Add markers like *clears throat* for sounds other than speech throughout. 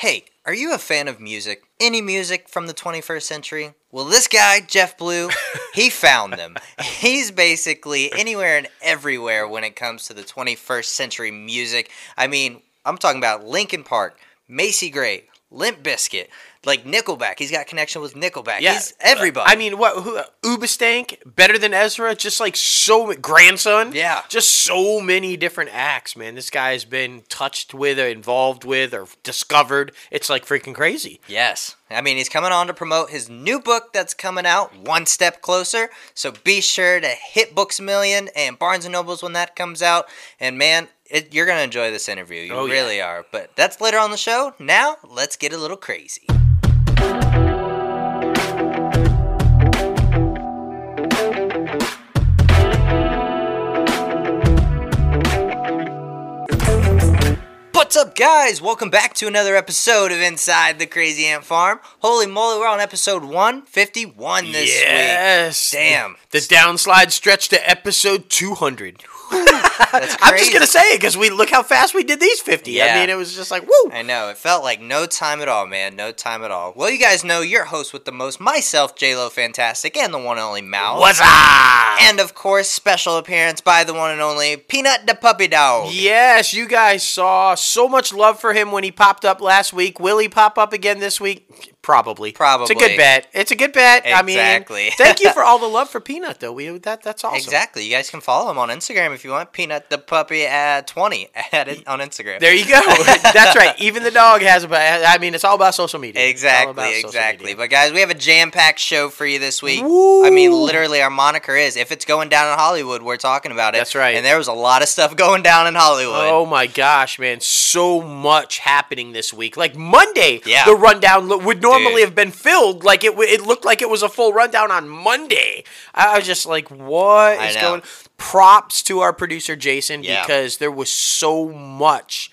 Hey, are you a fan of music? Any music from the 21st century? Well, this guy, Jeff Blue, *laughs* he found them. He's basically anywhere and everywhere when it comes to the 21st century music. I mean, I'm talking about Linkin Park, Macy Gray, Limp Bizkit, like Nickelback. He's got connection with Nickelback. Yeah. He's everybody. I mean, what? Who? Hoobastank, better than Ezra. Just like so, grandson. Yeah. Just so many different acts, man. This guy has been touched with, or involved with, or discovered. It's like freaking crazy. Yes. I mean, he's coming on to promote his new book that's coming out, One Step Closer. So be sure to hit Books a Million and Barnes and Nobles when that comes out. And man, it, you're going to enjoy this interview. You Oh, yeah. really are. But that's later on the show. Now, let's get a little crazy. What's up, guys? Welcome back to another episode of Inside the Crazy Ant Farm. Holy moly, we're on episode 151 this week. yes. Damn. The downslide stretch to episode 200. I'm just gonna say it because we look how fast we did these 50. Yeah. I mean, it was just like woo. I know. It felt like no time at all, man. No time at all. Well, you guys know your host with the most, myself, J Lo, Fantastic, and the one and only Mal. What's up? And of course, special appearance by the one and only Peanut the Puppy Dog. Yes, you guys saw so much love for him when he popped up last week. Will he pop up again this week? Probably. Probably. It's a good bet. It's a good bet. I mean, Exactly. *laughs* thank you for all the love for Peanut, though. We that that's awesome. Exactly. You guys can follow him on Instagram if you want. Peanut the Puppy at 20 *laughs* at it on Instagram. There you go. *laughs* that's right. Even the dog has a. I mean, it's all about social media. It's all about Exactly, exactly. media. But guys, we have a jam-packed show for you this week. Woo! I mean, literally, our moniker is "If it's going down in Hollywood, we're talking about it." That's right. And there was a lot of stuff going down in Hollywood. Oh my gosh, man! So much happening this week. Like Monday, Yeah. the rundown would normally Dude. have been filled. Like it, it looked like it was a full rundown on Monday. I was just like, "What I is know. going?" Props to our producer Jason Yeah. because there was so much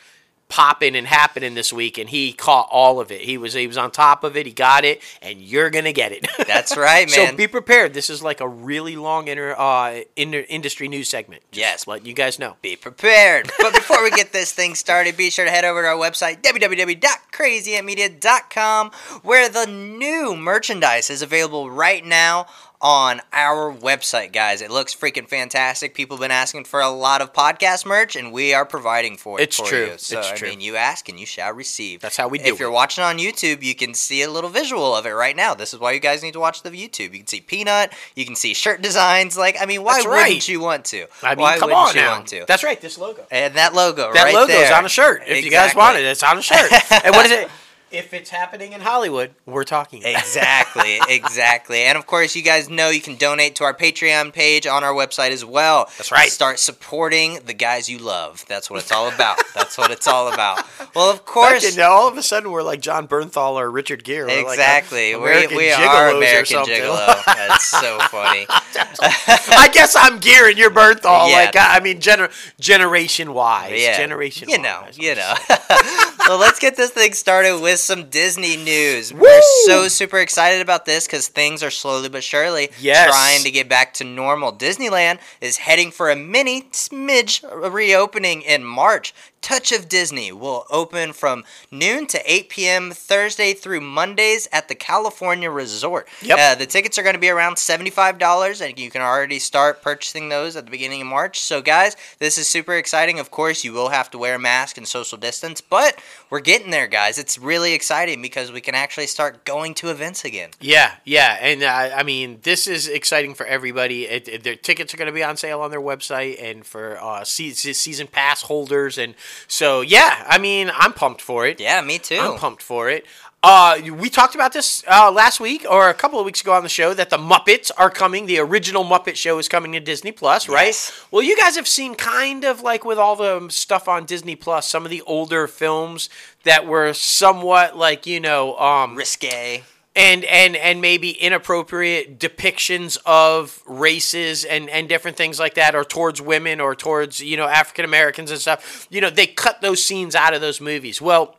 popping and happening this week, and he caught all of it. He was he was on top of it. He got it, and you're gonna get it. *laughs* That's right, man. So be prepared. This is like a really long inter, uh, inter, industry news segment. Just Yes. let you guys know. be prepared. But before we get this thing started, be sure to head over to our website, www.crazyantmedia.com, where the new merchandise is available right now on our website, guys. It looks freaking fantastic. People have been asking for a lot of podcast merch, and we are providing for it It's for true. you. So, It's I true. mean, you ask and you shall receive. That's how we do If you're watching on YouTube, you can see a little visual of it right now. This is why you guys need to watch the YouTube. You can see Peanut. You can see shirt designs. Like, I mean, why That's wouldn't right. you want to? I mean, why come wouldn't on you now. want to? That's right. This logo. And that logo That right logo is on a shirt. If you guys want it, it's on a shirt. *laughs* and what is it? If it's happening in Hollywood, we're talking. exactly, *laughs* exactly. And of course, you guys know you can donate to our Patreon page on our website as well. That's right. Start supporting the guys you love. That's what it's all about. That's what it's all about. Well, of course. Fucking, now all of a sudden we're like Jon Bernthal or Richard Gere. We're like, Exactly. we American we are American. Gigolo. *laughs* That's so funny. I guess I'm Gere and you're Bernthal. Yeah. Like I mean, gener- generation wise. Yeah. Generation. You know, you know. *laughs* well, let's get this thing started with some Disney news. Woo! We're so super excited about this because things are slowly but surely Yes. trying to get back to normal. Disneyland is heading for a mini smidge reopening in March. Touch of Disney will open from noon to 8 p.m. Thursday through Mondays at the California Resort. Yep. Uh, the tickets are going to be around $75, and you can already start purchasing those at the beginning of March. So, guys, this is super exciting. Of course, you will have to wear a mask and social distance, but we're getting there, guys. It's really exciting because we can actually start going to events again. Yeah, yeah, and uh, I mean, this is exciting for everybody. It, it- their tickets are going to be on sale on their website, and for uh, se- se- season pass holders, and so yeah, I mean, I'm pumped for it. Yeah, me too. I'm pumped for it. Uh, we talked about this uh, last week or a couple of weeks ago on the show that the Muppets are coming. The original Muppet Show is coming to Disney Plus, right? Yes. Well, you guys have seen kind of like with all the stuff on Disney Plus, some of the older films that were somewhat like you know um, Risque. And and and maybe inappropriate depictions of races and and different things like that or towards women or towards you know African Americans and stuff you know they cut those scenes out of those movies well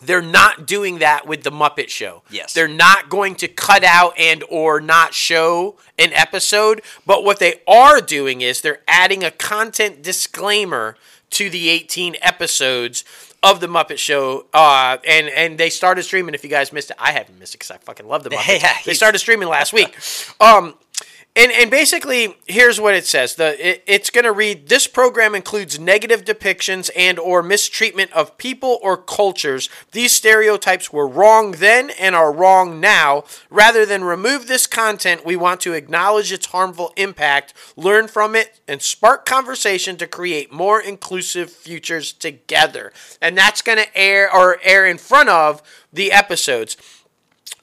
they're not doing that with the Muppet Show. Yes. They're not going to cut out and or not show an episode, but what they are doing is they're adding a content disclaimer to the 18 episodes of the Muppet Show, uh, and and they started streaming. If you guys missed it, I haven't missed it because I fucking love the *laughs* Muppets. Yeah, they started streaming last *laughs* week. Um, and, and basically, here's what it says. The it, it's going to read: This program includes negative depictions and or mistreatment of people or cultures. These stereotypes were wrong then and are wrong now. Rather than remove this content, we want to acknowledge its harmful impact, learn from it, and spark conversation to create more inclusive futures together. And that's going to air or air in front of the episodes.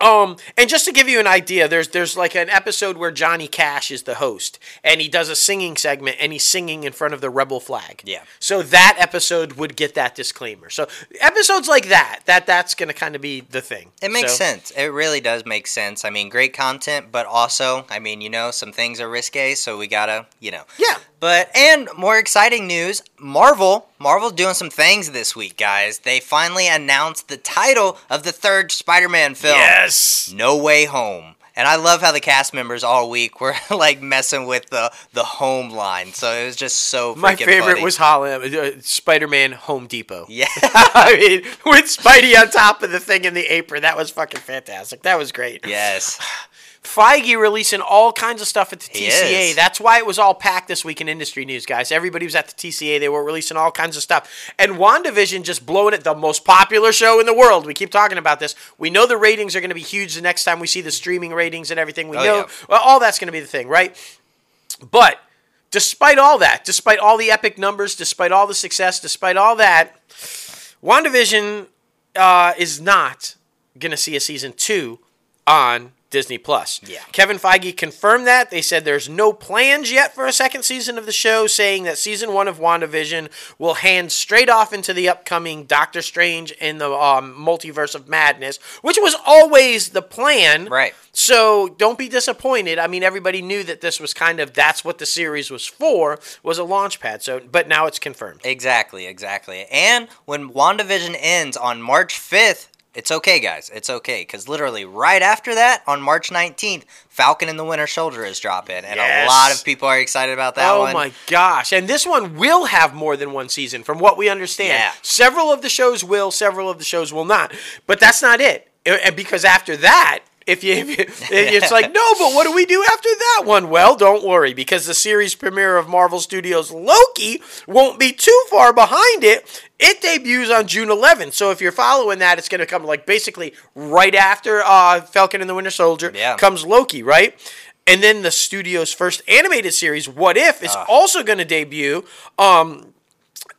Um, and just to give you an idea, there's there's like an episode where Johnny Cash is the host, and he does a singing segment, and he's singing in front of the rebel flag. Yeah. So that episode would get that disclaimer. So episodes like that, that that's gonna kind of be the thing. It makes So- sense. It really does make sense. I mean, great content, but also, I mean, you know, some things are risque, so we gotta, you know. Yeah. But and more exciting news, Marvel, Marvel doing some things this week, guys. They finally announced the title of the third Spider-Man film. Yes. No Way Home. And I love how the cast members all week *laughs* were like messing with the the home line. So it was just so My favorite funny. was Holland, uh, Spider-Man Home Depot. Yeah. *laughs* I mean, with Spidey on top of the thing in the apron, that was fucking fantastic. That was great. yes. *sighs* *sighs* *sighs* Feige releasing all kinds of stuff at the He TCA. is. That's why it was all packed this week in industry news, guys. Everybody was at the TCA. They were releasing all kinds of stuff. And WandaVision just blowing it, the most popular show in the world. We keep talking about this. We know the ratings are going to be huge the next time we see the streaming ratings and everything. We Oh, know yeah. well, all that's going to be the thing, right? But despite all that, despite all the epic numbers, despite all the success, despite all that, WandaVision uh, is not going to see a season two on Disney Plus. Yeah. Kevin Feige confirmed that. They said there's no plans yet for a second season of the show, saying that season one of WandaVision will hand straight off into the upcoming Doctor Strange in the um, Multiverse of Madness, which was always the plan. Right. So don't be disappointed. I mean, everybody knew that this was kind of that's what the series was for, was a launch pad. So, but now it's confirmed. Exactly, exactly. And when WandaVision ends on March 5th, it's okay, guys. It's okay. Because literally right after that, on March 19th, Falcon and the Winter Soldier is dropping. And Yes. a lot of people are excited about that oh one. my gosh. And this one will have more than one season, from what we understand. Yeah. Several of the shows will, several of the shows will not. But that's not it. Uh, And because after that, if you, *laughs* if you it's *laughs* like no, but what do we do after that one? Well, don't worry because the series premiere of Marvel Studios Loki won't be too far behind it. It debuts on June 11th. So if you're following that, it's going to come like basically right after uh, Falcon and the Winter Soldier Yeah. comes Loki, right? And then the studio's first animated series, What If, is also going to debut. Um,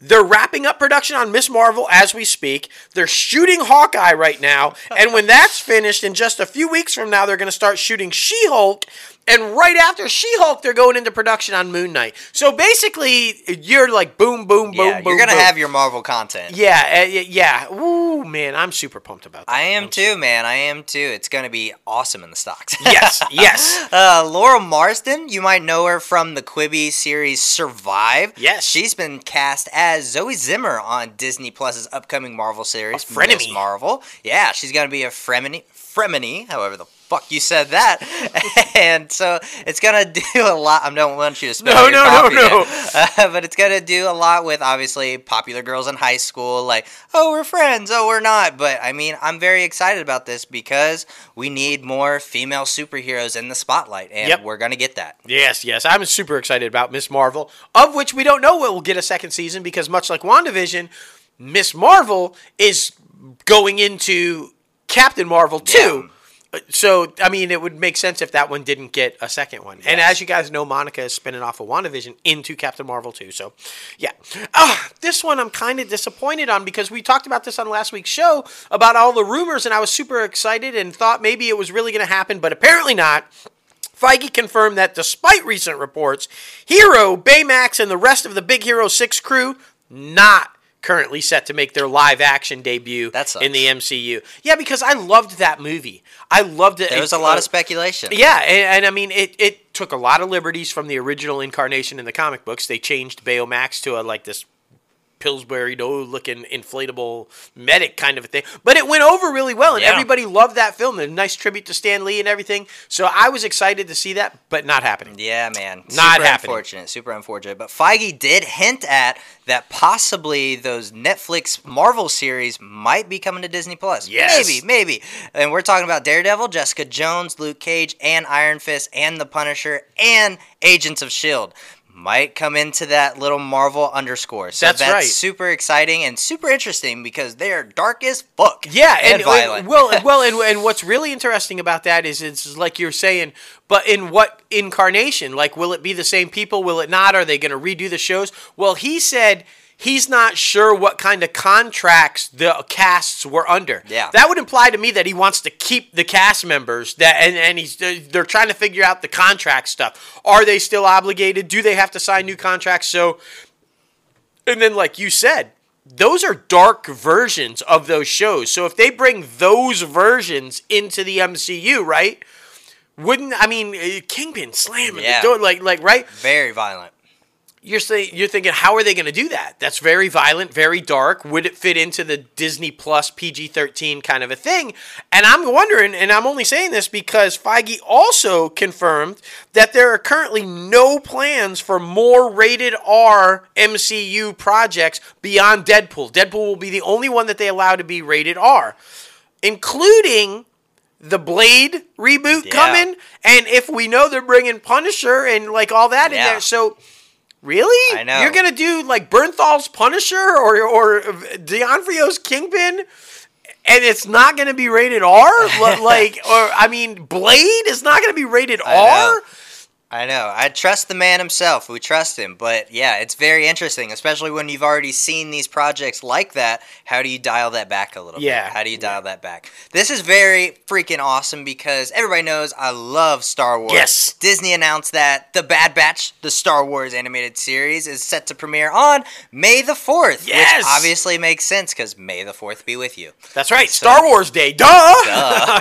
they're wrapping up production on Miss Marvel as we speak. They're shooting Hawkeye right now. And when that's finished, in just a few weeks from now, they're going to start shooting She Hulk. And right after She Hulk, they're going into production on Moon Knight. So basically, you're like boom, boom, boom, yeah, boom. you're going to boom. have your Marvel content. Yeah, uh, yeah. Ooh, man, I'm super pumped about that. I am I'm too, man. I am too. It's going to be awesome in the stocks. *laughs* Yes, yes. *laughs* Uh, Laurel Marsden, you might know her from the Quibi series Survive. Yes. She's been cast as Zoe Zimmer on Disney Plus's upcoming Marvel series, A frenemy. Miss Marvel. Yeah, she's gonna be a fremini, fremini, however the fuck you said that. *laughs* and so it's gonna do a lot. I don't want you to spell No, no, no, coffee no. *laughs* Uh, but it's gonna do a lot with obviously popular girls in high school, like oh we're friends, oh we're not. But I mean, I'm very excited about this because we need more female superheroes in the spotlight, and Yep. we're gonna get that. Yes, yes. I'm super excited about Miss Marvel, of which we don't know what will get a second season because much like WandaVision, Miss Marvel is going into Captain Marvel too. Uh, So, I mean, it would make sense if that one didn't get a second one. And as you guys know, Monica is spinning off of WandaVision into Captain Marvel too. So, yeah. Ah, this one I'm kind of disappointed on because we talked about this on last week's show about all the rumors, and I was super excited and thought maybe it was really going to happen, but apparently not. Feige confirmed that despite recent reports, Hero, Baymax, and the rest of the Big Hero 6 crew not currently set to make their live action debut in the MCU. Yeah, because I loved that movie. I loved it. There was It- a lot uh, of speculation. yeah, and, and I mean, it, it took a lot of liberties from the original incarnation in the comic books. They changed Baymax to a like this Pillsbury no looking inflatable medic kind of a thing. But it went over really well, and Yeah. everybody loved that film. A nice tribute to Stan Lee and everything. So I was excited to see that, but not happening. Yeah, man. Not super happening. unfortunate. Super unfortunate. But Feige did hint at that possibly those Netflix Marvel series might be coming to Disney Plus. Yes. Maybe, maybe. And we're talking about Daredevil, Jessica Jones, Luke Cage, and Iron Fist, and The Punisher, and Agents of S.H.I.E.L.D. Might come into that little Marvel underscore. So That's that's, right. super exciting and super interesting because they're dark as fuck. Yeah, and, violent. and- well, *laughs* well, and, and what's really interesting about that is it's like you're saying, but in what incarnation? Like, will it be the same people? Will it not? Are they going to redo the shows? Well, he said he's not sure what kind of contracts the casts were under. Yeah. that would imply to me that he wants to keep the cast members that, and and he's they're trying to figure out the contract stuff. Are they still obligated? Do they have to sign new contracts? So and then, like you said, those are dark versions of those shows. So if they bring those versions into the MCU, right? Wouldn't I mean Kingpin slamming Yeah. the door like like right? Very violent. You're saying you're thinking how are they going to do that? That's very violent, very dark. Would it fit into the Disney Plus PG-13 kind of a thing? And I'm wondering, and I'm only saying this because Feige also confirmed that there are currently no plans for more rated R MCU projects beyond Deadpool. Deadpool will be the only one that they allow to be rated R, including the Blade reboot Yeah. coming, and if we know they're bringing Punisher and like all that in there, so really, I know. you're gonna do like Bernthal's Punisher or or D'Onofrio's Kingpin, and it's not gonna be rated R, *laughs* like or I mean, Blade is not gonna be rated I R. know. I know. I trust the man himself. We trust him. But yeah, it's very interesting, especially when you've already seen these projects like that. How do you dial that back a little Yeah. bit? How do you dial that back? This is very freaking awesome because everybody knows I love Star Wars. Yes. Disney announced that The Bad Batch, the Star Wars animated series, is set to premiere on May the 4th. Yes. Which obviously makes sense because May the 4th be with you. That's right, So- Star Wars Day. Duh! duh. *laughs*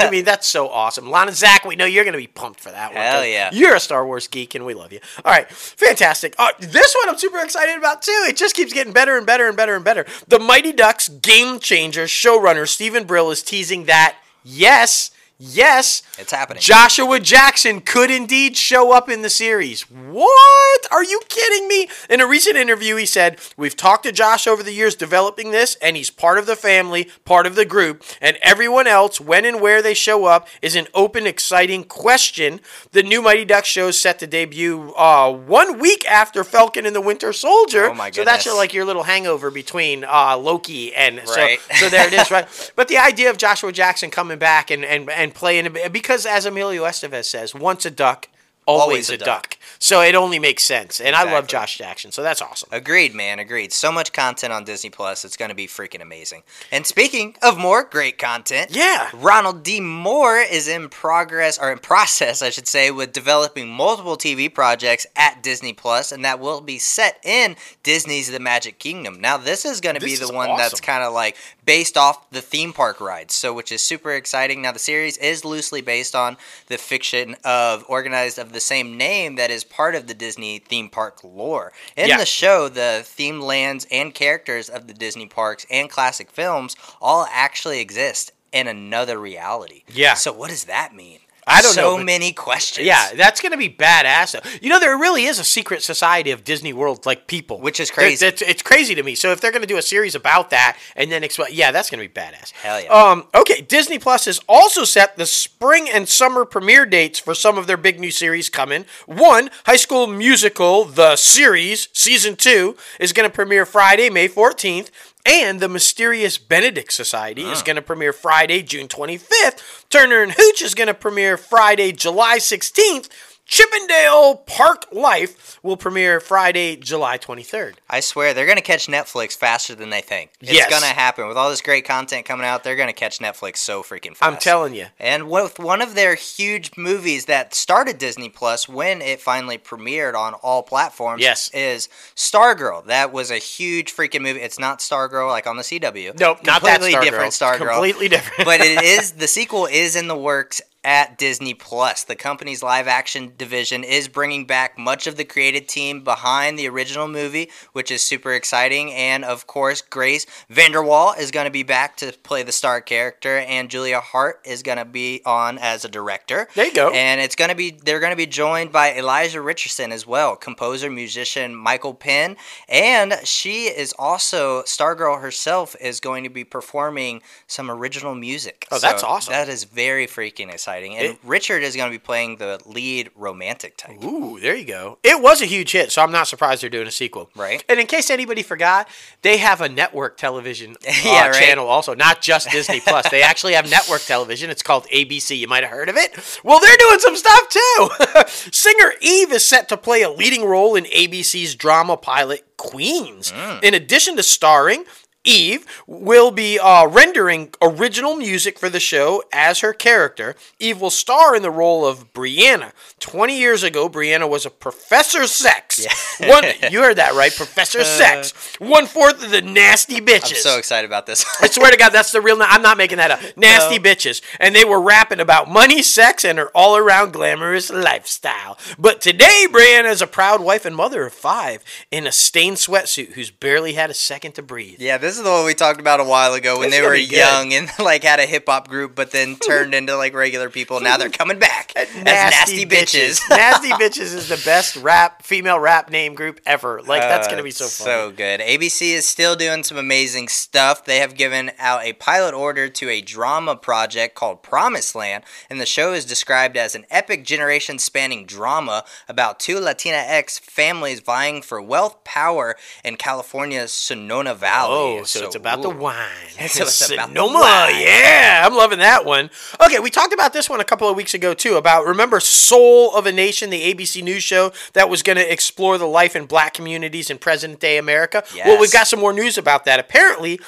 I mean, that's so awesome. Lana Zach, we know you're going to be pumped for that one. Hell yeah. You're a Star Wars geek, and we love you. All right, fantastic. Uh, this one I'm super excited about, too. It just keeps getting better and better and better and better. The Mighty Ducks game changer showrunner Steven Brill is teasing that, yes, yes, It's happening. Joshua Jackson could indeed show up in the series. What? Are you kidding me? In a recent interview, he said, We've talked to Josh over the years developing this, and he's part of the family, part of the group, and everyone else, when and where they show up, is an open, exciting question. The new Mighty Ducks show is set to debut uh, one week after Falcon and the Winter Soldier. Oh, my goodness. So that's your, like your little hangover between uh, Loki and Right. so, so there it is, *laughs* right? But the idea of Joshua Jackson coming back and, and, and playing, because as Emilio Estevez says, once a duck, always, a, duck. So it only makes sense. And I love Josh Jackson, so that's awesome. Agreed, man. Agreed. So much content on Disney Plus. It's going to be freaking amazing. And speaking of more great content, Yeah. Ronald D. Moore is in progress, or in process, I should say, with developing multiple TV projects at Disney Plus, and that will be set in Disney's The Magic Kingdom. Now, this is going to be the one that's kind of like based off the theme park rides, so which is super exciting. Now, the series is loosely based on the fiction of Organized of the same name that is part of the Disney theme park lore. In Yeah. the show, the themed lands and characters of the Disney parks and classic films all actually exist in another reality. Yeah. So what does that mean? I don't so know, but- many questions. Yeah, that's going to be badass. though. You know, there really is a secret society of Disney World like people, Which is crazy. It's, it's crazy to me. So if they're going to do a series about that and then explain, yeah, that's going to be badass. Hell yeah. Um, okay, Disney Plus has also set the spring and summer premiere dates for some of their big new series coming. One, High School Musical, the series, season two, is going to premiere Friday, May 14th. And the Mysterious Benedict Society is ah. going to premiere Friday, June 25th. Turner and Hooch is going to premiere Friday, July 16th. Chip 'n' Dale Park Life will premiere Friday, July 23rd. I swear they're gonna catch Netflix faster than they think. It's Yes. gonna happen with all this great content coming out. They're gonna catch Netflix so freaking fast. I'm telling you. And with one of their huge movies that started Disney Plus when it finally premiered on all platforms Yes. is Stargirl. That was a huge freaking movie. It's not Stargirl like on the CW. Nope, not that Completely Stargirl. different Stargirl. Completely different. but it *laughs* is the sequel is in the works at Disney Plus. The company's live action division is bringing back much of the creative team behind the original movie, which is super exciting. And of course, Grace VanderWaal is going to be back to play the star character, and Julia Hart is going to be on as a director. There you go. And it's going to be they're going to be joined by Elijah Richardson as well, composer, musician Michael Penn, and she is also Stargirl herself is going to be performing some original music. Oh, that's awesome. That is very freaking exciting. And It- Richard is going to be playing the lead romantic type. Ooh, there you go. It was a huge hit, so I'm not surprised they're doing a sequel. Right. And in case anybody forgot, they have a network television *laughs* uh, Yeah, right. channel also, not just Disney Plus. they actually have network television. It's called ABC. You might have heard of it. Well, they're doing some stuff too. *laughs* Singer Eve is set to play a leading role in ABC's drama pilot Queens. Hmm. In addition to starring, Eve will be uh, rendering original music for the show as her character. Eve will star in the role of Brianna. 20 years ago, Brianna was a Professor Sex. One, you heard that right, Professor Sex. One fourth of the nasty bitches. I'm so excited about this. I swear to God, that's the real. I'm not making that up. Nasty bitches, and they were rapping about money, sex, and her all-around glamorous lifestyle. But today, Brianna is a proud wife and mother of five in a stained sweatsuit who's barely had a second to breathe. Yeah, this is the one we talked about a while ago when This they were gonna be good. young and *laughs* like had a hip hop group, but then *laughs* turned into like regular people. Now they're coming back as nasty bitches. *laughs* nasty bitches is the best rap female rap name group ever. Like that's Uh, gonna be so fun. So good. ABC is still doing some amazing stuff. They have given out a pilot order to a drama project called Promised Land, and the show is described as an epic generation spanning drama about two Latinx families vying for wealth, power in California's Sonoma Valley. Oh, so, it's about the ooh. wine. *laughs* So it's about the Sonoma, wine. yeah, I'm loving that one. Okay, we talked about this one a couple of weeks ago too. About remember Soul of a Nation, the ABC News show that was going to explore the life in Black communities in present day America. Well, we've got some more news about that. Apparently.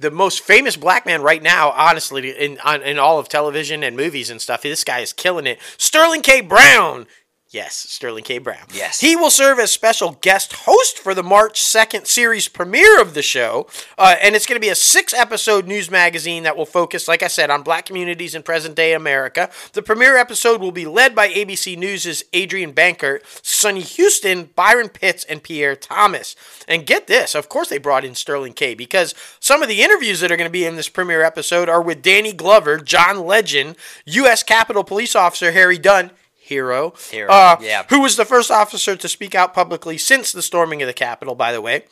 The most famous black man right now, honestly, in on, in all of television and movies and stuff, this guy is killing it. Sterling K. Brown, yes, Sterling K. Brown. Yes. he will serve as special guest host for the March 2nd series premiere of the show. Uh, and it's going to be a six episode news magazine that will focus, like I said, on black communities in present day America. The premiere episode will be led by ABC News' Adrienne Bankert, Sunny Hostin, Byron Pitts, and Pierre Thomas. And get this, of course, they brought in Sterling K because some of the interviews that are going to be in this premiere episode are with Danny Glover, John Legend, U.S. Capitol Police Officer Harry Dunn. Hero, Hero, uh, yeah. who was the first officer to speak out publicly since the storming of the Capitol, by the way.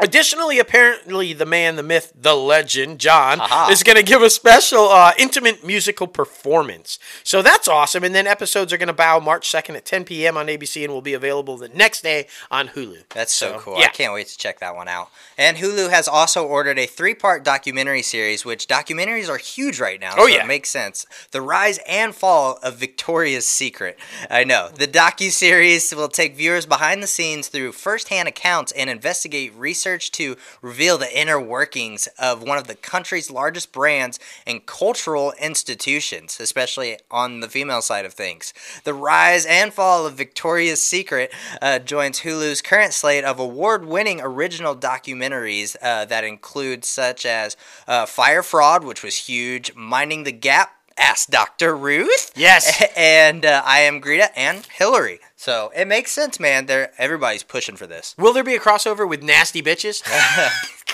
Additionally, apparently, the man, the myth, the legend, John, Aha. is going to give a special uh, intimate musical performance. So that's awesome. And then episodes are going to bow March 2nd at 10 p.m. on ABC and will be available the next day on Hulu. That's so, So, cool. yeah. I can't wait to check that one out. And Hulu has also ordered a three part documentary series, which documentaries are huge right now. Oh, so yeah. It makes sense. The Rise and Fall of Victoria's Secret. I know. The docu-series will take viewers behind the scenes through first-hand accounts and investigate research to reveal the inner workings of one of the country's largest brands and cultural institutions, especially on the female side of things. The Rise and Fall of Victoria's Secret uh, joins Hulu's current slate of award winning original documentaries uh, that include such as uh, Fyre Fraud, which was huge, Minding the Gap. Ask Dr. Ruth. Yes. *laughs* And uh, I am Greta and Hillary. So it makes sense, man. They're, everybody's pushing for this. Will there be a crossover with nasty bitches? *laughs*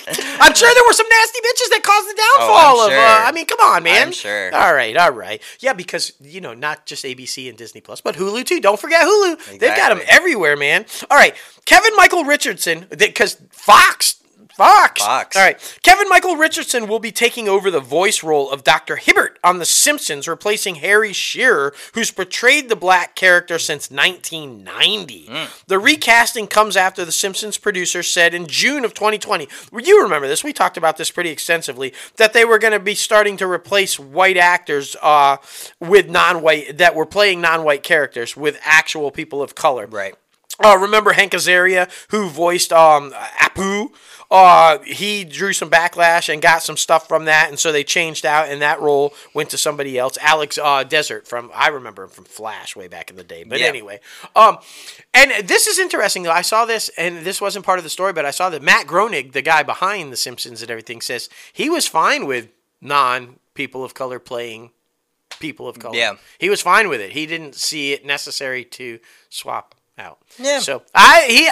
I'm sure there were some nasty bitches that caused the downfall of. sure. Uh, I mean, come on, man. I'm sure. All right, all right. Yeah, because you know, not just ABC and Disney Plus, but Hulu too. Don't forget Hulu. They've got them everywhere, man. All right, Kevin Michael Richardson, because Fox. Fox. Fox. All right. Kevin Michael Richardson will be taking over the voice role of Dr. Hibbert on The Simpsons, replacing Harry Shearer, who's portrayed the black character since 1990. The recasting comes after The Simpsons producer said in June of 2020, you remember this, we talked about this pretty extensively, that they were going to be starting to replace white actors uh, with non white, that were playing non white characters with actual people of color. Right. Uh, remember Hank Azaria, who voiced um, Apu? Uh, he drew some backlash and got some stuff from that, and so they changed out, and that role went to somebody else. Alex uh, Désert from I remember him from Flash way back in the day. But Yeah. anyway, um, and this is interesting though. I saw this, and this wasn't part of the story, but I saw that Matt Groening, the guy behind The Simpsons and everything, says he was fine with non people of color playing people of color. Yeah. he was fine with it. He didn't see it necessary to swap out. Yeah. So I he.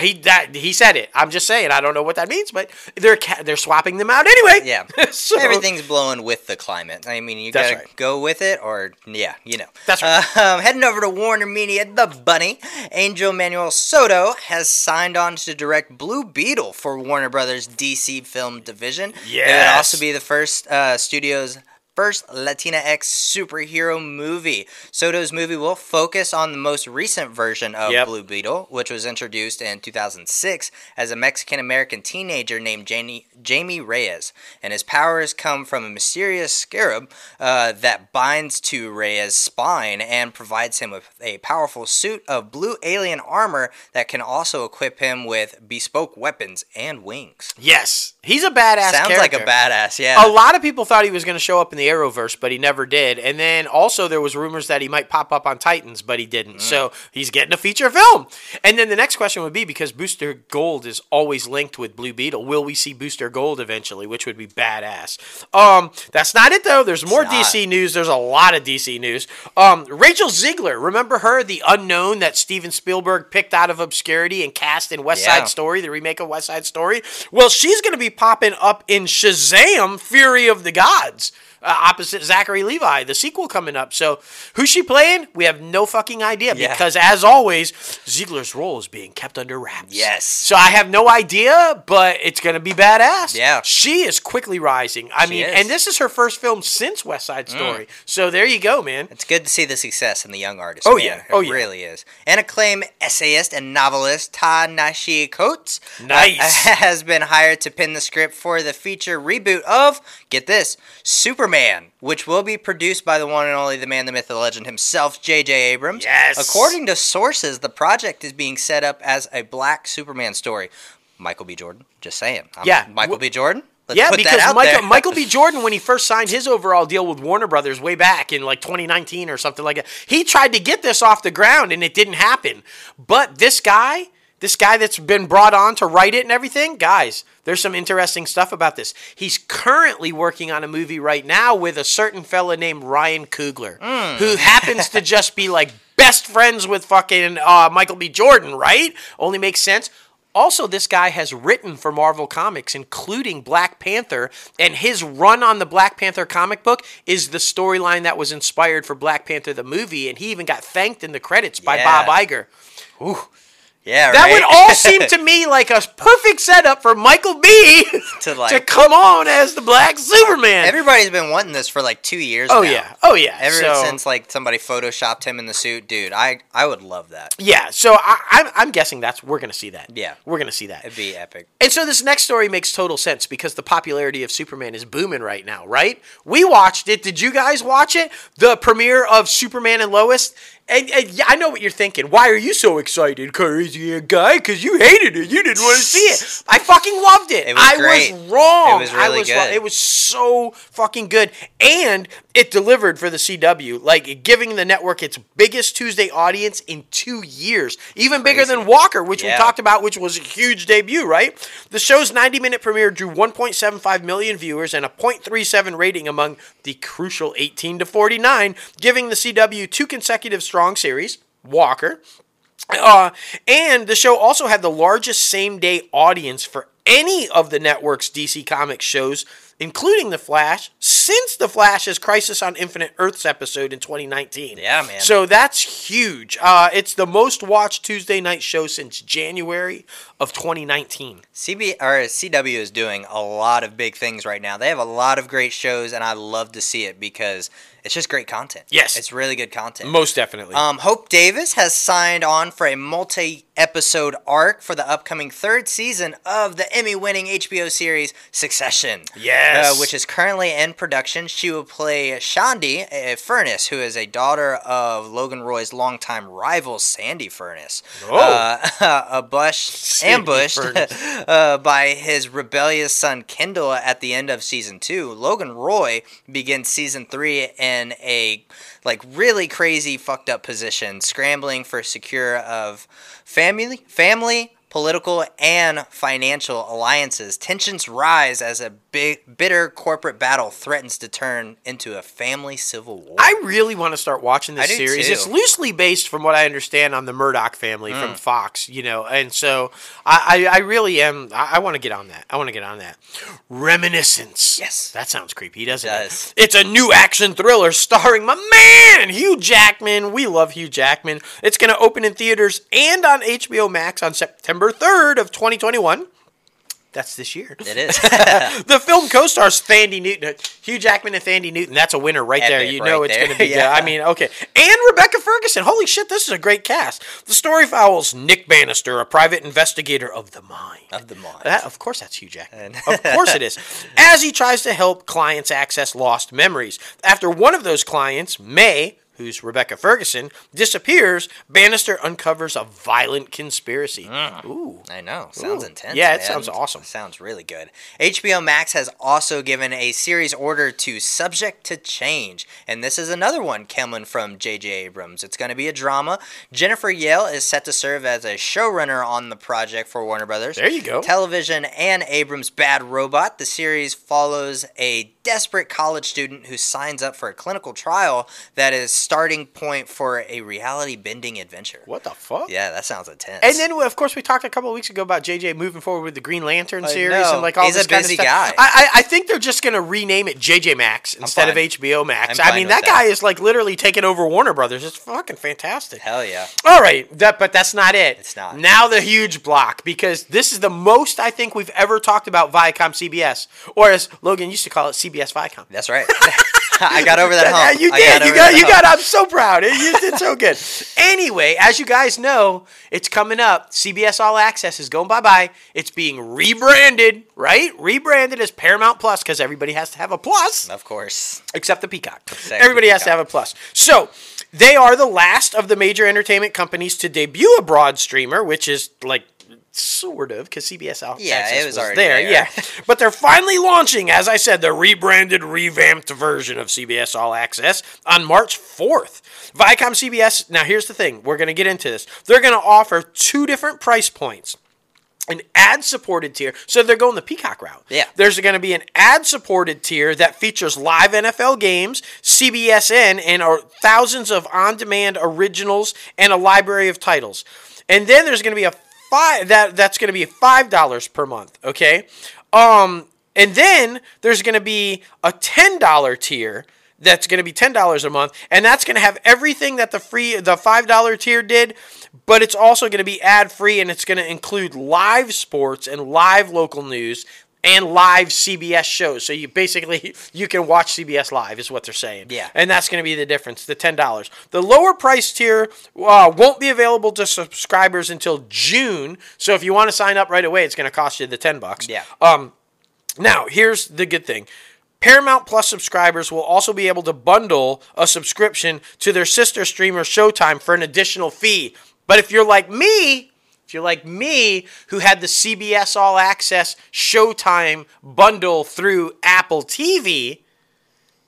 He that he said it. I'm just saying. I don't know what that means, but they're ca- they're swapping them out anyway. Yeah. *laughs* so, Everything's blowing with the climate. I mean, you gotta right. go with it, or yeah, you know. That's right. Uh, um, heading over to Warner Media, the Bunny, Angel Manuel Soto has signed on to direct Blue Beetle for Warner Brothers DC film division. Yeah, it would also be the first uh, studio's first Latina X superhero movie. Soto's movie will focus on the most recent version of Yep. Blue Beetle, which was introduced in 2006 as a Mexican American teenager named Jamie, Jamie Reyes. And his powers come from a mysterious scarab uh, that binds to Reyes' spine and provides him with a powerful suit of blue alien armor that can also equip him with bespoke weapons and wings. yes, he's a badass. Sounds like a badass, yeah. A lot of people thought he was going to show up in the Arrowverse, but he never did. And then also there was rumors that he might pop up on Titans, but he Mm. didn't. So he's getting a feature film. And then the next question would be because Booster Gold is always linked with Blue Beetle, will we see Booster Gold eventually, which would be badass. Um, that's not it though. There's more not. DC news. There's a lot of DC news. Um, Rachel Zegler, remember her, the unknown that Steven Spielberg picked out of obscurity and cast in West Yeah. Side Story, the remake of West Side Story. Well, she's going to be popping up in Shazam: Fury of the Gods. Uh, opposite Zachary Levi, the sequel coming up. So, who's she playing? We have no fucking idea Yeah. because, as always, Zegler's role is being kept under wraps. Yes. So I have no idea, but it's gonna be badass. Yeah. She is quickly rising. I mean, is. Mm. and this is her first film since West Side Story. So there you go, man. It's good to see the success in the young artist. Oh, man. yeah. it Oh, yeah. really is. And acclaimed essayist and novelist Ta-Nehisi Coates uh, Nice. *laughs* has been hired to pen the script for the feature reboot of get this Superman, which will be produced by the one and only the man, the myth, the legend himself, J.J. Abrams. Yes. According to sources, the project is being set up as a Black Superman story. Michael B. Jordan, just saying. I'm- Yeah. Michael B. Jordan. Let's yeah, put because that out Michael. Michael B. *laughs* Jordan, when he first signed his overall deal with Warner Brothers way back in like 2019 or something like that, he tried to get this off the ground and it didn't happen. But this guy, this guy that's been brought on to write it and everything, guys, there's some interesting stuff about this. He's currently working on a movie right now with a certain fella named Ryan Coogler, Hmm. who happens to just be like best friends with fucking uh, Michael B. Jordan, right? Only makes sense. Also, this guy has written for Marvel Comics, including Black Panther, and his run on the Black Panther comic book is the storyline that was inspired for Black Panther the movie, and he even got thanked in the credits by Yeah. Bob Iger. Yeah, That right? would all *laughs* seem to me like a perfect setup for Michael B. *laughs* To, like to come on as the Black Superman. Everybody's been wanting this for like two years. oh now. yeah, oh yeah. Ever So- since like somebody photoshopped him in the suit, dude, I I would love that. yeah, so I, I'm, I'm guessing that's we're gonna see that. Yeah. we're gonna see that. It'd be epic. And so this next story makes total sense because the popularity of Superman is booming right now, right? We watched it. Did you guys watch it? The premiere of Superman and Lois. And, and yeah, I know what you're thinking. Why are you so excited, crazy guy? Because you hated it. You didn't want to see it. I fucking loved it. It was I great. was wrong. It was I really was wrong. good. It was so fucking good, and it delivered for the CW, like giving the network its biggest Tuesday audience in two years, even bigger than Walker, which we talked about, which was a huge debut, right? The show's 90 minute premiere drew 1.75 million viewers and a 0.37 rating among the crucial 18 to 49, giving the CW two consecutive strong series. Walker, uh, and the show also had the largest same day audience for any of the network's DC Comics shows, including The Flash, since The Flash's Crisis on Infinite Earths episode in 2019. Yeah, man. So that's huge. Uh, it's the most watched Tuesday night show since January of 2019. CB or CW is doing a lot of big things right now. They have a lot of great shows, and I love to see it because it's just great content. Yes. it's really good content. Most definitely. Um, Hope Davis has signed on for a multi-episode arc for the upcoming third season of the Emmy-winning HBO series Succession. Yes. uh, which is currently in production. She will play Shandi uh, Furness, who is a daughter of Logan Roy's longtime rival Sandy Furness. Oh. Uh, *laughs* a bush ambushed *laughs* uh, by his rebellious son Kendall at the end of season two. Logan Roy begins season three in a like really crazy fucked up position, scrambling for secure of family, family, political, and financial alliances. Tensions rise as a big, bitter corporate battle threatens to turn into a family civil war. I really want to start watching this series. too. It's loosely based, from what I understand, on the Murdoch family Mm. from Fox. You know, and so I, I, I really am. I, I want to get on that. I want to get on that. Reminiscence. Yes. that sounds creepy, doesn't It it? It's a new action thriller starring my man Hugh Jackman. We love Hugh Jackman. It's going to open in theaters and on HBO Max on September third of 2021. That's this year. it is. *laughs* The film co-stars Thandie Newton, uh, Hugh Jackman and Thandie Newton. That's a winner right there. Epic You know it's going to be. Yeah. *laughs* Yeah. I mean, okay. And Rebecca Ferguson. Holy shit, this is a great cast. The story follows Nick Bannister, a private investigator of the mind. of the mind. That, of course, that's Hugh Jackman. of course it is. As he tries to help clients access lost memories. After one of those clients, May, who's Rebecca Ferguson, disappears, Bannister uncovers a violent conspiracy. Mm. Ooh. I know. Sounds Ooh. intense. Yeah, it man. sounds awesome. Sounds really good. HBO Max has also given a series order to Subject to Change, and this is another one coming from J.J. Abrams. It's going to be a drama. Jennifer Yale is set to serve as a showrunner on the project for Warner Brothers. There you go. Television and Abrams' Bad Robot. The series follows a desperate college student who signs up for a clinical trial that is starting point for a reality bending adventure. What the fuck? Yeah, that sounds intense. And then, of course, we talked a couple of weeks ago about JJ moving forward with the Green Lantern I series know. and like all He's a this kind busy of stuff. guy. I, I, I think they're just going to rename it JJ Max instead of. HBO Max. I'm I mean, that that. guy is like literally taking over Warner Brothers. It's fucking fantastic. Hell yeah. All right, that but that's not it. It's not. Now the huge block because this is the most I think we've ever talked about Viacom CBS, or as Logan used to call it, CBS Viacom. That's right. *laughs* I got over that *laughs* Yeah, hump. you I did. you got. You hump. got. I'm so proud. You did so good. anyway, as you guys know, it's coming up. CBS All Access is going bye bye. It's being rebranded, right? Rebranded as Paramount Plus because everybody has to have a plus Of course. except the Peacock. Except Everybody the has to have a plus. So they are the last of the major entertainment companies to debut a broad streamer, which is like sort of because CBS All Yeah, Access it was already there. there. Yeah, *laughs* but they're finally launching, as I said, the rebranded, revamped version of CBS All Access on March fourth. Viacom CBS. Now here's the thing: we're going to get into this. They're going to offer two different price points an ad supported tier. So they're going the Peacock route. Yeah. There's going to be an ad supported tier that features live NFL games, CBSN, and thousands of on demand originals and a library of titles. And then there's going to be a five that that's going to be five dollars per month. Okay. Um, and then there's going to be a ten dollar tier that's going to be ten dollars a month, and that's going to have everything that the free the five dollar tier did, but it's also going to be ad free, and it's going to include live sports and live local news and live CBS shows. So you basically *laughs* you can watch CBS live, is what they're saying. Yeah. and that's going to be the difference. The ten dollars. The lower price tier uh, won't be available to subscribers until June. So if you want to sign up right away, it's going to cost you the ten bucks. Yeah. Um, now, here's the good thing. Paramount Plus subscribers will also be able to bundle a subscription to their sister streamer Showtime for an additional fee. But if you're like me, if you're like me who had the CBS All Access Showtime bundle through Apple TV,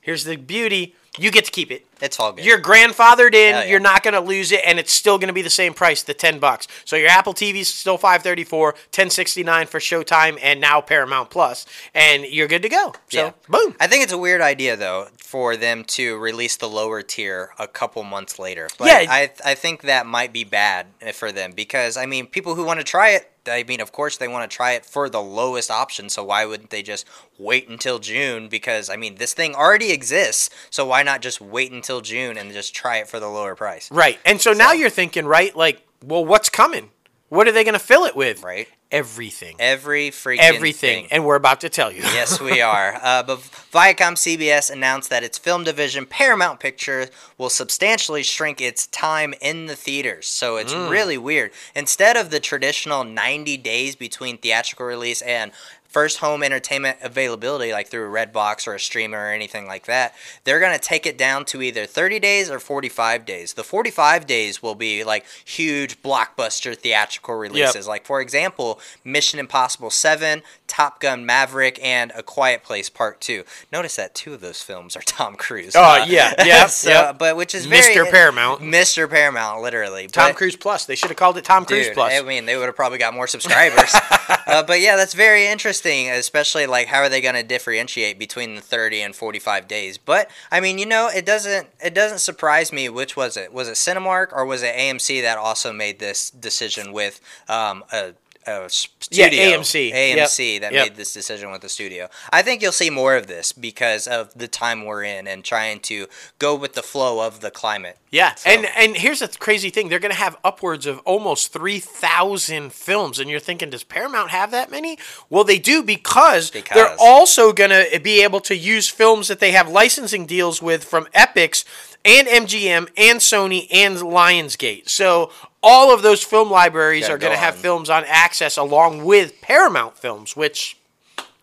here's the beauty. You get to keep it. It's all good. You're grandfathered in. Yeah. You're not going to lose it, and it's still going to be the same price, the ten bucks. So your Apple TV's still five thirty four, ten sixty nine for Showtime, and now Paramount Plus, and you're good to go. So Yeah. boom. I think it's a weird idea though for them to release the lower tier a couple months later. But Yeah. I I think that might be bad eh, for them because I mean people who want to try it. I mean, of course, they want to try it for the lowest option. So why wouldn't they just wait until June? Because I mean, this thing already exists. So why not just wait until June and just try it for the lower price? Right. And so, now you're thinking, right? Like, well, what's coming? What are they going to fill it with? Right. Everything. Every freaking Everything. thing. And we're about to tell you. yes, we *laughs* are. Uh, but Viacom CBS announced that its film division, Paramount Pictures, will substantially shrink its time in the theaters. So it's really weird. Instead of the traditional 90 days between theatrical release and first home entertainment availability, like through a Redbox or a streamer or anything like that, they're going to take it down to either 30 days or 45 days. The 45 days will be like huge blockbuster theatrical releases. Like, for example, Mission Impossible 7, Top Gun Maverick, and A Quiet Place Part 2. Notice that two of those films are Tom Cruise. Oh, yeah, *laughs* yeah, so, yeah. But which is very. Mr. Paramount. Mr. Paramount, literally. Tom But- Cruise Plus. They should have called it Tom Cruise Dude, Plus. I mean, they would have probably got more subscribers. *laughs* uh, but yeah, that's very interesting interesting, especially like how are they going to differentiate between the 30 and 45 days. But I mean, you know, it doesn't it doesn't surprise me. Which was it? Was it Cinemark or was it AMC that also made this decision with um, a uh, studio, yeah, AMC, AMC yep. that yep. made this decision with the studio. I think you'll see more of this because of the time we're in and trying to go with the flow of the climate. Yeah, so. and and here's the crazy thing: they're going to have upwards of almost three thousand films, and you're thinking, does Paramount have that many? Well, they do because, because. they're also going to be able to use films that they have licensing deals with from Epix and MGM and Sony and Lionsgate. So all of those film libraries are going to have films on access along with Paramount films, which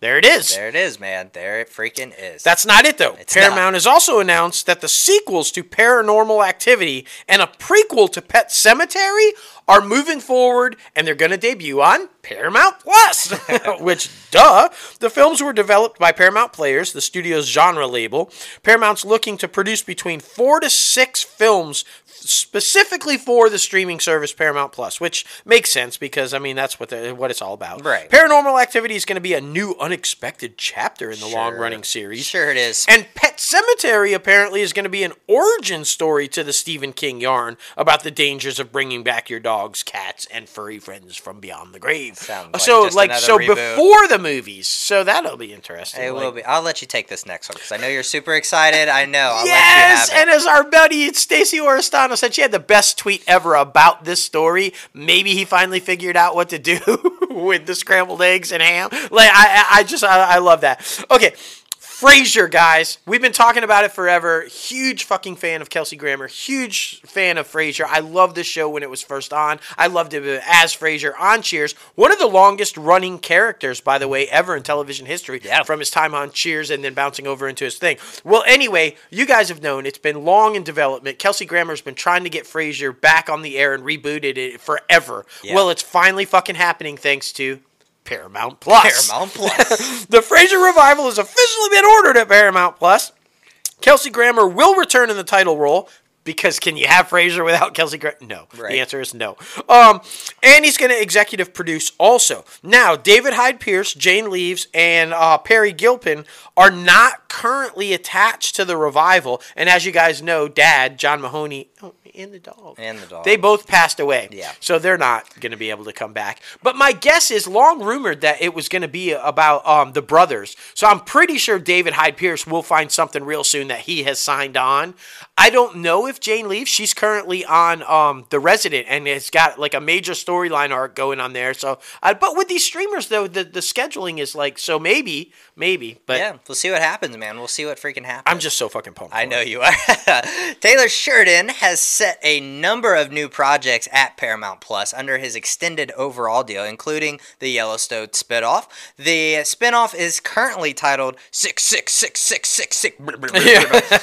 there it is. There it is, man. There it freaking is. That's not it though. It's Paramount not. has also announced that the sequels to Paranormal Activity and a prequel to Pet Sematary are moving forward and they're going to debut on Paramount Plus. *laughs* *laughs* Which, duh, the films were developed by Paramount Players, the studio's genre label. Paramount's looking to produce between four to six films specifically for the streaming service Paramount Plus, which makes sense because I mean that's what the, what it's all about. Right. Paranormal Activity is going to be a new unexpected chapter in the sure. long running series. Sure it is. And Pet Sematary apparently is going to be an origin story to the Stephen King yarn about the dangers of bringing back your dogs, cats, and furry friends from beyond the grave. Sounds uh, so like, like so reboot. before the movies. So that'll be interesting. It like, will be. I'll let you take this next one because I know you're super excited. I know. I'll yes, and as our buddy Stacy Oristano said, she had the best tweet ever about this story. Maybe he finally figured out what to do *laughs* with the scrambled eggs and ham. Like I, I just, I, I love that. Okay. Frasier, guys. We've been talking about it forever. Huge fucking fan of Kelsey Grammer. Huge fan of Frasier. I loved the show when it was first on. I loved it as Frasier on Cheers. One of the longest running characters, by the way, ever in television history. Yeah. From his time on Cheers and then bouncing over into his thing. Well, anyway, you guys have known it's been long in development. Kelsey Grammer's been trying to get Frasier back on the air and rebooted it forever. Yeah. Well, it's finally fucking happening thanks to Paramount Plus. Paramount *laughs* Plus. the Frasier revival has officially been ordered at Paramount Plus. Kelsey Grammer will return in the title role. Because can you have Frasier without Kelsey Grammer? No. Right. The answer is no. Um, and he's going to executive produce also. Now, David Hyde Pierce, Jane Leeves, and uh, Peri Gilpin are not currently attached to the revival. And as you guys know, Dad, John Mahoney, oh, and the dog. And the dog. They both passed away. Yeah. So they're not going to be able to come back. But my guess is long rumored that it was going to be about um, the brothers. So I'm pretty sure David Hyde Pierce will find something real soon that he has signed on. I don't know if Jane Leeves. She's currently on um, The Resident and it's got like a major storyline arc going on there. So, uh, but with these streamers though, the, the scheduling is like so maybe, maybe. But yeah, we'll see what happens, man. We'll see what freaking happens. I'm just so fucking pumped. I know you are. *laughs* Taylor Sheridan has set a number of new projects at Paramount Plus under his extended overall deal, including the Yellowstone spinoff. The spinoff is currently titled Six Six Six Six Six Six,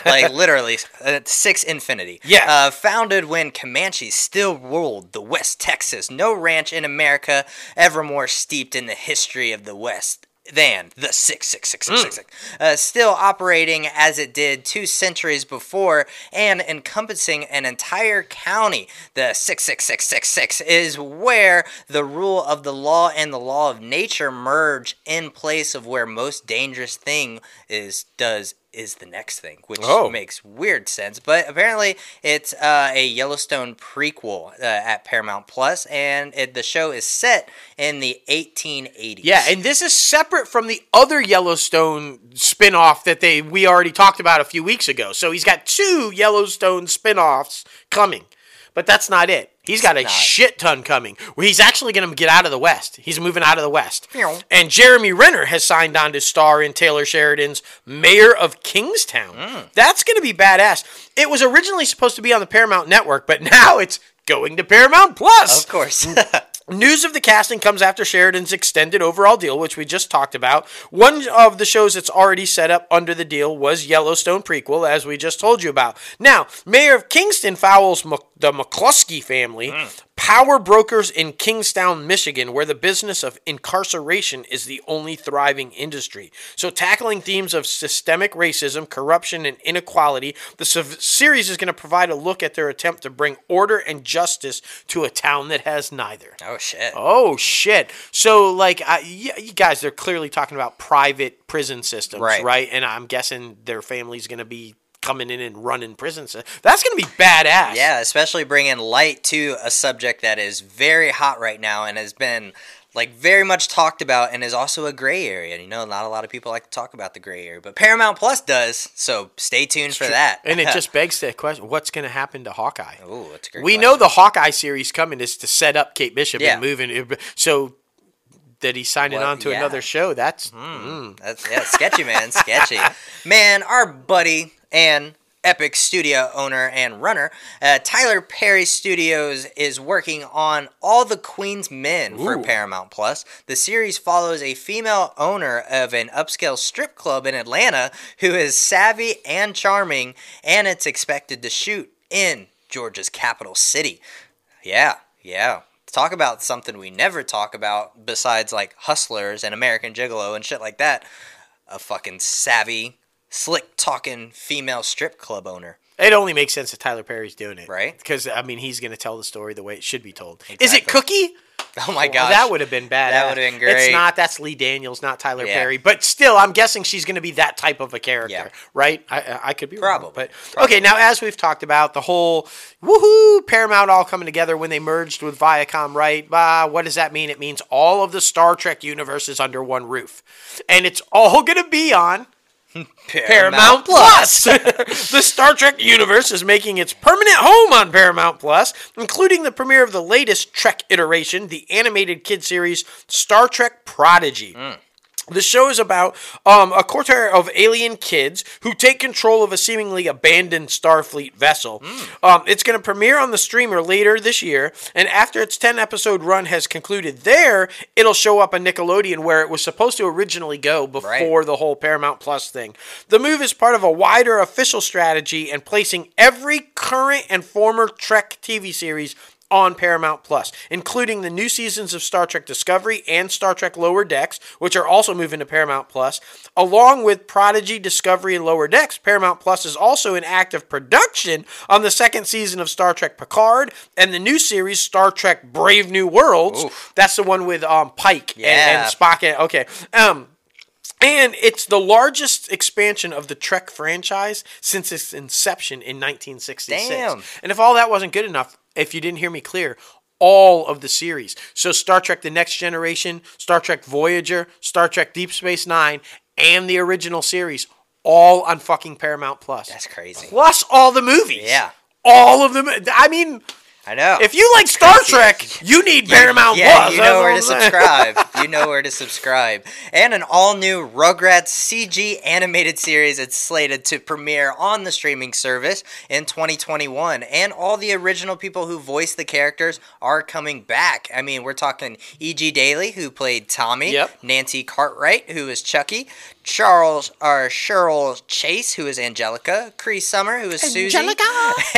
like literally uh, Six Infinity. Yeah. Uh, founded when Comanches still ruled the West Texas, no ranch in America ever more steeped in the history of the West than the 66666. Mm. Uh, still operating as it did two centuries before and encompassing an entire county. The 66666 is where the rule of the law and the law of nature merge in place of where most dangerous thing is does is the next thing, which oh. makes weird sense. But apparently, it's uh, a Yellowstone prequel uh, at Paramount Plus, and it, the show is set in the 1880s. Yeah, and this is separate from the other Yellowstone spinoff that they we already talked about a few weeks ago. So he's got two Yellowstone spinoffs coming, but that's not it. He's got a not. shit ton coming. He's actually going to get out of the West. He's moving out of the West. And Jeremy Renner has signed on to star in Taylor Sheridan's Mayor of Kingstown. Mm. That's going to be badass. It was originally supposed to be on the Paramount Network, but *laughs* now it's going to Paramount Plus. Of course. *laughs* News of the casting comes after Sheridan's extended overall deal, which we just talked about. One of the shows that's already set up under the deal was Yellowstone prequel, as we just told you about. Now, Mayor of Kingstown fouls the McCluskey family, mm. Power brokers in Kingstown, Michigan, where the business of incarceration is the only thriving industry. So, tackling themes of systemic racism, corruption, and inequality, the series is going to provide a look at their attempt to bring order and justice to a town that has neither. Oh, shit. Oh shit! So like, I, yeah, you guys, they're clearly talking about private prison systems, Right. right? And I'm guessing their family's gonna be coming in and running prison. sy- That's gonna be badass. Yeah, especially bringing light to a subject that is very hot right now and has been like very much talked about and is also a gray area. You know, not a lot of people like to talk about the gray area, but Paramount Plus does. So stay tuned for that. And it just *laughs* begs the question: What's gonna happen to Hawkeye? Ooh, that's a great we question. know the Hawkeye series coming is to set up Kate Bishop Yeah. and moving. So that he's signing Well, on to yeah. another show. That's mm. That's yeah, sketchy, man, *laughs* sketchy. Man, our buddy and Epic Studio owner and runner, uh, Tyler Perry Studios is working on All the Queen's Men for Paramount Plus. The series follows a female owner of an upscale strip club in Atlanta who is savvy and charming, and it's expected to shoot in Georgia's capital city. Yeah, yeah. Talk about something we never talk about besides like hustlers and American Gigolo and shit like that. A fucking savvy, slick talking female strip club owner. It only makes sense that Tyler Perry's doing it, Right. Because I mean, he's going to tell the story the way it should be told. Is it Cookie? *laughs* Oh my Well, gosh. that would have been bad. That would've been great. It's not. That's Lee Daniels, not Tyler Yeah. Perry. But still, I'm guessing she's going to be that type of a character, Yeah. right? I, I- could be Probably. wrong, but Probably. okay. Now, as we've talked about, the whole woohoo Paramount all coming together when they merged with Viacom, right? Uh, what does that mean? It means all of the Star Trek universes under one roof, and it's all going to be on Paramount Plus. *laughs* the Star Trek universe is making its permanent home on Paramount Plus, including the premiere of the latest Trek iteration, the animated kid series Star Trek Prodigy. Mm. The show is about um, a quartet of alien kids who take control of a seemingly abandoned Starfleet vessel. Um, it's going to premiere on the streamer later this year, and after its 10 episode run has concluded there, it'll show up on Nickelodeon where it was supposed to originally go before the whole Paramount Plus thing. The move is part of a wider official strategy and placing every current and former Trek TV series on Paramount Plus, including the new seasons of Star Trek Discovery and Star Trek Lower Decks, which are also moving to Paramount Plus. Along with Prodigy, Discovery, and Lower Decks, Paramount Plus is also in active production on the second season of Star Trek Picard and the new series Star Trek Brave New Worlds. That's the one with um, Pike and, and Spock. And, okay. Um, and it's the largest expansion of the Trek franchise since its inception in 1966. Damn. And if all that wasn't good enough, if you didn't hear me clear, all of the series. So Star Trek The Next Generation, Star Trek Voyager, Star Trek Deep Space Nine, and the original series, all on fucking Paramount Plus. That's crazy. Plus all the movies. Yeah. All of them. I mean, I know. if you like Star Trek, you need Paramount yeah, Plus. you know where to subscribe. you know where to *laughs* subscribe. And an all new Rugrats CG animated series is slated to premiere on the streaming service in 2021. And all the original people who voiced the characters are coming back. I mean, we're talking E.G. Daly, who played Tommy, Yep. Nancy Cartwright, who is Chucky, Charles or Cheryl Chase, who is Angelica, Cree Summer, who is Susie,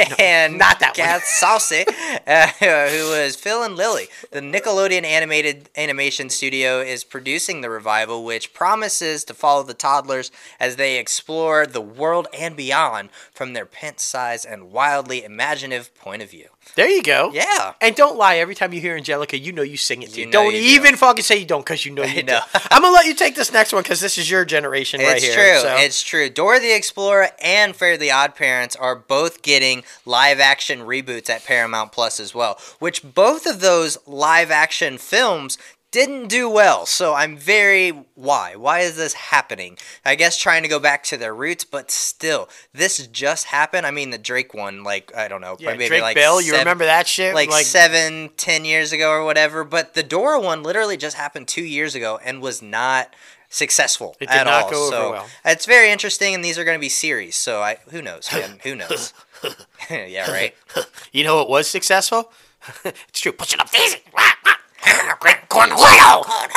*laughs* and not that one. Kath Soucie, *laughs* uh, who was Phil and Lily. The Nickelodeon animated animation studio is producing the revival, which promises to follow the toddlers as they explore the world and beyond from their pint-sized and wildly imaginative point of view. There you go. Yeah. And don't lie. Every time you hear Angelica, you know you sing it too. You know don't you do. even fucking say you don't because you know *laughs* you know. do. I'm gonna let you take this next one because this is your generation right here. it's true. so- It's true. Dora the Explorer and Fairly Odd Parents are both getting live action reboots at Paramount Plus as well, which both of those live action films didn't do well. So I'm very why? Why is this happening? I guess trying to go back to their roots, but still, this just happened. I mean, the Drake one, like I don't know, yeah, maybe Drake like Bell. You remember that shit? like, like seven, ten years ago or whatever. But the Dora one literally just happened two years ago and was not successful It did at not all. go over so well. it's very interesting, and these are going to be series. So I who knows, man? *laughs* who knows? *laughs* yeah, right. *laughs* You know what was successful? it's true. Pushing up Daisy.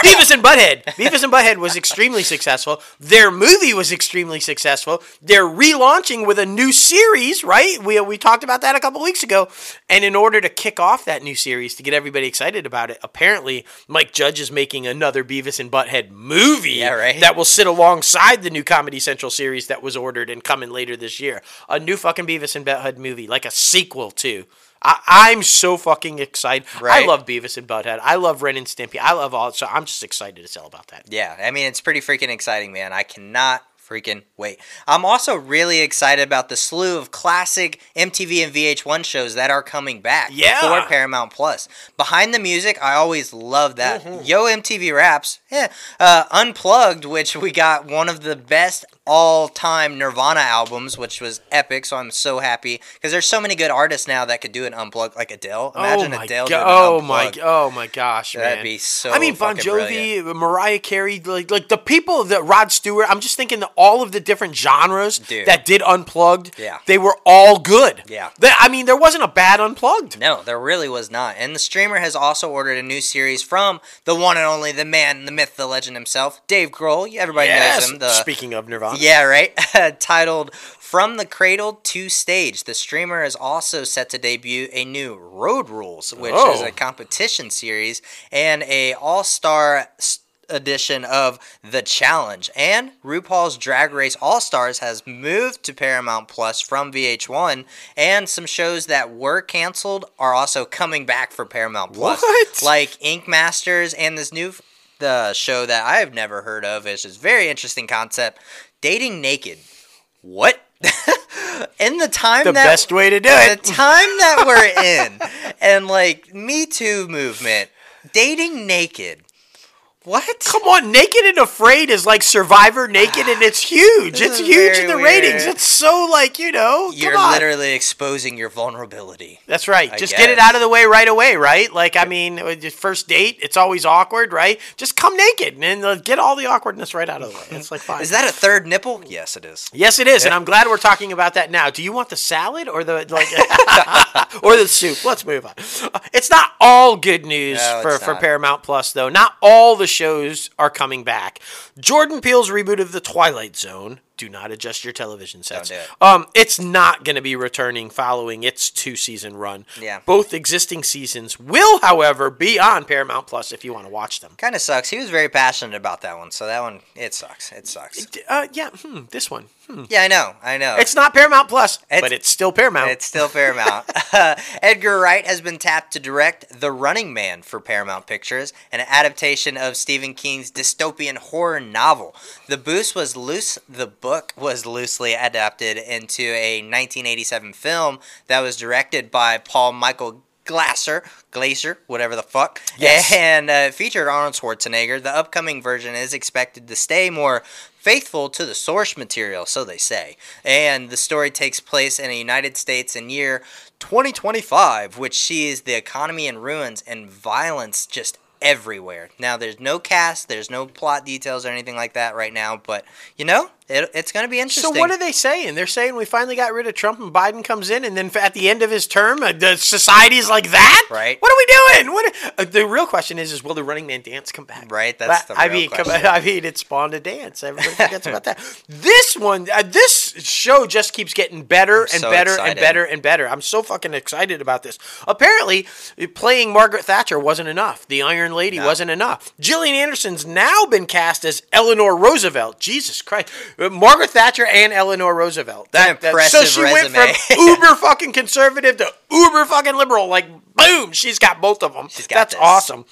Beavis and Butthead. Beavis and Butthead was extremely successful. Their movie was extremely successful. They're relaunching with a new series, right? We, we talked about that a couple weeks ago. And in order to kick off that new series, to get everybody excited about it, apparently Mike Judge is making another Beavis and Butthead movie Yeah, right. that will sit alongside the new Comedy Central series that was ordered and coming later this year. A new fucking Beavis and Butthead movie, like a sequel to. I, I'm so fucking excited. I love Beavis and Butthead. I love Ren and Stimpy. I love all. So I'm just excited to tell about that. Yeah, I mean it's pretty freaking exciting, man. I cannot freaking wait. I'm also really excited about the slew of classic MTV and VH1 shows that are coming back Yeah. for Paramount Plus. Behind the music, I always love that. Mm-hmm. Yo MTV Raps, yeah. *laughs* Uh, Unplugged, which we got one of the best all-time Nirvana albums, which was epic. So I'm so happy because there's so many good artists now that could do an unplugged, like Adele. Imagine oh Adele. go- oh my oh my gosh, That'd man. be so I mean, Bon Jovi, brilliant. Mariah Carey, like like the people that Rod Stewart. I'm just thinking that all of the different genres Dude. that did unplugged. Yeah. they were all good. Yeah. They- I mean, there wasn't a bad unplugged. No, there really was not. And the streamer has also ordered a new series from the one and only, the man, the myth, the legend himself, Dave Grohl. Everybody Yes. knows him. The, Speaking of Nirvana, yeah, right. *laughs* Titled "From the Cradle to Stage." The streamer is also set to debut a new Road Rules, which is Oh. a competition series and a all-star s- edition of The Challenge. And RuPaul's Drag Race All Stars has moved to Paramount Plus from VH1, and some shows that were canceled are also coming back for Paramount Plus, What? like Ink Masters and this new the show that I have never heard of. It's just very interesting concept. Dating naked. What? *laughs* in the time the that best way to do it. the *laughs* time that we're in and like Me Too movement, dating naked. What? Come on, Naked and Afraid is like Survivor Naked, and it's huge. *sighs* This It's huge in the ratings. It's so like you know. You're come on. literally exposing your vulnerability. That's right. I just get it out of the way right away, right? Like, I mean, with your first date, it's always awkward, right? Just come naked and uh, get all the awkwardness right out of the way. It's like fine. *laughs* Is that a third nipple? Yes, it is. Yes, it is, and I'm glad we're talking about that now. Do you want the salad or the like, *laughs* *laughs* or the soup? Let's move on. Uh, It's not all good news No, for, for. Paramount Plus, though. Not all the shows are coming back. Jordan Peele's reboot of The Twilight Zone. Do not adjust your television sets. do it. Um, it's not going to be returning following its two season run. Yeah. Both existing seasons will, however, be on Paramount Plus if you want to watch them. Kind of sucks. He was very passionate about that one, so that one it sucks. It sucks. Uh, yeah, hmm, this one. Hmm. Yeah, I know. I know. It's not Paramount Plus, It's- but it's still Paramount. It's still Paramount. *laughs* *laughs* Edgar Wright has been tapped to direct The Running Man for Paramount Pictures, an adaptation of Stephen King's dystopian horror novel. The boost was loose. The book was loosely adapted into a 1987 film that was directed by Paul Michael Glaser, Glacier, whatever the fuck, Yes. and uh, featured Arnold Schwarzenegger. The upcoming version is expected to stay more faithful to the source material, so they say. And the story takes place in the United States in year 2025, which sees the economy in ruins and violence just everywhere. Now, there's no cast, there's no plot details or anything like that right now, but you know, it, it's going to be interesting. So what are they saying? They're saying we finally got rid of Trump and Biden comes in, and then at the end of his term, uh, the society's like that. Right. What are we doing? What? Uh, the real question is: Is will the Running Man dance come back? Right, that's That- the I real mean, come-. *laughs* I mean, it spawned a dance. Everybody forgets about that. This one, uh, this show just keeps getting better and so better and better and better. I'm so fucking excited about this. Apparently, playing Margaret Thatcher wasn't enough. The Iron Lady wasn't enough. Gillian Anderson's now been cast as Eleanor Roosevelt. Jesus Christ, Margaret Thatcher and Eleanor Roosevelt. So impressive so she went from *laughs* uber fucking conservative to uber fucking liberal. Like boom, she's got both of them. She's got That's this. awesome.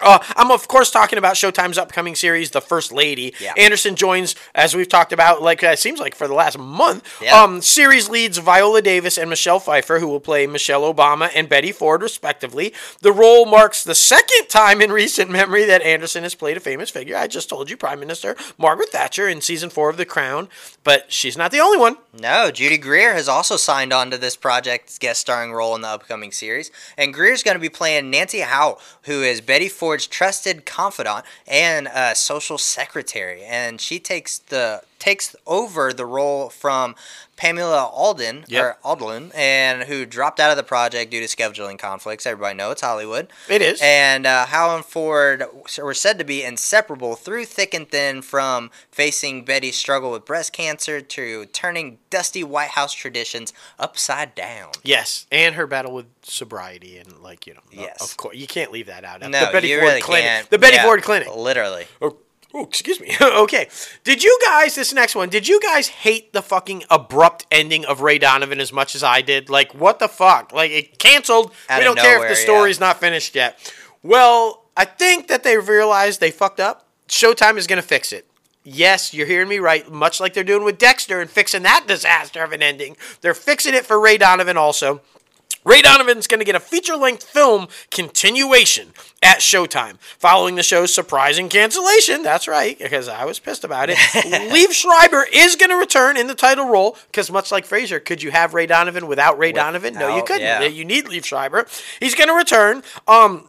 Uh, I'm of course talking about Showtime's upcoming series, The First Lady. Yeah. Anderson joins, as we've talked about, like uh, it seems like for the last month. Yeah. Um, series leads Viola Davis and Michelle Pfeiffer, who will play Michelle Obama and Betty Ford, respectively. The role marks the second time in recent memory that Anderson has played a famous figure. I just told you, Prime Minister Margaret Thatcher in season four of The Crown, but she's not the only one. No, Judy Greer has also signed on to this project's guest starring role in the upcoming series. And Greer's going to be playing Nancy Howe, who is Betty Ford's trusted confidant and uh, social secretary. And she takes the takes over the role from Pamela Alden Yep. or Alden, and who dropped out of the project due to scheduling conflicts. Everybody know it's Hollywood. It is. And uh, and Ford were said to be inseparable through thick and thin, from facing Betty's struggle with breast cancer to turning dusty White House traditions upside down. Yes, and her battle with sobriety and like you know, Yes. of course you can't leave that out. No, the Betty you Ford really Clinic, can't. the Betty Yeah, Ford Clinic. Literally. Or, Oh, excuse me. *laughs* okay. Did you guys, this next one, did you guys hate the fucking abrupt ending of Ray Donovan as much as I did? Like, what the fuck? Like, it canceled. Out we don't care if the story's not finished yet. Well, I think that they realized they fucked up. Showtime is going to fix it. Yes, you're hearing me right. Much like they're doing with Dexter and fixing that disaster of an ending, they're fixing it for Ray Donovan also. Ray Donovan's going to get a feature length film continuation at Showtime following the show's surprising cancellation. That's right, because I was pissed about it. *laughs* Liev Schreiber is going to return in the title role because, much like Frasier, could you have Ray Donovan without Ray Donovan? No, you couldn't. yeah. You need Liev Schreiber. He's going to return. Um,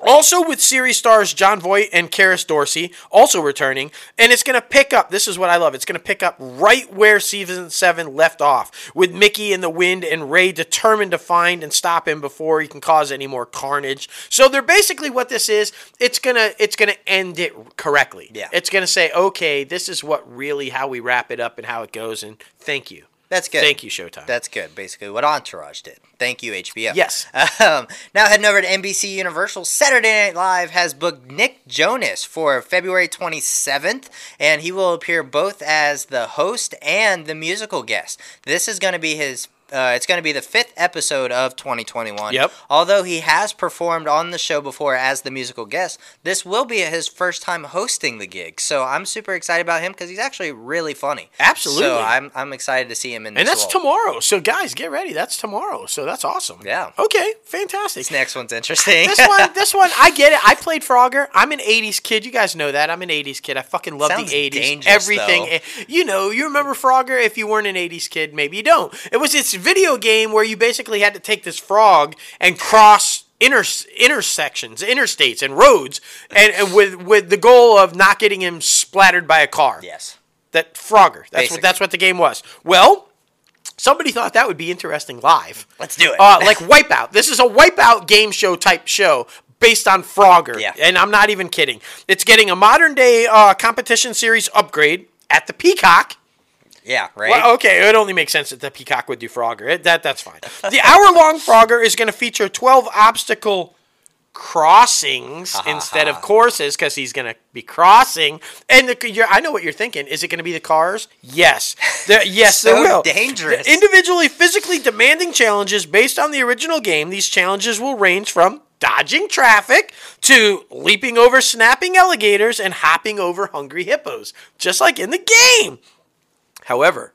also with series stars Jon Voight and Kerris Dorsey also returning, and it's going to pick up. This is what I love. It's going to pick up right where season seven left off, with Mickey in the wind and Ray determined to find and stop him before he can cause any more carnage. So they're basically what this is. It's gonna it's gonna end it correctly. Yeah. It's gonna say, okay, this is what really how we wrap it up and how it goes. And thank you, That's good. thank you, Showtime. That's good. Basically, what Entourage did. Thank you, HBO. Yes. Um, now heading over to NBC Universal, Saturday Night Live has booked Nick Jonas for February 27th, and he will appear both as the host and the musical guest. This is going to be his. Uh, it's going to be the fifth episode of 2021. Yep. Although he has performed on the show before as the musical guest, this will be his first time hosting the gig. So I'm super excited about him because he's actually really funny. Absolutely. So I'm, I'm excited to see him in this and that's role. tomorrow. So guys, get ready. That's tomorrow. So that's awesome. Yeah. Okay. Fantastic. This next one's interesting. this one, *laughs* this one, I get it. I played Frogger. I'm an '80s kid. You guys know that. I'm an '80s kid. I fucking love Sounds the '80s. dangerous, Everything. though. You know, you remember Frogger? If you weren't an '80s kid, maybe you don't. It was this video game where you basically had to take this frog and cross. Inter- intersections, interstates, and roads, and, and with with the goal of not getting him splattered by a car. yes. That Frogger. That's Basically. what that's what the game was. Well, somebody thought that would be interesting live. Let's do it. Uh, like Wipeout. This is a Wipeout game show type show based on Frogger. Yeah. And I'm not even kidding. It's getting a modern day uh, competition series upgrade at the Peacock. Yeah, right. Well, okay, it only makes sense that the Peacock would do Frogger. It, that that's fine. The hour long Frogger is going to feature 12 obstacle crossings ah, instead of courses because he's going to be crossing. And the, you're, I know what you're thinking. Is it going to be the cars? Yes. The- *laughs* yes, So there will. dangerous. The individually physically demanding challenges based on the original game. These challenges will range from dodging traffic to leaping over snapping alligators and hopping over hungry hippos, just like in the game. However,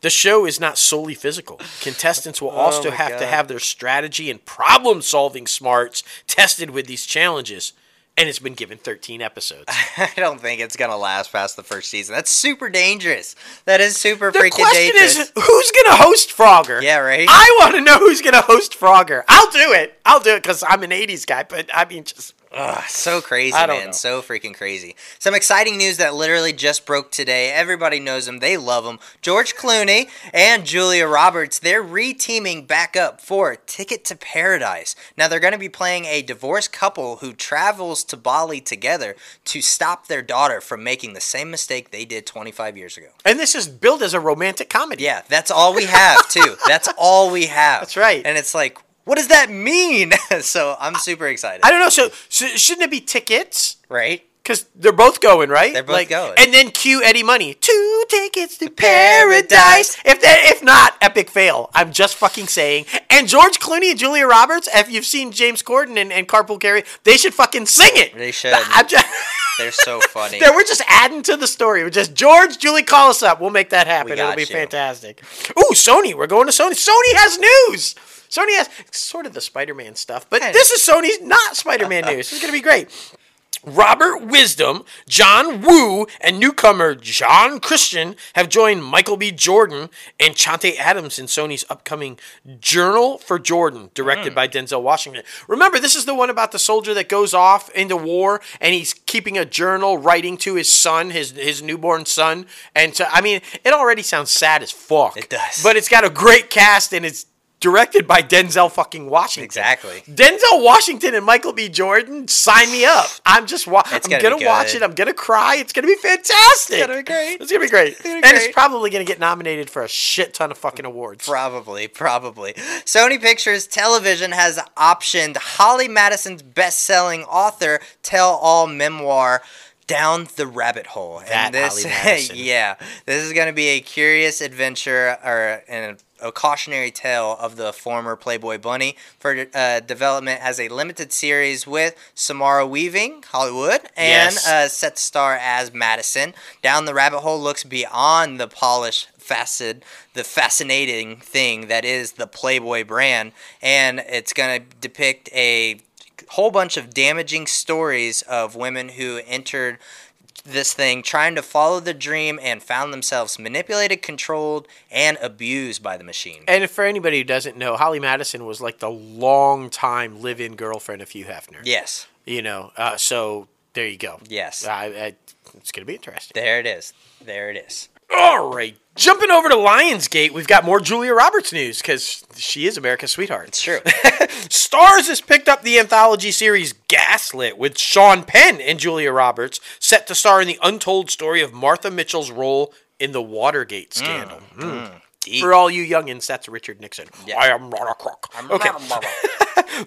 the show is not solely physical. Contestants will *laughs* oh also Oh have to have their strategy and problem solving smarts tested with these challenges. And it's been given 13 episodes. *laughs* I don't think it's gonna last past the first season. That's super dangerous. That is super The freaking question dangerous. is who's going to host Frogger? Yeah, right? I want to know who's going to host Frogger. I'll do it. I'll do it because I'm an 80s guy, but I mean, just. Ugh, so crazy, man. know. So freaking crazy. Some exciting news that literally just broke today. Everybody knows them. They love them. George Clooney and Julia Roberts, they're re-teaming back up for Ticket to Paradise. Now, they're going to be playing a divorced couple who travels to Bali together to stop their daughter from making the same mistake they did 25 years ago. And this is billed as a romantic comedy. Yeah, that's all we have, too. *laughs* That's all we have. That's right. And it's like, what does that mean? *laughs* so I'm super excited. I don't know. So, so shouldn't it be tickets? right? Because they're both going, right? They're both going. And then cue Eddie Money. Two tickets to paradise. paradise. If that, if not, epic fail. I'm just fucking saying. And George Clooney and Julia Roberts, if you've seen James Corden and, and Carpool Carry, they should fucking sing it. They should. *laughs* I'm just, They're so funny. *laughs* There, we're just adding to the story. We're just George, Julie, call us up. We'll make that happen. It'll be you. fantastic. Ooh, Sony. We're going to Sony. Sony has news. Sony has sort of the Spider-Man stuff, but this is Sony's not Spider-Man news. This is gonna be great. Robert Wisdom, John Woo, and newcomer Jalon Christian have joined Michael B. Jordan and Chante Adams in Sony's upcoming Journal for Jordan, directed Hmm. by Denzel Washington. Remember, this is the one about the soldier that goes off into war and he's keeping a journal, writing to his son, his his newborn son. And so, I mean, it already sounds sad as fuck. It does. but it's got a great cast and it's directed by Denzel fucking Washington. Exactly. Denzel Washington and Michael B. Jordan, sign me up. I'm just wa- I'm gonna gonna, watch it. I'm gonna cry. It's gonna be fantastic. It's gonna be great. It's gonna be great. gonna be and it's probably gonna get nominated for a shit ton of fucking awards. Probably, probably. Sony Pictures Television has optioned Holly Madison's best-selling author tell-all memoir down the rabbit hole. That and this, Holly *laughs* Madison. yeah, this is going to be a curious adventure or an, a cautionary tale of the former Playboy Bunny for uh, development as a limited series with Samara Weaving, Hollywood, and Yes. uh, set star as Madison. Down the rabbit hole looks beyond the polished facet, the fascinating thing that is the Playboy brand, and it's going to depict a whole bunch of damaging stories of women who entered this thing trying to follow the dream and found themselves manipulated, controlled, and abused by the machine. And for anybody who doesn't know, Holly Madison was like the long time live in girlfriend of Hugh Hefner. Yes, You know, uh, so there you go. yes. I, I, it's going to be interesting. There it is. There it is. All right. Jumping over to Lionsgate, we've got more Julia Roberts news because she is America's sweetheart. It's true. *laughs* Starz has picked up the anthology series Gaslit with Sean Penn and Julia Roberts, set to star in the untold story of Martha Mitchell's role in the Watergate scandal. Mm. For all you youngins, that's Richard Nixon. Yeah. I am not a crook. Okay. *laughs*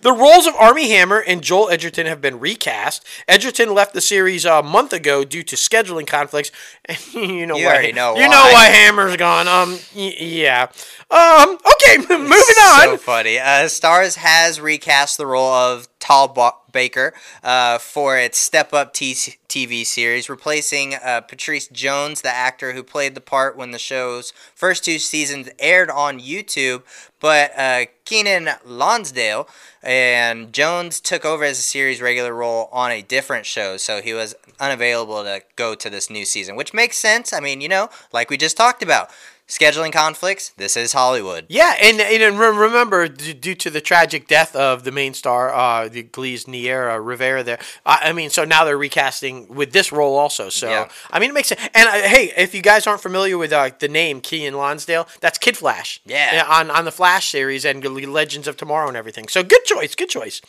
The roles of Armie Hammer and Joel Edgerton have been recast. Edgerton left the series a month ago due to scheduling conflicts. *laughs* you know You why. already know You why. know why Hammer's gone. Um, y- yeah. Um. Okay. *laughs* Moving on. So funny. Uh, Starz has recast the role of Tal ba- Baker uh, for its Step Up T- TV series, replacing uh, Petrice Jones, the actor who played the part when the show's first two seasons aired on YouTube. But uh, Keiynan Lonsdale and Jones took over as a series regular role on a different show, so he was unavailable to go to this new season, which makes sense. I mean, you know, like we just talked about. Scheduling conflicts. This is Hollywood. Yeah, and, and re- remember, d- due to the tragic death of the main star, uh, the Glee's Naya Rivera, there. I, I mean, so now they're recasting with this role also. So Yeah. I mean, it makes sense. And uh, hey, if you guys aren't familiar with uh, the name Keiynan Lonsdale, that's Kid Flash. Yeah. on on the Flash series and Legends of Tomorrow and everything. So good choice, good choice.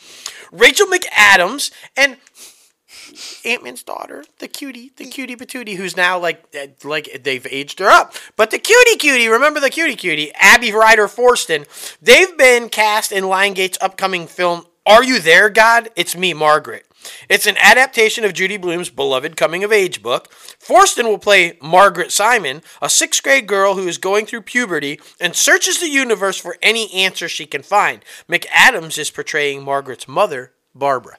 Rachel McAdams and. Ant Man's daughter, the cutie, the cutie patootie, who's now like uh, like they've aged her up. But the cutie cutie, remember the cutie cutie, Abby Ryder Fortson, they've been cast in Lionsgate's upcoming film Are You There, God? It's Me, Margaret. It's an adaptation of Judy Blume's beloved coming of age book. Forston will play Margaret Simon, a sixth grade girl who is going through puberty and searches the universe for any answer she can find. McAdams is portraying Margaret's mother, Barbara.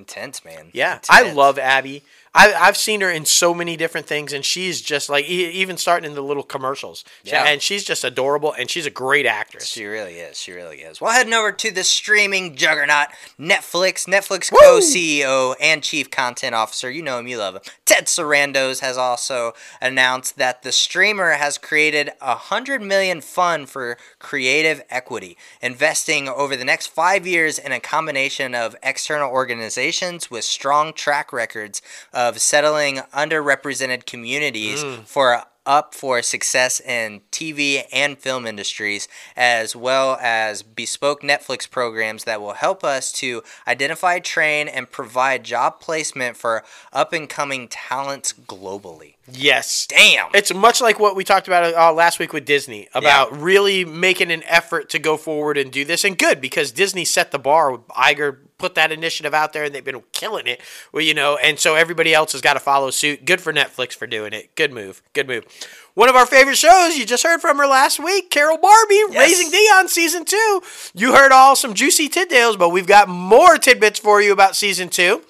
Intense, man. Yeah, I love Abby. I, I've seen her in so many different things, and she's just like e- even starting in the little commercials. Yeah. and she's just adorable, and she's a great actress. She really is. She really is. Well, heading over to the streaming juggernaut, Netflix. Netflix co-CEO and chief content officer, you know him, you love him. Ted Sarandos has also announced that the streamer has created a hundred million fund for creative equity, investing over the next five years in a combination of external organizations with strong track records of settling underrepresented communities mm. for up for success in TV and film industries, as well as bespoke Netflix programs that will help us to identify, train, and provide job placement for up and coming talents globally. Yes. Damn! It's much like what we talked about uh, last week with Disney about really making an effort to go forward and do this, and good because Disney set the bar. Iger put that initiative out there, and they've been killing it. Well, you know, and so everybody else has got to follow suit. Good for Netflix for doing it. Good move. Good move. One of our favorite shows. You just heard from her last week, Carol Barbee, Raising Dion season two. You heard all some juicy tidbits, but we've got more tidbits for you about season two.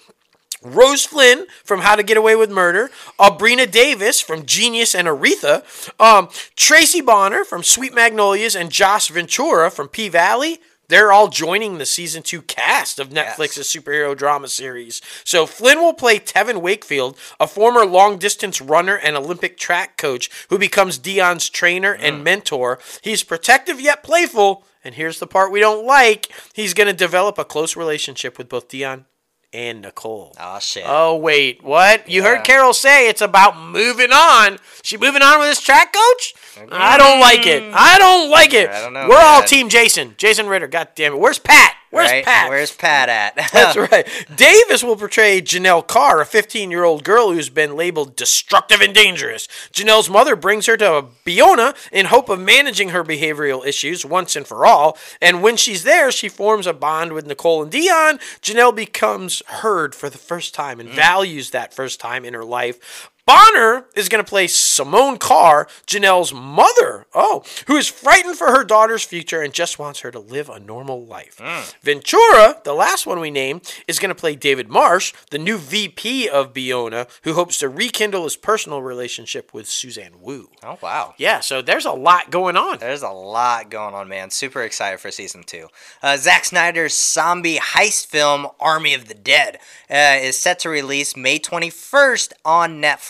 Rome Flynn from How to Get Away with Murder, Aubriana Davis from Genius and Aretha, um, Tracey Bonner from Sweet Magnolias, and Josh Ventura from P Valley. They're all joining the season two cast of Netflix's superhero drama series. So Flynn will play Tevin Wakefield, a former long distance runner and Olympic track coach who becomes Dion's trainer and mentor. He's protective yet playful. And here's the part we don't like. He's going to develop a close relationship with both Dion and Nicole. Oh shit! Oh wait, what? You Yeah. heard Carol say it's about moving on. She moving on with this track coach? I don't like it. Mm. I don't like it. I don't know, We're all man. team Jason. Jason Ritter. God damn it. Where's Pat? Where's right? Pat? Where's Pat at? *laughs* That's *laughs* right. Davis will portray Janelle Carr, a 15 year old girl who's been labeled destructive and dangerous. Janelle's mother brings her to Biona in hope of managing her behavioral issues once and for all. And when she's there, she forms a bond with Nicole and Dion. Janelle becomes heard for the first time and mm. values that first time in her life. Bonner is going to play Simone Carr, Janelle's mother, oh, who is frightened for her daughter's future and just wants her to live a normal life. Ventura, the last one we named, is going to play David Marsh, the new VP of Biona, who hopes to rekindle his personal relationship with Suzanne Wu. oh wow. Yeah, so there's a lot going on. There's a lot going on, man. Super excited for season two. Uh, Zack Snyder's zombie heist film Army of the Dead uh, is set to release May 21st on Netflix.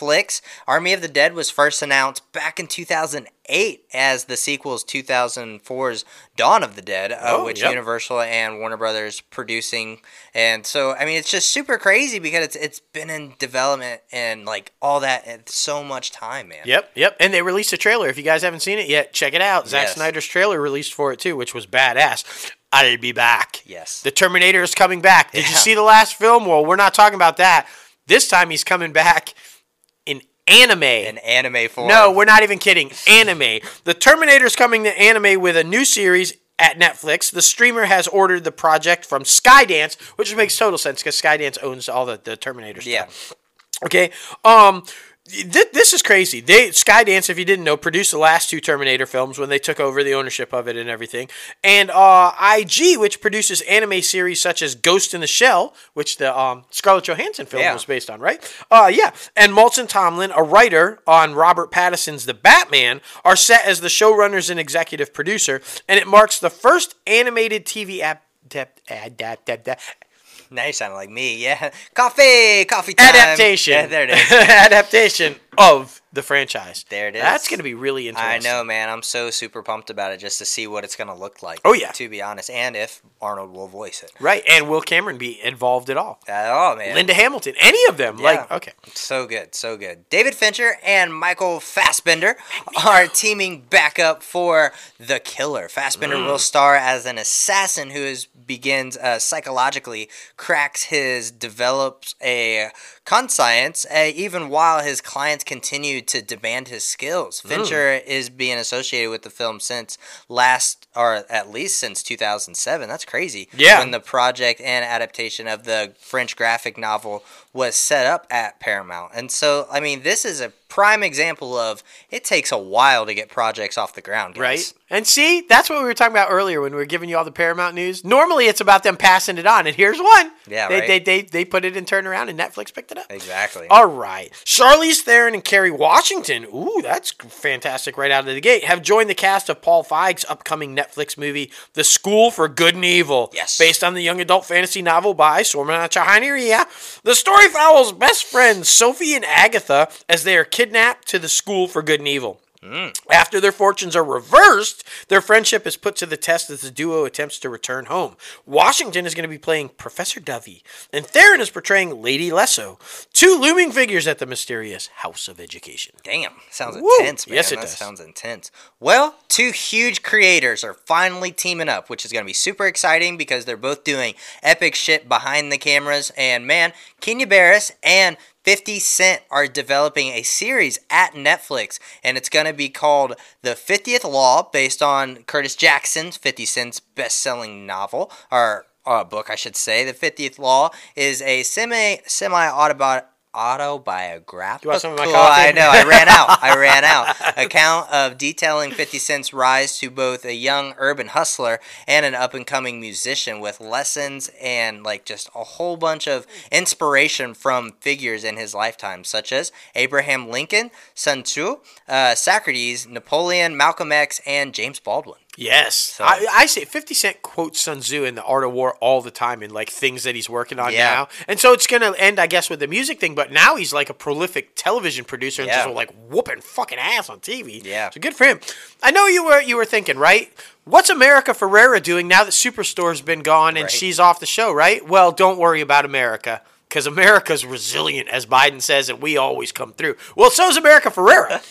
Army of the Dead was first announced back in 2008 as the sequel sequel's 2004's Dawn of the Dead, uh, Oh, which yep. Universal and Warner Brothers producing. And so, I mean, it's just super crazy because it's it's been in development and like all that and so much time, man. Yep, yep. And they released a trailer. If you guys haven't seen it yet, check it out. Zack Yes. Snyder's trailer released for it too, which was badass. I'll be back. Yes. The Terminator is coming back. Did you see the last film? Well, we're not talking about that. This time he's coming back anime. In anime form. no, we're not even kidding. Anime. The Terminator's coming to anime with a new series at Netflix. The streamer has ordered the project from Skydance, which makes total sense because Skydance owns all the, the Terminator stuff. Yeah. Okay. Um this is crazy. They Skydance, if you didn't know, produced the last two Terminator films when they took over the ownership of it and everything. And uh, IG, which produces anime series such as Ghost in the Shell, which the um, Scarlett Johansson film Yeah. was based on, right? Uh, yeah. And Mattson Tomlin, a writer on Robert Pattinson's The Batman, are set as the showrunners and executive producer, and it marks the first animated TV app. Now you sound like me. Yeah. Coffee, coffee time. adaptation. Yeah, there it is. *laughs* adaptation of the franchise. There it is. That's going to be really interesting. I know, man. I'm so super pumped about it just to see what it's gonna look like. Oh, yeah. To be honest, and if Arnold will voice it Right, and will Cameron be involved at all? at all, man. Linda Hamilton, any of them? Like, Yeah. okay, So good, so good. David Fincher and Michael Fassbender are teaming back up for The Killer. Fassbender Mm. will star as an assassin who is begins uh, psychologically cracks his develops a conscience uh, even while his clients continue to demand his skills. Hmm. Fincher is being associated with the film since last or at least since 2007. That's crazy. Yeah. When the project and adaptation of the French graphic novel was set up at Paramount. And so, I mean, this is a prime example of it takes a while to get projects off the ground, guys. right. And see, that's what we were talking about earlier when we were giving you all the Paramount news. Normally, it's about them passing it on, and here's one. Yeah, they right. they, they they put it in turnaround, and Netflix picked it up. Exactly. All right. Charlize Theron and Kerry Washington, ooh, that's fantastic right out of the gate, have joined the cast of Paul Feig's upcoming Netflix movie, The School for Good and Evil. Yes. Based on the young adult fantasy novel by Soman Chainani. The story follows best friends Sophie and Agatha as they are kidnapped to the School for Good and Evil. After their fortunes are reversed, their friendship is put to the test as the duo attempts to return home. Washington is going to be playing Professor Dovey, and Theron is portraying Lady Lesso, two looming figures at the mysterious House of Education. Damn, sounds Woo. intense, man. Yes, it that does. sounds intense. Well, two huge creators are finally teaming up, which is going to be super exciting because they're both doing epic shit behind the cameras. And man, Kenya Barris and 50 Cent are developing a series at Netflix, and it's going to be called The 50th Law, based on Curtis Jackson's 50 Cent's best selling novel, or uh, book, I should say. The 50th Law is a semi semi autobiographical. You want some of my coffee? I know. I ran out. I *laughs* ran out. Account of detailing 50 Cent's rise to both a young urban hustler and an up and coming musician with lessons and like just a whole bunch of inspiration from figures in his lifetime, such as Abraham Lincoln, Sun Tzu, uh, Socrates, Napoleon, Malcolm X, and James Baldwin. Yes. I, I say 50 Cent quotes Sun Tzu in The Art of War all the time in like things that he's working on Yeah. now. And so it's going to end, I guess, with the music thing, but now he's like a prolific television producer and Yeah. just like whooping fucking ass on TV. Yeah. So good for him. I know you were you were thinking, right? What's America Ferrera doing now that Superstore's been gone and Right. she's off the show, right? Well, don't worry about America. Because America's resilient, as Biden says, and we always come through. Well, so is America Ferrera.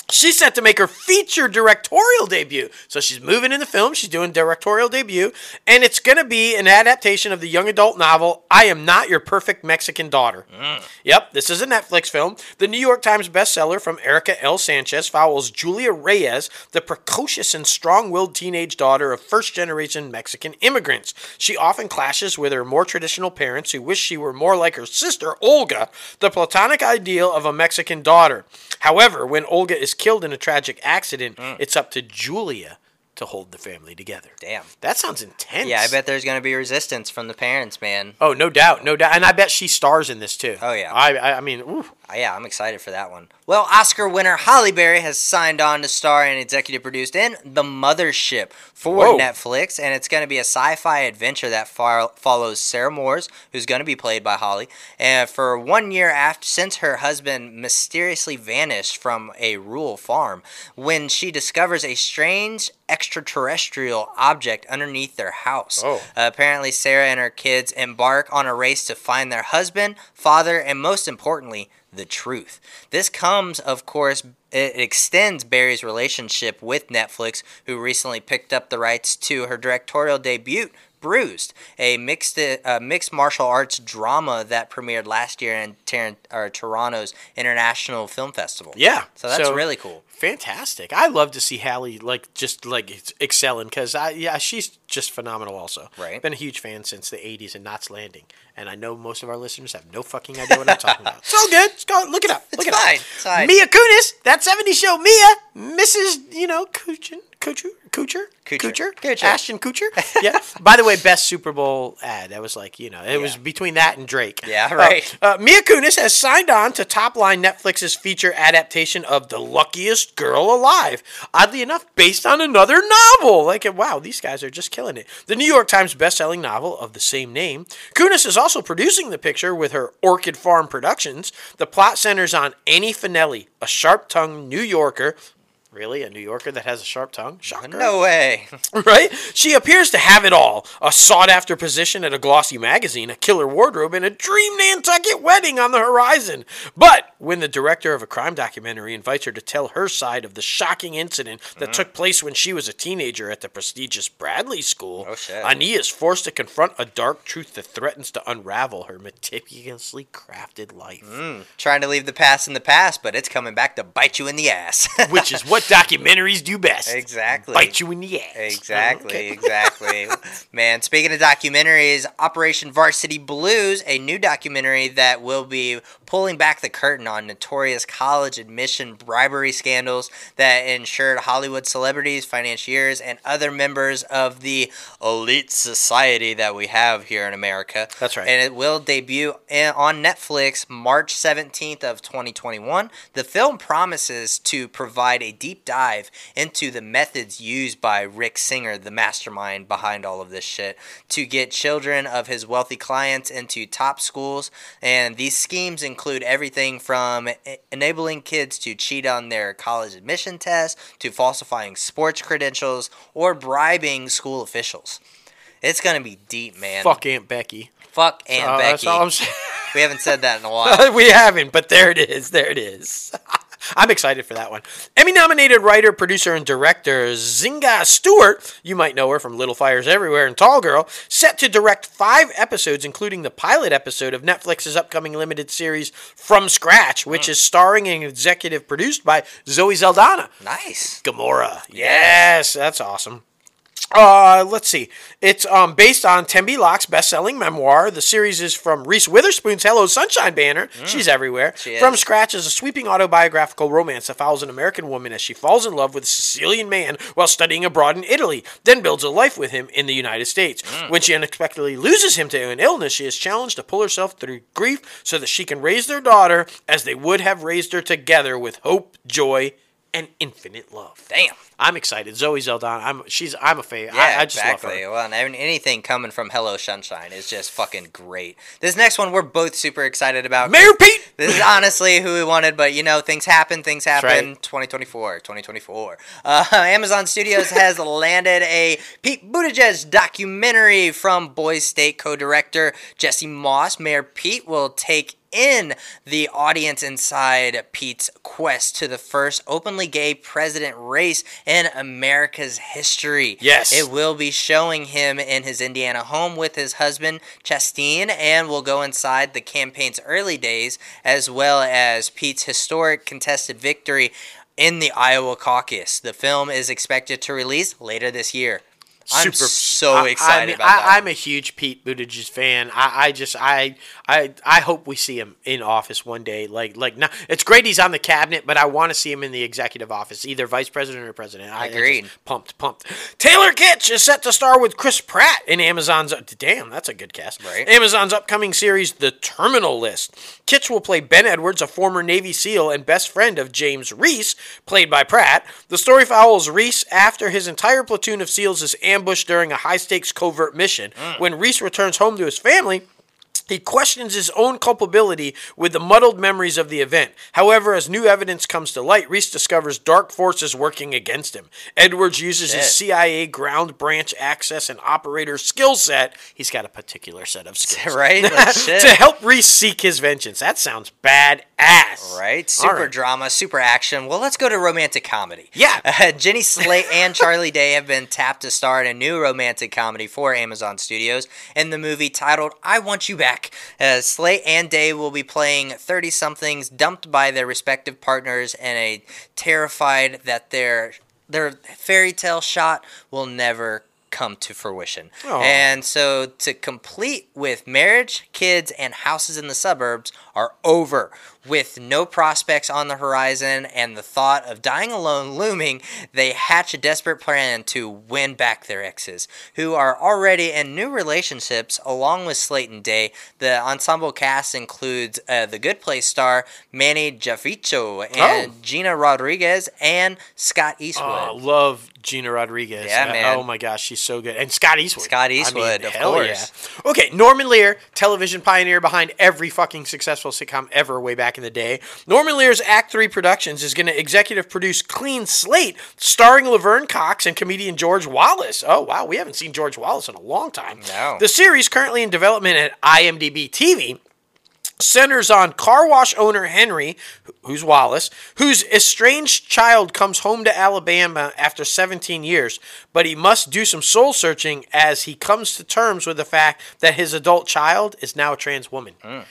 *laughs* she's set to make her feature directorial debut. So she's moving in the film. She's doing directorial debut, and it's going to be an adaptation of the young adult novel "I Am Not Your Perfect Mexican Daughter." Mm. Yep, this is a Netflix film. The New York Times bestseller from Erika L. Sanchez follows Julia Reyes, the precocious and strong-willed teenage daughter of first-generation Mexican immigrants. She often clashes with her more traditional parents who wish she were more like her sister Olga, the platonic ideal of a Mexican daughter. However, when Olga is killed in a tragic accident, mm. it's up to Julia to hold the family together. Damn. That sounds intense. Yeah, I bet there's gonna be resistance from the parents, man. Oh, no doubt, no doubt, and I bet she stars in this too. Oh, yeah. I, I, I mean, ooh. Uh, yeah, I'm excited for that one. Well, Oscar winner Halle Berry has signed on to star and executive produced in The Mothership for Whoa. Netflix, and it's going to be a sci-fi adventure that far- follows Sarah Moores, who's going to be played by Holly, and for one year after since her husband mysteriously vanished from a rural farm, when she discovers a strange extraterrestrial object underneath their house. Oh. Uh, apparently, Sarah and her kids embark on a race to find their husband, father, and most importantly, the truth. This comes, of course, it extends Berry's relationship with Netflix, who recently picked up the rights to her directorial debut, Bruised, a mixed uh, mixed martial arts drama that premiered last year in Tar- or Toronto's International Film Festival. Yeah. So that's really cool. Fantastic. I love to see Halle like just like excelling because I yeah she's just phenomenal. Also, Right. Been a huge fan since the '80s and Knots Landing, and I know most of our listeners have no fucking idea what I'm talking about. *laughs* It's all good. It's go look it up. It's look it fine. Up. It's fine. Mia Kunis, that '70s show. Mia, Mrs. You know Kuchin, Kutcher, Kutcher. Kutcher, Kutcher. Ashton Kutcher. *laughs* yeah. By the way, best Super Bowl ad. That was like you know it was between that and Drake. Yeah, Uh, right. uh, Mia Kunis has signed on to top line Netflix's feature adaptation of The Luckiest Girl Alive. Oddly enough, based on another novel. Like, wow, these guys are just killing it. The New York Times best-selling novel of the same name. Kunis is also producing the picture with her Orchard Farm Productions. The plot centers on Ani FaNelli, a sharp-tongued New Yorker. Really, a New Yorker that has a sharp tongue? Shocker No way. *laughs* right? She appears to have it all a sought after position at a glossy magazine, a killer wardrobe, and a dream Nantucket wedding on the horizon. But when the director of a crime documentary invites her to tell her side of the shocking incident that mm-hmm. took place when she was a teenager at the prestigious Bradley School, Oh, shit. Ani is forced to confront a dark truth that threatens to unravel her meticulously crafted life. Mm. *laughs* Trying to leave the past in the past, but it's coming back to bite you in the ass. Which is what documentaries do best. Exactly. Bite you in the ass. Exactly, Okay. exactly. *laughs* Man, speaking of documentaries, Operation Varsity Blues, a new documentary that will be pulling back the curtain on notorious college admission bribery scandals that ensured Hollywood celebrities, financiers, and other members of the elite society that we have here in America. That's right. And it will debut on Netflix March 17th of 2021. The film promises to provide a deep dive into the methods used by Rick Singer, the mastermind behind all of this shit, to get children of his wealthy clients into top schools. And these schemes include everything from enabling kids to cheat on their college admission tests to falsifying sports credentials or bribing school officials. It's gonna be deep, man. Fuck Aunt Becky. Fuck Aunt Uh, Becky. That's all I'm saying. We haven't said that in a while. *laughs* we haven't, but there it is. There it is. *laughs* I'm excited for that one. Emmy nominated writer, producer, and director Nzingha Stewart, you might know her from Little Fires Everywhere and Tall Girl, set to direct five episodes, including the pilot episode of Netflix's upcoming limited series From Scratch, which hmm. is starring and executive produced by Zoe Saldana. Nice. Gamora. Yes, that's awesome. Uh, let's see. It's um based on Tembi Locke's best-selling memoir. The series is from Reese Witherspoon's Hello Sunshine banner. She's everywhere. Mm. She From. Scratch is a sweeping autobiographical romance that follows an American woman as she falls in love with a Sicilian man while studying abroad in Italy, then builds a life with him in the United States. Mm. When she unexpectedly loses him to an illness, she is challenged to pull herself through grief so that she can raise their daughter as they would have raised her together with hope, joy, and Infinite Love. Damn. I'm excited. Zoe Saldana. I'm she's I'm a fan. Yeah, I, I just exactly. love her. Well, and anything coming from Hello Sunshine is just fucking great. This next one we're both super excited about. Mayor Pete. This is honestly who we wanted, but you know, things happen, things happen. right. 2024, 2024. Uh, *laughs* Amazon Studios has *laughs* landed a Pete Buttigieg documentary from Boys State co director Jesse Moss. Mayor Pete will take in the audience inside Pete's quest to the first openly gay president race in America's history. Yes. It will be showing him in his Indiana home with his husband, Chasten, and will go inside the campaign's early days, as well as Pete's historic contested victory in the Iowa caucus. The film is expected to release later this year. I'm so I- excited I mean, about I, that. I'm a huge Pete Buttigieg fan. I, I just I I I hope we see him in office one day. Like like now, it's great he's on the cabinet, but I want to see him in the executive office, either vice president or president. I, I Agreed. pumped, pumped. Taylor Kitsch is set to star with Chris Pratt in Amazon's. Damn, that's a good cast. Right. Amazon's upcoming series, The Terminal List. Kitsch will play Ben Edwards, a former Navy SEAL and best friend of James Reese, played by Pratt. The story follows Reese after his entire platoon of SEALs is ambushed during a high stakes covert mission. Mm. When Reese returns home to his family, he questions his own culpability with the muddled memories of the event. However, as new evidence comes to light, Reese discovers dark forces working against him. Edwards uses his CIA ground branch access and operator skill set. He's got a particular set of skills. *laughs* Right? Like, *laughs* to help Reese seek his vengeance. That sounds badass. Right? Super right. drama, super action. Well, let's go to romantic comedy. Yeah. *laughs* Uh, Jenny Slate and Charlie Day have been tapped to star in a new romantic comedy for Amazon Studios in the movie titled I Want You Back. Uh, Slate and Day will be playing 30 somethings dumped by their respective partners and a terrified that their their fairy tale shot will never come to fruition. Aw. And so to complete with marriage, kids, and houses in the suburbs are over. With no prospects on the horizon and the thought of dying alone looming, they hatch a desperate plan to win back their exes, who are already in new relationships along with Slayton Day. The ensemble cast includes uh, the Good Place star Manny Jacinto and Oh. Gina Rodriguez and Scott Eastwood. Oh, love Gina Rodriguez. Yeah, Uh, man. Oh my gosh, she's so good. And Scott Eastwood. Scott I mean, Eastwood, of hell course. yeah. Okay, Norman Lear, television pioneer behind every fucking successful sitcom ever way back in the day. Norman Lear's Act 3 Productions is going to executive produce Clean Slate, starring Laverne Cox and comedian George Wallace. Oh, wow, we haven't seen George Wallace in a long time. No. The series, currently in development at IMDb TV, centers on car wash owner Henry, who's Wallace, whose estranged child comes home to Alabama after 17 years, but he must do some soul searching as he comes to terms with the fact that his adult child is now a trans woman. Mm.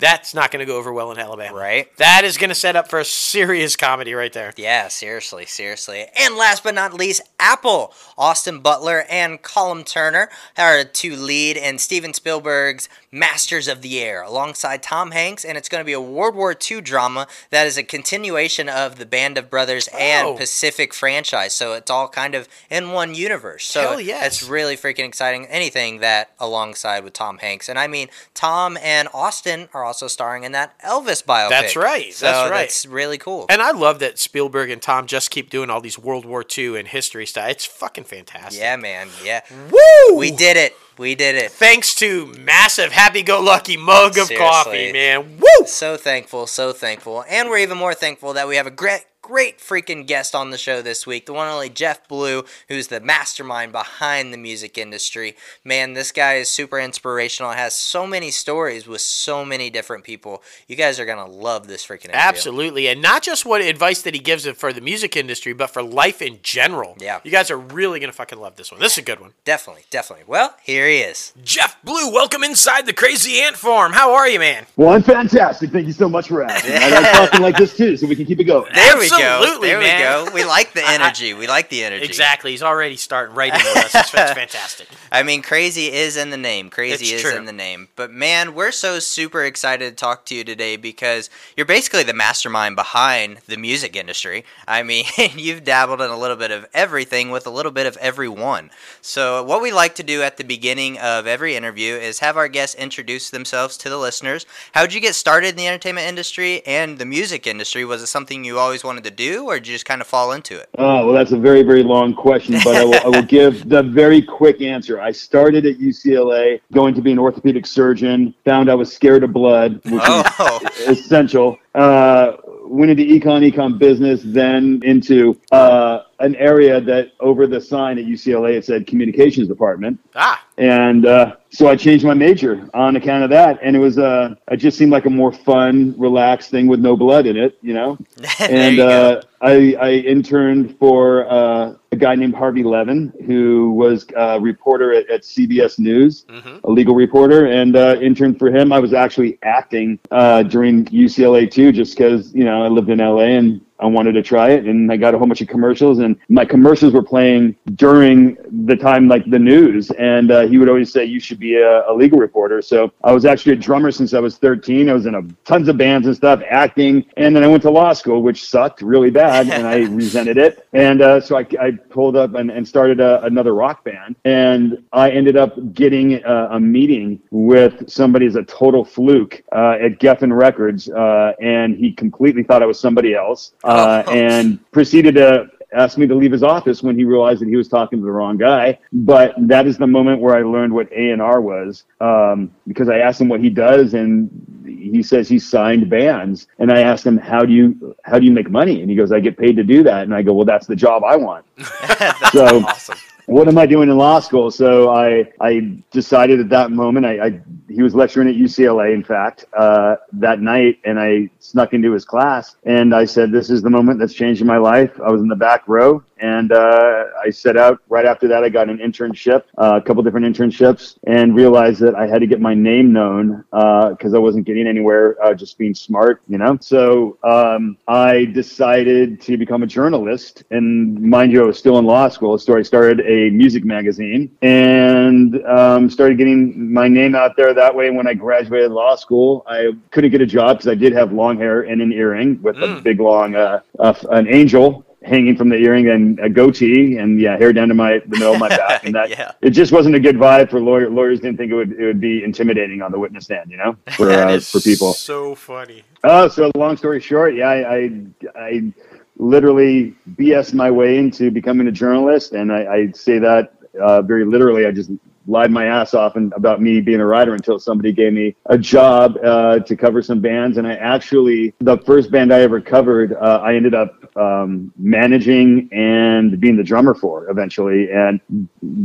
That's not going to go over well in Alabama. Right. That is going to set up for a serious comedy right there. Yeah, seriously, seriously. And last but not least, Apple. Austin Butler and Callum Turner are to lead in Steven Spielberg's Masters of the Air alongside Tom Hanks, and it's going to be a World War II drama that is a continuation of the Band of Brothers Oh. and Pacific franchise. So it's all kind of in one universe. So Hell yes. it's really freaking exciting. Anything that alongside with Tom Hanks. And I mean, Tom and Austin are also starring in that Elvis biopic. That's right, So that's right. That's really cool. And I love that Spielberg and Tom just keep doing all these World War II and history stuff. It's fucking fantastic. Yeah, man. Yeah. Woo! We did it. We did it. Thanks to massive happy-go-lucky mug of Seriously. coffee, man. Woo! So thankful, so thankful. And we're even more thankful that we have a great great freaking guest on the show this week. The one and only Jeff Blue, who's the mastermind behind the music industry. Man, this guy is super inspirational. Has so many stories with so many different people. You guys are going to love this freaking interview. Absolutely, and not just what advice that he gives for the music industry, but for life in general. Yeah. you guys are really gonna fucking love this one. This is a good one. Definitely, definitely. Well, here he is. Jeff Blue, welcome inside the Crazy Ant Farm. How are you, man? Well, I'm fantastic. Thank you so much for asking. I like talking like this too, so we can keep it going. There we go. Absolutely, There man. we go. We like the *laughs* I- energy. we like the energy. Exactly. He's already starting writing in with us. It's, *laughs* it's fantastic. I mean, crazy is in the name. Crazy It's is true. in the name. But man, we're so super excited to talk to you today because you're basically the mastermind behind the music industry. I mean, *laughs* you've dabbled in a little bit of everything with a little bit of everyone. So, what we like to do at the beginning of every interview is have our guests introduce themselves to the listeners. How'd you get started in the entertainment industry and the music industry? Was it something you always wanted wanted to do, or did you just kind of fall into it? Oh, well, that's a very, very long question, but I will, I will give the very quick answer. I started at UCLA going to be an orthopedic surgeon, found I was scared of blood, which Oh, is *laughs* essential. Uh, went into econ, econ business, then into uh, an area that over the sign at UCLA it said communications department. Ah, And uh, so I changed my major on account of that. And it was, uh, it just seemed like a more fun, relaxed thing with no blood in it, you know? *laughs* and you uh, I, I interned for uh, a guy named Harvey Levin, who was a reporter at, at CBS News, Mhm. a legal reporter, and uh, interned for him. I was actually acting uh, during UCLA too, just because you know I lived in LA and I wanted to try it, and I got a whole bunch of commercials, and my commercials were playing during the time like the news, and uh, he would always say you should be a, a legal reporter. So I was actually a drummer since I was 13. I was in a, tons of bands and stuff, acting, and then I went to law school, which sucked really bad, and I *laughs* resented it. And uh, so I, I pulled up and, and started a, another rock band, and I ended up getting a, a meeting with somebody as a total fluke uh, at Geffen Records, uh, and he completely thought I was somebody else, *laughs* uh, Oh. and proceeded to asked me to leave his office when he realized that he was talking to the wrong guy. But that is the moment where I learned what A and R was, um, because I asked him what he does, and he says he signed bands. And I asked him, "How do you how do you make money?" And he goes, "I get paid to do that." And I go, "Well, that's the job I want." *laughs* So- awesome. What am I doing in law school? So I I decided at that moment I, I he was lecturing at UCLA in fact uh, that night and I snuck into his class and I said this is the moment that's changing my life. I was in the back row and uh, I set out right after that. I got an internship, uh, a couple different internships, and realized that I had to get my name known because I wasn't getting anywhere uh, just being smart, you know. So um, I decided to become a journalist, and mind you, I was still in law school. So I started a music magazine and um, started getting my name out there that way. When I graduated law school, I couldn't get a job because I did have long hair and an earring with a Mm. big long uh, uh, an angel hanging from the earring and a goatee and yeah hair down to my the middle of my back *laughs* and that Yeah. it just wasn't a good vibe for lawyer lawyers didn't think it would it would be intimidating on the witness stand you know for uh, for people so funny. oh so long story short yeah I, I I literally BS my way into becoming a journalist and I, I say that uh, very literally I just lied my ass off and about me being a writer until somebody gave me a job uh, to cover some bands and I actually the first band I ever covered uh, I ended up um, managing and being the drummer for eventually and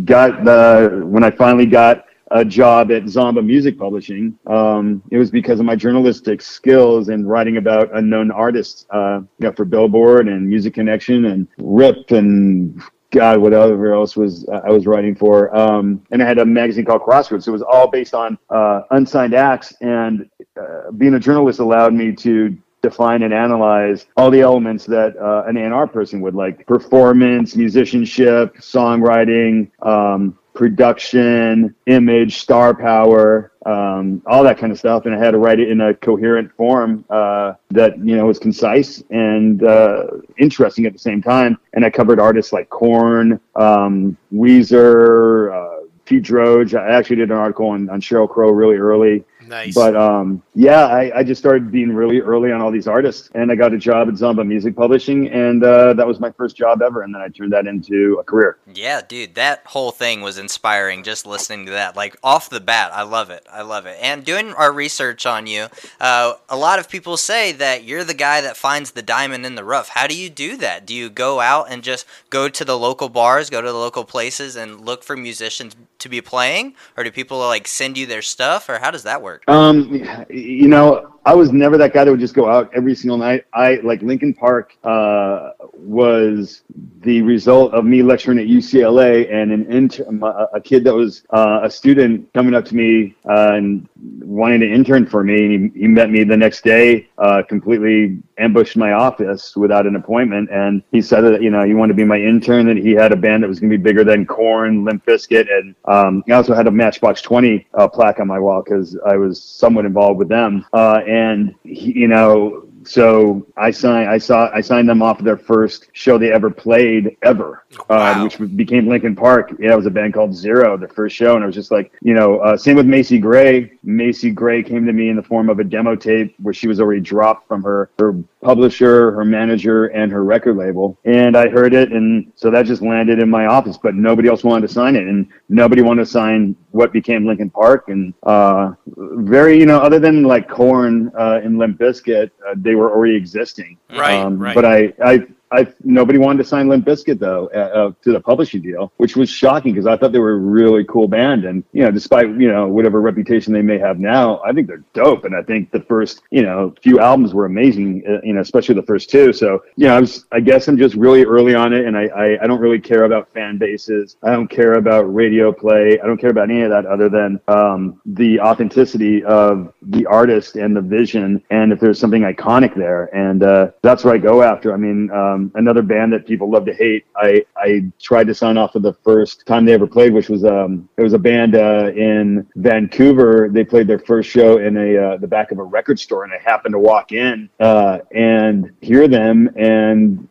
got the when I finally got a job at Zomba Music Publishing. Um, it was because of my journalistic skills and writing about unknown artists, uh, you know, for Billboard and Music Connection and Rip and God, whatever else was uh, I was writing for. Um, and I had a magazine called Crossroads. It was all based on uh, unsigned acts. And uh, being a journalist allowed me to define and analyze all the elements that uh, an A&R person would like performance, musicianship, songwriting, um, production, image, star power, um, all that kind of stuff. And I had to write it in a coherent form uh, that you know was concise and uh, interesting at the same time. And I covered artists like Korn, um, Weezer, uh, Pete Droge. I actually did an article on, on Sheryl Crow really early. Nice. But um, yeah, I, I just started being really early on all these artists, and I got a job at Zomba Music Publishing, and uh, that was my first job ever, and then I turned that into a career. Yeah, dude, that whole thing was inspiring just listening to that. Like off the bat, I love it. I love it. And doing our research on you, uh, a lot of people say that you're the guy that finds the diamond in the rough. How do you do that? Do you go out and just go to the local bars, go to the local places, and look for musicians to be playing, or do people like send you their stuff, or how does that work? Um, you know, I was never that guy that would just go out every single night. I like Linkin Park uh, was the result of me lecturing at UCLA and an intern, a kid that was uh, a student coming up to me uh, and wanting to intern for me. And he, he met me the next day, uh, completely ambushed my office without an appointment, and he said that you know he wanted to be my intern. That he had a band that was going to be bigger than Korn, Limp Bizkit, and um, he also had a Matchbox Twenty uh, plaque on my wall because I was somewhat involved with them. Uh, and he, you know, so I signed, I saw, I signed them off of their first show they ever played ever, Wow. uh, which became Linkin Park. Yeah, it was a band called Xero, their first show, and I was just like, you know, uh, same with Macy Gray. Macy Gray came to me in the form of a demo tape where she was already dropped from her her publisher, her manager, and her record label, and I heard it, and so that just landed in my office. But nobody else wanted to sign it, and nobody wanted to sign what became Linkin Park, and uh, very, you know, other than like Korn uh, and Limp Bizkit, uh, they were already existing. Right, Um, right. But I, I, I, nobody wanted to sign Limp Bizkit though uh, uh, to the publishing deal, which was shocking because I thought they were a really cool band, and you know, despite you know whatever reputation they may have now, I think they're dope, and I think the first you know few albums were amazing, uh, you know, especially the first two. So you know, I was, I guess I'm just really early on it, and I, I, I don't really care about fan bases, I don't care about radio play, I don't care about any of that other than um, the authenticity of the artist and the vision, and if there's something iconic there, and uh, that's what I go after. I mean, um, another band that people love to hate. I I tried to sign off for the first time they ever played, which was um it was a band uh, in Vancouver. They played their first show in a uh, the back of a record store, and I happened to walk in uh, and hear them and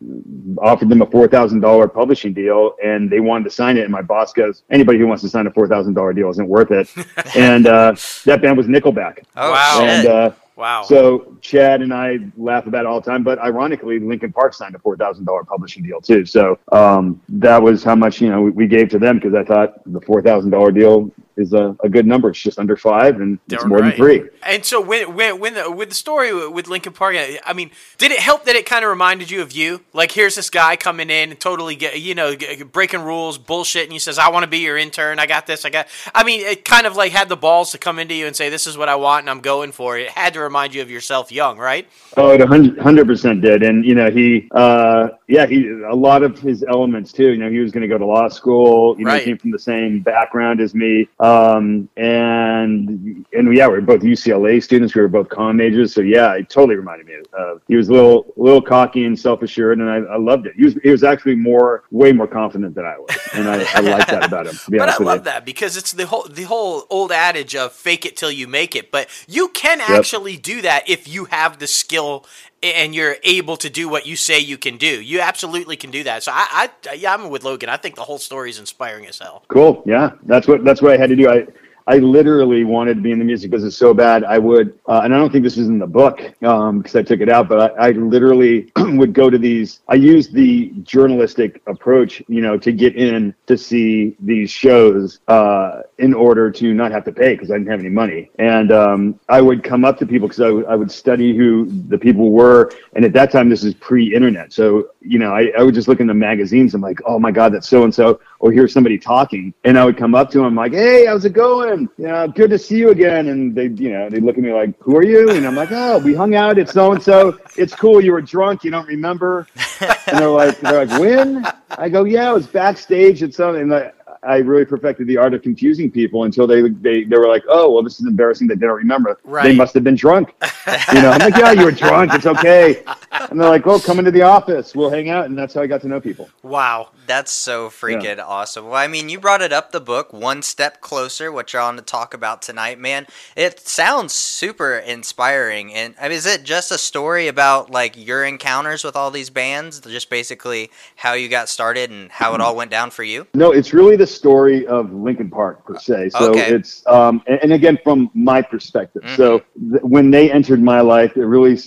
offered them a four thousand dollar publishing deal, and they wanted to sign it. And my boss goes, "Anybody who wants to sign a four thousand dollar deal isn't worth it." *laughs* and uh, that band was Nickelback. Oh, Wow. And uh, Wow. so Chad and I laugh about it all the time, but ironically, Linkin Park signed a four thousand dollar publishing deal too. So um, that was how much you know we, we gave to them because I thought the four thousand dollar deal is a, a good number. It's just under five, and it's more right. than three. And so when when when the, with the story with Linkin Park, I mean, did it help that it kind of reminded you of you? Like, here's this guy coming in and totally get you know breaking rules, bullshit, and he says, "I want to be your intern. I got this. I got." I mean, it kind of like had the balls to come into you and say, "This is what I want, and I'm going for it." It had to remind you of yourself young, right? Oh, it a hundred hundred percent did, and you know he, uh, yeah, he a lot of his elements too. You know, he was going to go to law school. You know, Right. he came from the same background as me, um, and and yeah, we were both UCLA students. We were both comm majors, so yeah, it totally reminded me of. He was a little little cocky and self assured, and I, I loved it. He was he was actually more way more confident than I was, and I, I like that about him. *laughs* But I love you. that because it's the whole the whole old adage of fake it till you make it. But you can actually do that if you have the skill and you're able to do what you say you can do. You absolutely can do that. So I, I yeah, I'm with Logan. I think the whole story is inspiring as hell. Cool. Yeah, that's what that's what I had to do. I I literally wanted to be in the music business so bad. I would, uh, and I don't think this is in the book um, because I took it out. But I, I literally *clears throat* would go to these. I used the journalistic approach, you know, to get in to see these shows uh, in order to not have to pay because I didn't have any money. And um, I would come up to people because I would- would study who the people were. And at that time, this is pre-internet, so you know, I, I would just look in the magazines. I'm like, oh my god, that's so and so. Or hear somebody talking, and I would come up to them like, hey, how's it going? You know, good to see you again. And they, you know, they look at me like, who are you? And I'm like, oh, we hung out. It's so and so. It's cool. You were drunk. You don't remember. And they're like, they're like, when? I go, yeah, I was backstage at something. And I, I really perfected the art of confusing people until they they, they were like, oh, well, this is embarrassing that they don't remember. Right. They must have been drunk. you know, I'm like, yeah, you were drunk. It's okay. And they're like, oh, come into the office. We'll hang out. And that's how I got to know people. Wow. That's so freaking awesome. Well, I mean, you brought it up the book, One Step Closer, what you're on to talk about tonight, man. It sounds super inspiring. And I mean, is it just a story about like your encounters with all these bands, just basically how you got started and how it all went down for you? No, it's really the story of Linkin Park per se. So Okay. it's um, and, and again from my perspective. So th- when they entered my life, it really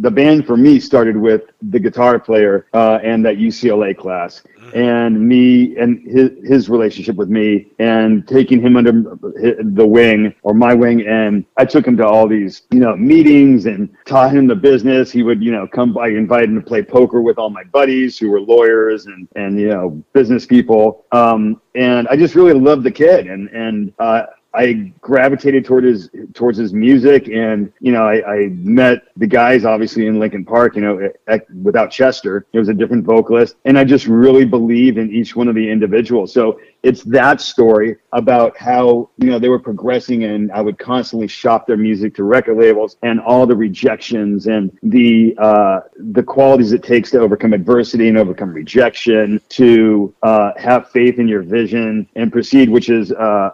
the band for me started with the guitar player uh, and that UCLA class, and me and his his relationship with me, and taking him under the wing or my wing, and I took him to all these you know meetings and taught him the business. He would you know come by, invite him to play poker with all my buddies who were lawyers and and you know business people. Um, and I just really loved the kid, and and uh, I gravitated toward his towards his music, and you know, I, I met the guys obviously in Linkin Park. You know, at, without Chester, it was a different vocalist, and I just really believe in each one of the individuals. So it's that story about how you know they were progressing, and I would constantly shop their music to record labels, and all the rejections and the uh, the qualities it takes to overcome adversity and overcome rejection, to uh, have faith in your vision and proceed, which is uh,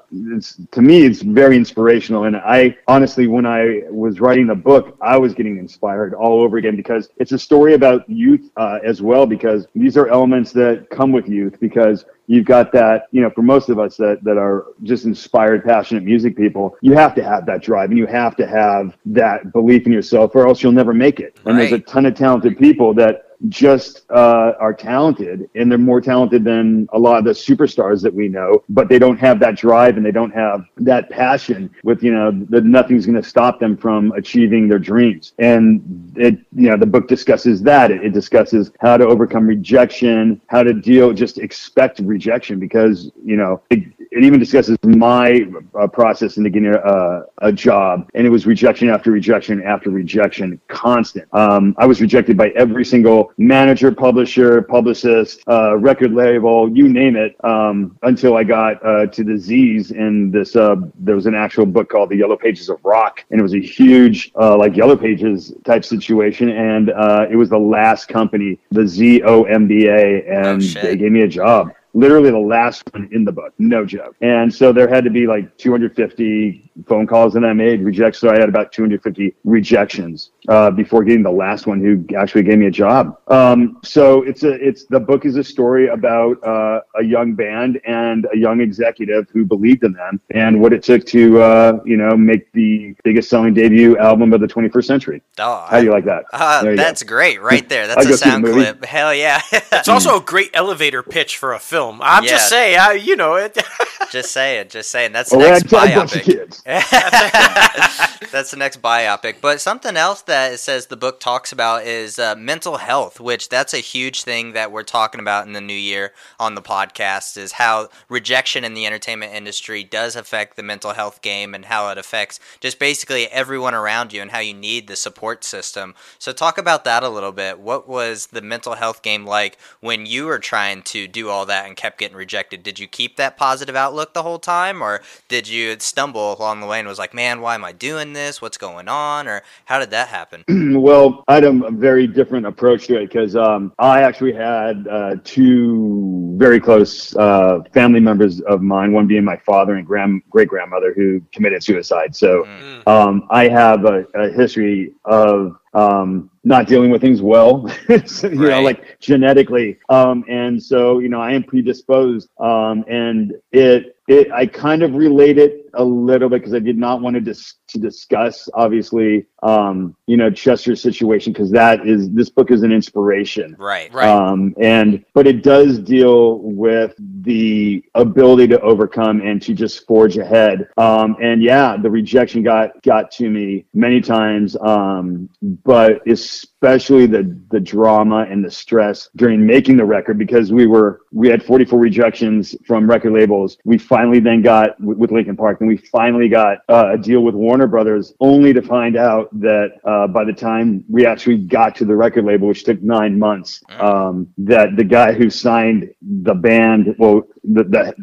to me, it's very inspirational. And I honestly, when I was writing the book, I was getting inspired all over again because it's a story about youth uh, as well. Because these are elements that come with youth. Because you've got that, you know, for most of us that, that are just inspired, passionate music people, you have to have that drive and you have to have that belief in yourself or else you'll never make it. And there's a ton of talented people that just uh, are talented and they're more talented than a lot of the superstars that we know but they don't have that drive and they don't have that passion with you know that nothing's going to stop them from achieving their dreams. And it you know the book discusses that. It, it discusses how to overcome rejection how to deal just expect rejection because you know it, it even discusses my uh, process into getting a, a job, and it was rejection after rejection after rejection, constant. Um, I was rejected by every single manager, publisher, publicist, uh, record label, you name it, um, until I got uh, to the Z's. And this, uh, there was an actual book called The Yellow Pages of Rock, and it was a huge, uh, like Yellow Pages type situation. And uh, it was the last company, the Z O M B A, and shit. they gave me a job literally the last one in the book, no joke. And so there had to be like 250 phone calls that I made, rejects. So I had about 250 rejections uh, before getting the last one who actually gave me a job. Um, so it's a, it's the book is a story about uh, a young band and a young executive who believed in them and what it took to uh, you know make the biggest selling debut album of the 21st century. Oh, How do you like that? Uh, There you go. that's great right there. *laughs* That's a see the sound clip. Hell yeah. It's also a great elevator pitch for a film. I'm just saying, I, you know, it. *laughs* just saying, just saying. That's Oh, the next ragtag bunch of biopic. *laughs* *laughs* That's the next biopic. But something else that it says the book talks about is uh, mental health, which that's a huge thing that we're talking about in the new year on the podcast is how rejection in the entertainment industry does affect the mental health game and how it affects just basically everyone around you and how you need the support system. So talk about that a little bit. What was the mental health game like when you were trying to do all that and kept getting rejected? Did you keep that positive outlook the whole time or did you stumble along the way and was like, "Man, why am I doing this? What's going on?" or how did that happen? *clears throat* well, I had a very different approach to it because um, I actually had uh, two very close uh, family members of mine, one being my father and grand great grandmother who committed suicide. So Mm. um, I have a, a history of um, not dealing with things well, So, *laughs* you know, like genetically. Um, and so, you know, I am predisposed. Um, and it, it, I kind of relate it a little bit because I did not want to dis- to discuss, obviously, um, you know, Chester's situation because that is this book is an inspiration. Right. Right. Um, and but it does deal with the ability to overcome and to just forge ahead. Um, and yeah, the rejection got got to me many times. Um, but especially the the drama and the stress during making the record because we were we had 44 rejections from record labels. We finally then got with with Linkin Park, and we finally got uh, a deal with Warner Brothers, only to find out that uh, by the time we actually got to the record label, which took nine months, um, that the guy who signed the band, well, the the,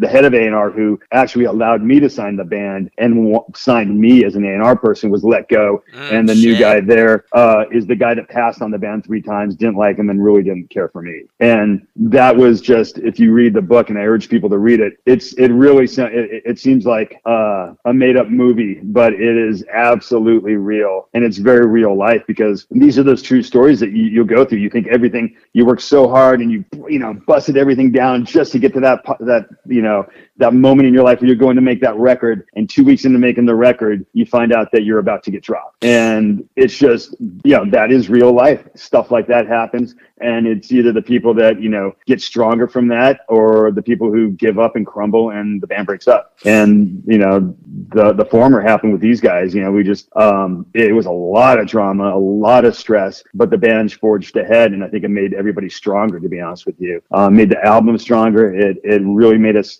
the head of A&R who actually allowed me to sign the band and w- signed me as an A&R person was let go, Mm, and the new guy there uh, is the guy that passed on the band three times, didn't like him, and really didn't care for me. And that was just if you read the book, and I urge people to read it, it's it really, it, it- seems like uh, a made up movie, but it is absolutely real, and it's very real life because these are those true stories that you, you'll go through. You think everything you work so hard and you you know busted everything down just to get to that that you know that moment in your life where you're going to make that record, and two weeks into making the record, you find out that you're about to get dropped, and it's just you know that is real life. Stuff like that happens, and it's either the people that you know get stronger from that, or the people who give up and crumble, and the band breaks up. And you know the the former happened with these guys. You know we just um, it was a lot of drama, a lot of stress, but the band forged ahead, and I think it made everybody stronger. To be honest with you, uh, made the album stronger. It it really made us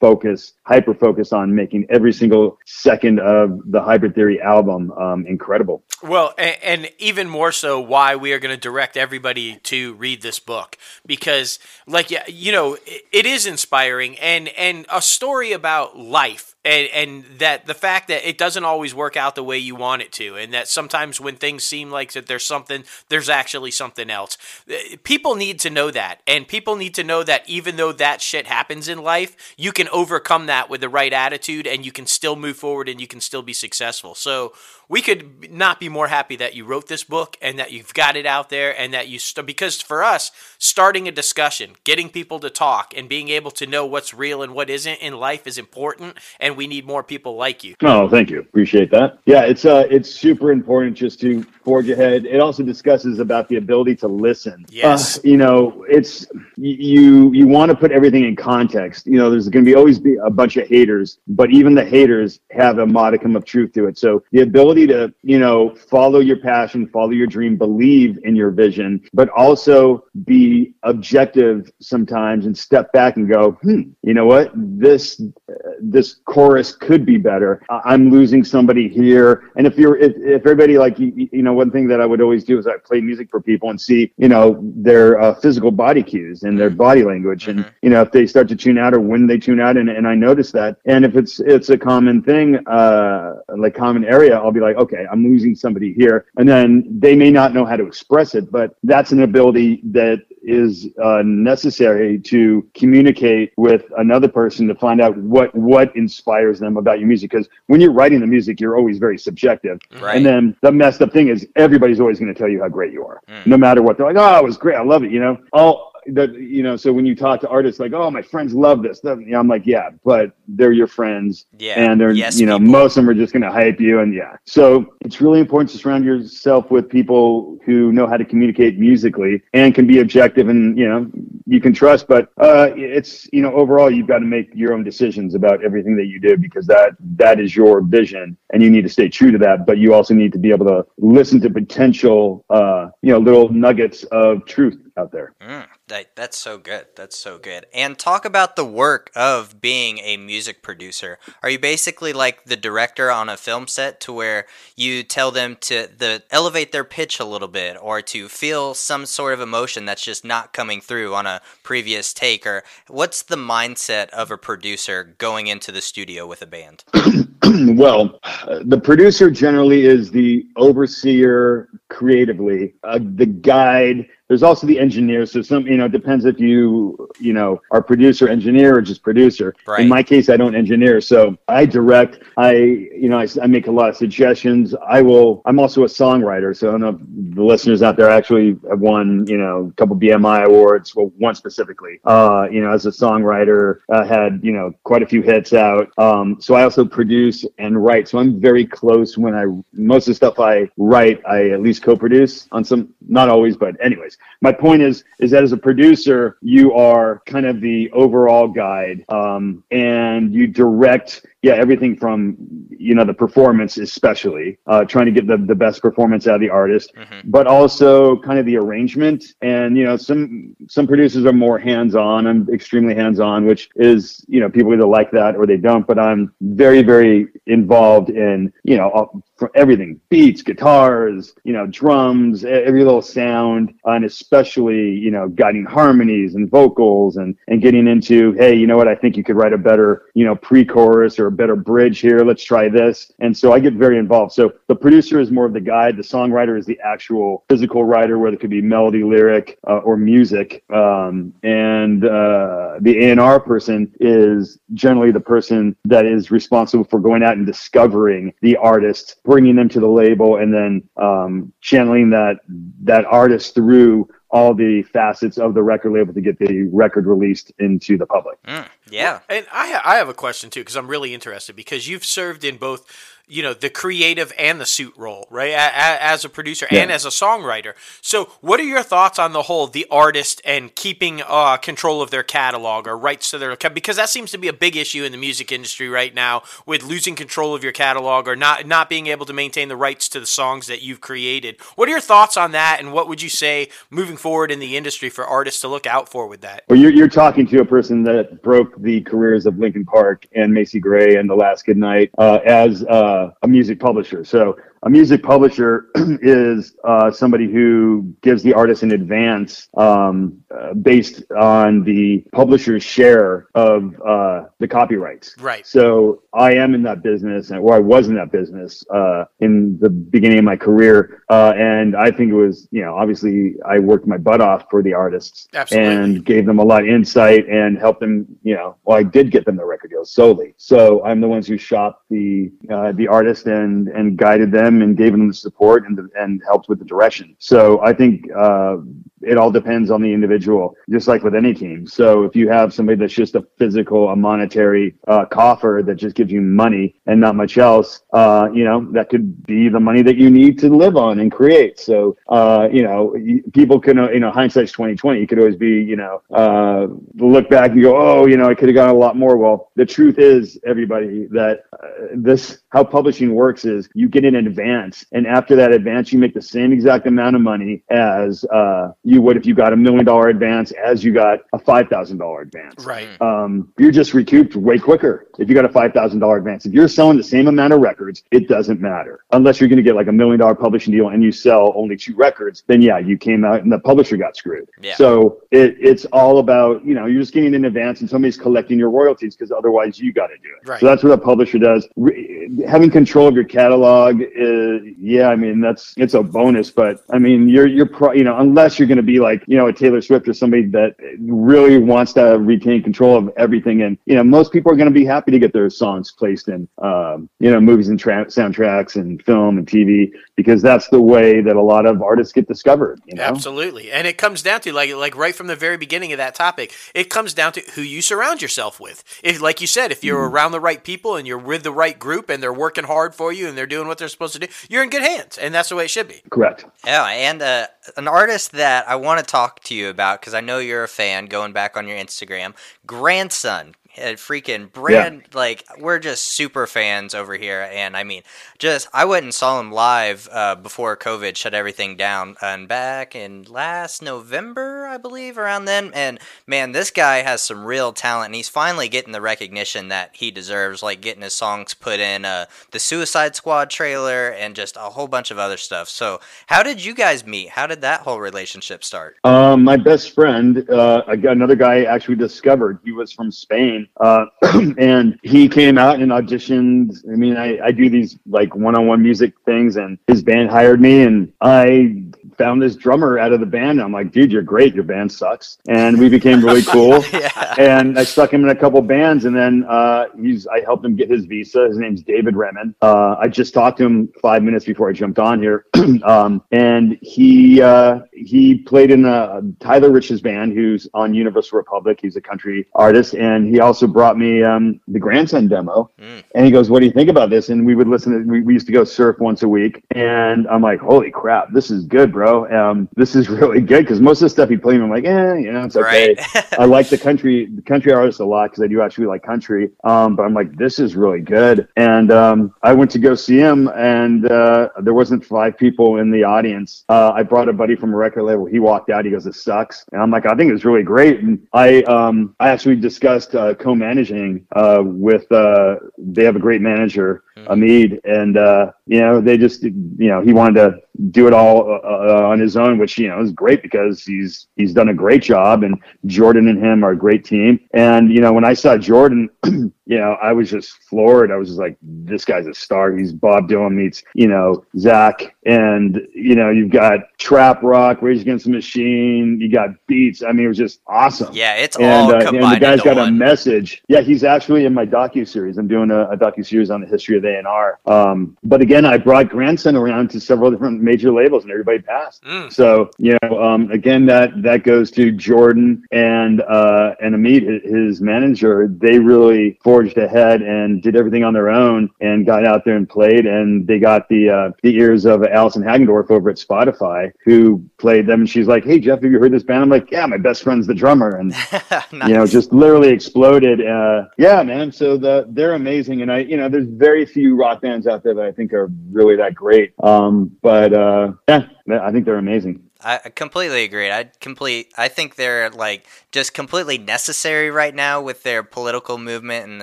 focus, hyper focus on making every single second of the Hybrid Theory album um, incredible. Well, and, and even more so, why we are going to direct everybody to read this book because, like, yeah, you know, it, it is inspiring and and a story about life. And, and that the fact that it doesn't always work out the way you want it to, and that sometimes when things seem like that there's something, there's actually something else. Uh, People need to know that, and people need to know that even though that shit happens in life, you can can overcome that with the right attitude and you can still move forward and you can still be successful. So we could not be more happy that you wrote this book and that you've got it out there and that you st- because for us starting a discussion getting people to talk and being able to know what's real and what isn't in life is important and we need more people like you. Oh thank you. Appreciate that. Yeah it's uh it's super important just to forge ahead. It also discusses about the ability to listen. Yes. Uh, you know it's you you want to put everything in context. You know there's going to be always be a bunch of haters but even the haters have a modicum of truth to it so the ability to, you know, follow your passion, follow your dream, believe in your vision, but also be objective sometimes and step back and go, hmm, you know what? This uh, this chorus could be better. I'm losing somebody here. And if you're if, if everybody like you, you know, one thing that I would always do is I play music for people and see, you know, their uh, physical body cues and their body language, and mm-hmm. you know, if they start to tune out or when they tune out, and, and I notice that. And if it's it's a common thing, uh, like common area, I'll be like, okay, I'm losing somebody here. And then they may not know how to express it, but that's an ability that is uh, necessary to communicate with another person to find out what what inspires them about your music because when you're writing the music you're always very subjective right. and then the messed up thing is everybody's always going to tell you how great you are mm. no matter what they're like oh it was great i love it you know all that you know so when you talk to artists like oh my friends love this i'm like yeah but they're your friends yeah and they're yes, you know people. most of them are just going to hype you and yeah so it's really important to surround yourself with people who know how to communicate musically and can be objective and you know you can trust but uh it's you know overall you've got to make your own decisions about everything that you do because that that is your vision and you need to stay true to that but you also need to be able to listen to potential uh you know little nuggets of truth out there. Mm, that, that's so good. That's so good. And talk about the work of being a music producer. Are you basically like the director on a film set to where you tell them to the elevate their pitch a little bit or to feel some sort of emotion that's just not coming through on a previous take or what's the mindset of a producer going into the studio with a band? *clears throat* well, the producer generally is the overseer creatively, uh, the guide there's also the engineer. So some, you know, it depends if you, you know, are producer, engineer, or just producer. Right. In my case, I don't engineer. So I direct. I, you know, I, I make a lot of suggestions. I will. I'm also a songwriter. So I don't know if the listeners out there actually have won, you know, a couple BMI awards. Well, one specifically. Uh, you know, as a songwriter, uh, had you know quite a few hits out. Um, so I also produce and write. So I'm very close when I most of the stuff I write, I at least co-produce on some. Not always, but anyways my point is is that as a producer, you are kind of the overall guide, um, and you direct yeah, everything from you know the performance, especially uh, trying to get the, the best performance out of the artist, mm-hmm. but also kind of the arrangement. And you know, some some producers are more hands on. I'm extremely hands on, which is you know people either like that or they don't. But I'm very very involved in you know from everything beats guitars you know drums every little sound and especially you know guiding harmonies and vocals and and getting into hey you know what i think you could write a better you know pre-chorus or a better bridge here. Let's try this. And so I get very involved. So the producer is more of the guide. The songwriter is the actual physical writer, whether it could be melody, lyric, uh, or music. Um, and uh, the A&R person is generally the person that is responsible for going out and discovering the artist, bringing them to the label, and then um, channeling that that artist through all the facets of the record label to get the record released into the public. Mm, yeah. And I, I have a question too, because I'm really interested because you've served in both you know the creative and the suit role right as a producer yeah. and as a songwriter. So what are your thoughts on the whole the artist and keeping uh, control of their catalog or rights to their because that seems to be a big issue in the music industry right now with losing control of your catalog or not not being able to maintain the rights to the songs that you've created. What are your thoughts on that and what would you say moving forward in the industry for artists to look out for with that? Well you're, you're talking to a person that broke the careers of linkin park and macy gray and the last good night uh, as uh, Uh, a music publisher. So a music publisher *clears throat* is uh, somebody who gives the artist an advance um, uh, based on the publisher's share of uh, the copyrights. Right. So I am in that business, or I was in that business uh, in the beginning of my career, uh, and I think it was, you know, obviously I worked my butt off for the artists Absolutely. and gave them a lot of insight and helped them, you know. Well, I did get them the record deals solely, so I'm the ones who shopped the uh, the artist and and guided them and gave them the support and the, and helped with the direction. So I think uh, it all depends on the individual, just like with any team. So if you have somebody that's just a physical, a monetary uh, coffer that just gives you money and not much else, uh, you know, that could be the money that you need to live on and create. So, uh, you know, people can, uh, you know, hindsight's twenty twenty. You could always be, you know, uh, look back and go, oh, you know, I could have gotten a lot more. Well, the truth is, everybody, that uh, this how publishing works is you get in advance, and after that advance, you make the same exact amount of money as uh, you would if you got a million dollar advance, as you got a five thousand dollar advance Right. um, you're just recouped way quicker if you got a five thousand dollar advance. If you're selling the same amount of records, it doesn't matter unless you're going to get like a million dollar publishing deal and you sell only two records. Then yeah, you came out and the publisher got screwed. Yeah. So it, it's all about you know you're just getting in advance and somebody's collecting your royalties because otherwise you got to do it. Right. So that's what a publisher does. Re- having control of your catalog, is, yeah, I mean that's it's a bonus, but I mean you're you're pro, you know unless you're going to be like you know a Taylor Swift or somebody that really wants to retain control of everything, and you know most people are going to be happy to get their songs placed in um, you know movies and tra- soundtracks and film and TV because that's the way that a lot of artists get discovered. You know, Absolutely. And it comes down to like like right from the very beginning of that topic, it comes down to who you surround yourself with. If like you said, if you're Mm-hmm. around the right people and you're with the right group and they're working hard for you and they're doing what they're supposed to do, you're in good hands. And that's the way it should be. correct. Yeah, and uh, an artist that I want to talk to you about because I know you're a fan. Going back on your Instagram, grandson, uh, freaking brand like we're just super fans over here. And I mean, just I went and saw him live uh, before COVID shut everything down, and back in last November, I believe, around then. And man, this guy has some real talent, and he's finally getting the recognition that he deserves, like getting his songs put in uh, the Suicide Squad trailer and just a whole bunch of other stuff. So, how did you guys meet? How did that whole relationship start? Um, my best friend, uh, I got another guy I actually discovered. He was from Spain, uh, *clears throat* and he came out and auditioned. I mean, I, I do these like one-on-one music things, and his band hired me, and I found this drummer out of the band. I'm like, dude, you're great. Your band sucks, and we became really *laughs* cool. Yeah. and I stuck him in a couple bands, and then uh, he's I helped him get his visa. His name's David Remen. Uh, I just talked to him five minutes before I jumped on here, *clears throat* um, and he uh, he played in a Tyler Rich's band, who's on Universal Republic. He's a country artist, and he also brought me um, the grandson demo. Mm. And he goes, "What do you think about this?" And we would listen to. We, we used to go surf once a week, and I'm like, "Holy crap, this is good, bro! Um, this is *laughs* really good." Because most of the stuff he played, I'm like, "Eh, you know, it's okay." Right. I *laughs* like the country the country artists a lot because I do actually like country. Um, but I'm like, this is really good. And um, I went to go see him, and uh, there wasn't five people in the audience. Uh, I brought a buddy from a record label. He walked out. He goes, "It sucks," and I'm like, "I think it's really great." And I um, I actually discussed uh, co-managing uh, with. Uh, they have a great manager, Amid, and uh, you know they just you know he wanted to do it all uh, uh, on his own, which you know is great because he's he's done a great job, and Jordan and him are a great team. And you know when I saw Jordan, *clears throat* you know I was just floored. I was just like, this guy's a star. He's Bob Dylan meets you know Zach, and you know you've got trap rock, Rage Against the Machine. You got beats. I mean it was just awesome yeah, it's and, all uh, and the guy's got a message. Yeah, he's actually in my docu series. I'm doing a, a docu series on the history of A and R. Um, but again, I brought grandson around to several different major labels, and everybody passed. Mm. So you know, um, again, that that goes to Jordan and uh, and Amit, his manager. They really forged ahead and did everything on their own, and got out there and played. And they got the uh, the ears of Alison Hagendorf over at Spotify, who played them. And she's like, "Hey, Jeff, have you heard this band?" I'm like, "Yeah, my best friend's the drummer." And Nice. *laughs* you know, just literally exploded. Uh, yeah, man. So the they're amazing, and I, you know, there's very few rock bands out there that I think are really that great. Um, but uh, yeah, I think they're amazing. I completely agree. I complete. I think they're like just completely necessary right now with their political movement, and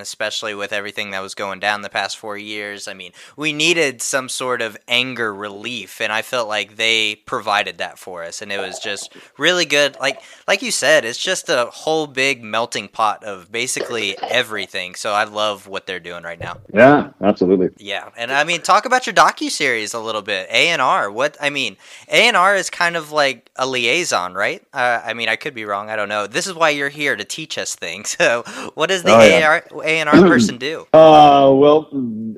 especially with everything that was going down the past four years. I mean, we needed some sort of anger relief, and I felt like they provided that for us, and it was just really good. Like like you said, it's just a whole big melting pot of basically everything. So I love what they're doing right now. Yeah, absolutely. Yeah, and I mean, talk about your docu series a little bit. A and R. What I mean, A and R is kind of like a liaison, right? Uh, I mean, I could be wrong. I don't know. This is why you're here to teach us things. *laughs* So, what does the Oh, A yeah. A and R person do? *clears throat* Uh, well,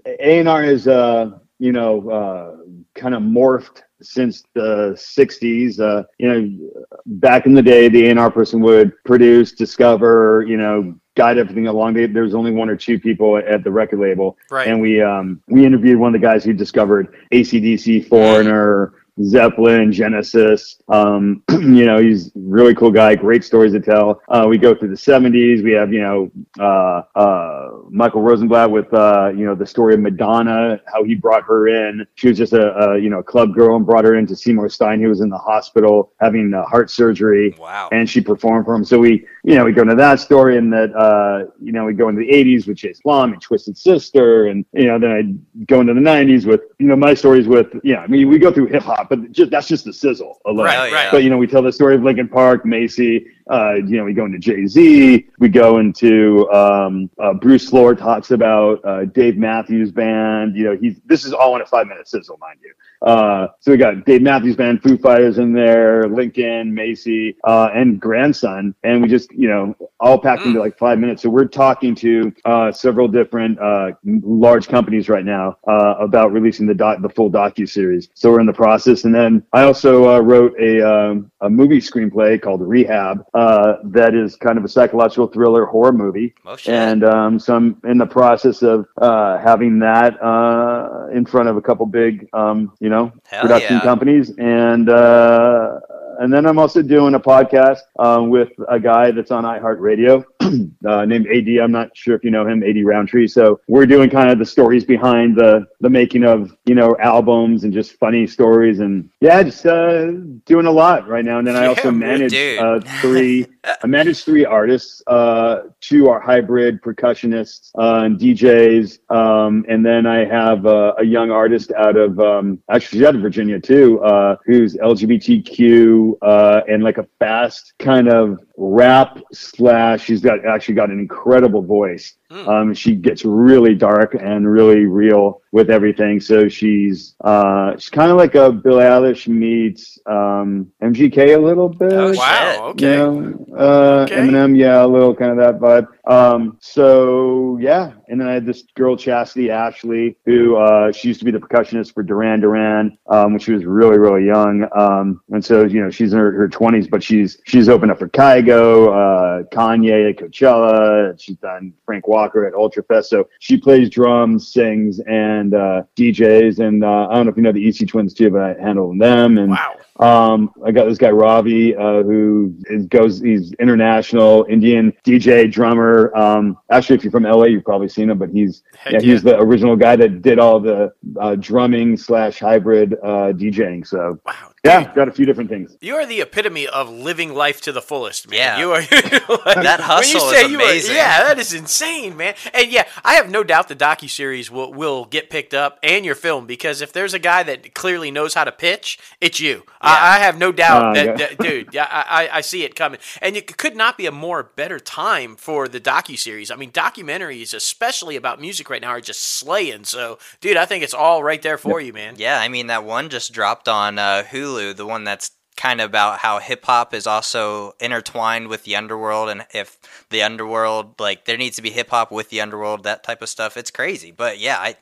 A and R is uh, you know, uh, kind of morphed since the '60s. Uh, you know, back in the day, the A and R person would produce, discover, you know, guide everything along. There was only one or two people at the record label, Right. and we um, we interviewed one of the guys who discovered ACDC, Foreigner. Zeppelin, Genesis. Um, *clears throat* you know, he's a really cool guy, great stories to tell. Uh, we go through the 70s. We have, you know, uh, uh, Michael Rosenblatt with, uh, you know, the story of Madonna, how he brought her in. She was just a, a, you know, club girl and brought her into Seymour Stein. He was in the hospital having uh, heart surgery Wow. and she performed for him. So we, you know, we go into that story and that, uh, you know, we go into the 80s with Chase Blom and Twisted Sister. And, you know, then I go into the 90s with, you know, my stories with, yeah, I mean, we go through hip hop, but just, that's just the sizzle alone. Right, right. But, you know, we tell the story of Linkin Park, Macy, uh, you know, we go into Jay Z, we go into, um, uh, Bruce Flohr talks about, uh, Dave Matthews Band. You know, he's, this is all in a five minute sizzle, mind you. Uh, so we got Dave Matthews Band, Foo Fighters in there, Linkin, Macy, uh, and grandson, and we just you know all packed into like five minutes. So we're talking to uh, several different large companies right now about releasing the doc, the full docu series. So we're in the process, and then I also wrote a um, a movie screenplay called Rehab uh, that is kind of a psychological thriller horror movie. Oh. And um, so I'm in the process of uh, having that uh, in front of a couple big, um, you know, Hell production yeah. companies, and uh, and then I'm also doing a podcast um, with a guy that's on iHeartRadio *clears throat* uh, named AD. I'm not sure if you know him, AD Roundtree. So we're doing kind of the stories behind the the making of you know albums and just funny stories, and yeah, just uh, doing a lot right now. And then I Yeah, also manage uh, three. *laughs* I manage three artists. Uh, two are hybrid percussionists uh, and DJs, um, and then I have uh, a young artist out of um, actually she's out of Virginia too, uh, who's LGBTQ uh, and like a fast kind of rap slash. She's got actually got an incredible voice. Um, she gets really dark and really real with everything. So she's uh, she's kind of like a Billie Eilish meets um, MGK a little bit. Oh, Wow. Shit. Okay. You know, uh, Okay. Eminem, yeah, a little kind of that vibe. Um, so yeah, and then I had this girl, Chastity Ashley, who uh, she used to be the percussionist for Duran Duran um, when she was really, really young. Um, and so you know, she's in her, her 20s, but she's she's opened up for Kygo, uh, Kanye Coachella. She's done Frank Walker at Ultrafest. So she plays drums, sings, and uh, DJs. And uh, I don't know if you know the EC Twins too, but I handle them. And Wow. Um, I got this guy Ravi, uh, who is, goes. He's international Indian DJ drummer. Um, actually, if you're from LA, you've probably seen him, but he's yeah, yeah. he's the original guy that did all the uh, drumming slash hybrid uh, DJing. So Wow. yeah, got a few different things. You are the epitome of living life to the fullest, man. Yeah. You are *laughs* That hustle is you are- yeah, that is insane, man. And yeah, I have no doubt the docu series will will get picked up and your film because if there's a guy that clearly knows how to pitch, it's you. I, I have no doubt Oh, that, yeah. that- dude. Yeah, I, I I see it coming, and it could not be a more better time for the docu series. I mean, documentaries, especially about music right now, are just slaying. So, dude, I think it's all right there for you, man. Yeah, I mean that one just dropped on uh, Hulu, the one that's kind of about how hip hop is also intertwined with the underworld, and if the underworld, like, there needs to be hip hop with the underworld, that type of stuff. It's crazy, but yeah, I,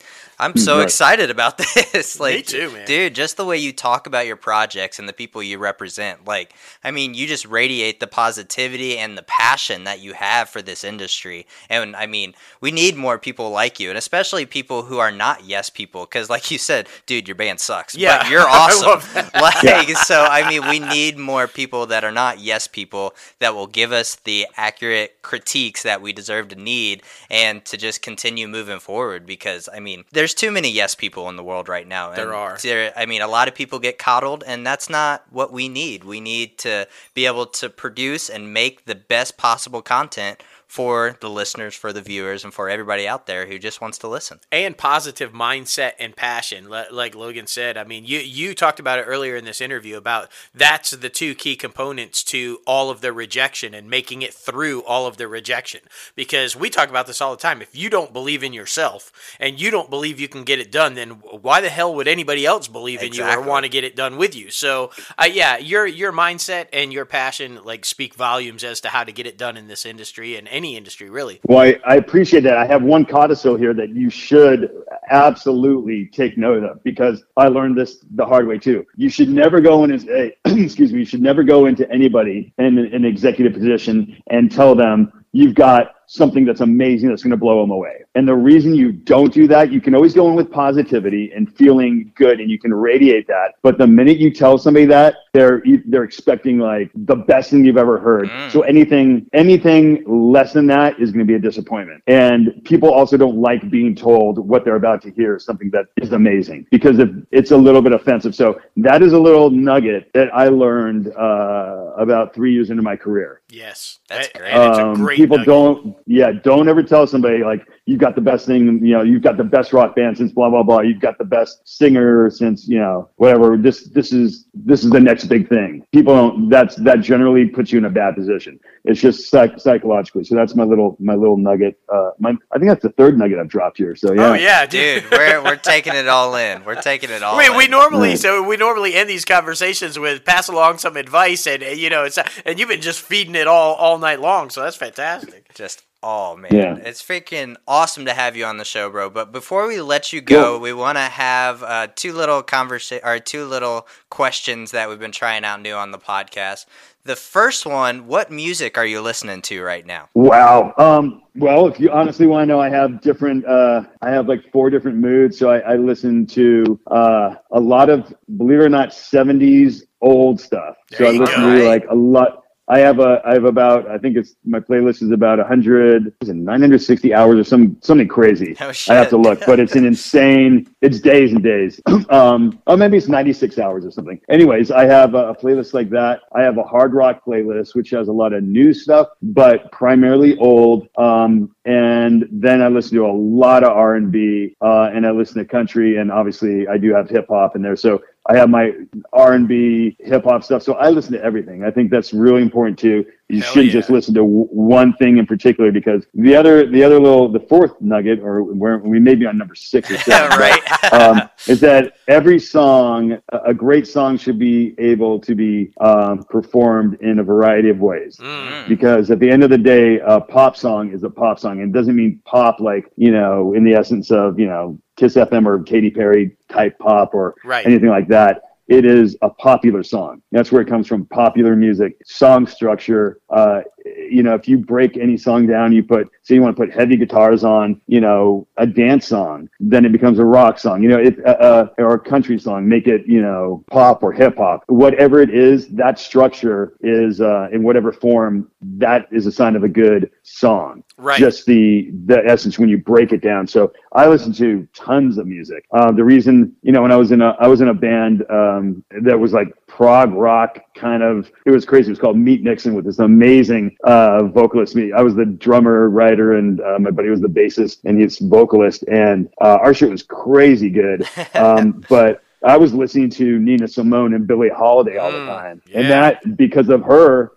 I'm hmm, so Right. excited about *laughs* this. like, too, man. dude, just the way you talk about your projects and the people you represent. Like, I mean, you just radiate the positivity and the passion that you have for this industry, and I mean, we need more people like you, and especially people who are not yes people, because like you said, dude, your band sucks. Yeah, but *laughs* you're I awesome. love that. *laughs* like, so I mean, we need more people that are not yes people that will give us the accurate critiques that we deserve to need and to just continue moving forward because I mean, there's too many yes people in the world right now. and There are. there- I mean, a lot of people get coddled and that's not what we need. We need to be able to produce and make the best possible content for the listeners, for the viewers, and for everybody out there who just wants to listen. and positive mindset and passion like logan said i mean you you talked about it earlier in this interview about that's the two key components to all of the rejection and making it through all of the rejection. Because we talk about this all the time. If you don't believe in yourself and you don't believe you can get it done then why the hell would anybody else believe in you or want to get it done with you? So uh, yeah your your mindset and your passion like speak volumes as to how to get it done in this industry and, and any industry really Well, I, I appreciate that. I have one codicil here that you should absolutely take note of because I learned this the hard way too. You should never go in as eh, a, *clears throat* excuse me, you should never go into anybody in an executive position and tell them you've got something that's amazing that's going to blow them away. And the reason you don't do that, you can always go in with positivity and feeling good and you can radiate that. But the minute you tell somebody that, they're they're expecting like the best thing you've ever heard. Mm. So anything anything less than that is going to be a disappointment. And people also don't like being told what they're about to hear is something that is amazing because if it's a little bit offensive. So that is a little nugget that I learned uh, about three years into my career. yes That's great. and it's a Um, great people nugget. don't yeah don't ever tell somebody like you've got the best thing you know you've got the best rock band since blah blah blah you've got the best singer since you know whatever this this is this is the next big thing people don't that's that generally puts you in a bad position it's just psych- psychologically so that's my little my little nugget uh my i think that's the third nugget i've dropped here so yeah Oh yeah, dude. Dude, we're, we're taking it all in. We're taking it all We, in. we normally Right. so we normally end these conversations with pass along some advice and you know it's and you've been just feeding it all all night long so that's fantastic. just oh man Yeah. it's freaking awesome to have you on the show bro but before we let you go we want to have uh, two little conversa- or two little questions that we've been trying out new on the podcast the first one what music are you listening to right now Wow. Um, well, if you honestly want to know, I have different. Uh, I have like four different moods. So I, I listen to uh, a lot of, believe it or not, '70s old stuff. so I listen go. to like a lot. I have a. I have about. I think it's my playlist is about 100. Is it 960 hours or some something crazy? Oh, I have to look, but it's an *laughs* insane. It's days and days. *clears throat* um, oh, maybe it's 96 hours or something. Anyways, I have a, a playlist like that. I have a hard rock playlist, which has a lot of new stuff, but primarily old. Um, and then I listen to a lot of R and B, uh, and I listen to country, and obviously I do have hip hop in there. So I have my R and B, hip hop stuff. So I listen to everything. I think that's really important too. You Hell shouldn't yeah. just listen to w- one thing in particular because the other, the other little, the fourth nugget, or where we may be on number six or *laughs* seven, right *laughs* um, is that every song, a a great song, should be able to be um, performed in a variety of ways Mm. because at the end of the day, a pop song is a pop song. and It doesn't mean pop like, you know, in the essence of, you know, Kiss FM or Katy Perry type pop or Right. anything like that. It is a popular song. That's where it comes from. Popular music, song structure. Uh, you know, if you break any song down, you put, say you want to put heavy guitars on, you know, a dance song, then it becomes a rock song. You know, it, uh, uh, or a country song. Make it, you know, pop or hip hop. Whatever it is, that structure is uh, in whatever form. That is a sign of a good song Right. just the the essence when you break it down. So I listen to tons of music. Uh, the reason, you know, when I was in a I was in a band um, that was like prog rock kind of. It was crazy. It was called Meet Nixon with this amazing uh, vocalist. Me, I was the drummer, writer, and uh, my buddy was the bassist and he's vocalist. And uh, our shit was crazy good. *laughs* Um, but I was listening to Nina Simone and Billie Holiday all the Mm, time, yeah. and that because of her,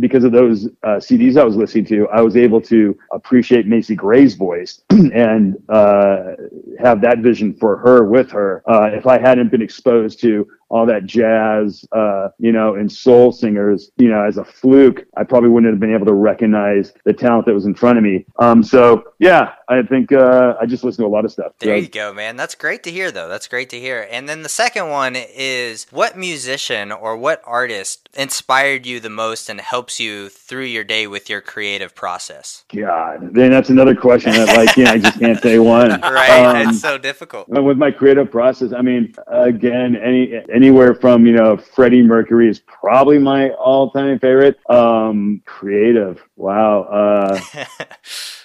because of those uh, CDs I was listening to, I was able to appreciate Macy Gray's voice *clears throat* and uh, have that vision for her with her. Uh, if I hadn't been exposed to all that jazz, uh, you know, and soul singers, you know, as a fluke, I probably wouldn't have been able to recognize the talent that was in front of me. Um, so yeah, I think uh, I just listen to a lot of stuff. There So- you go, man. That's great to hear, though. That's great to hear. And then the second one is what musician or what artist inspired you the most and helps you through your day with your creative process? God, then that's another question that like you know I just can't say one. *laughs* Right? Um, it's so difficult. Uh, with my creative process i mean again any anywhere from you know freddie mercury is probably my all-time favorite. Um creative. Wow uh *laughs*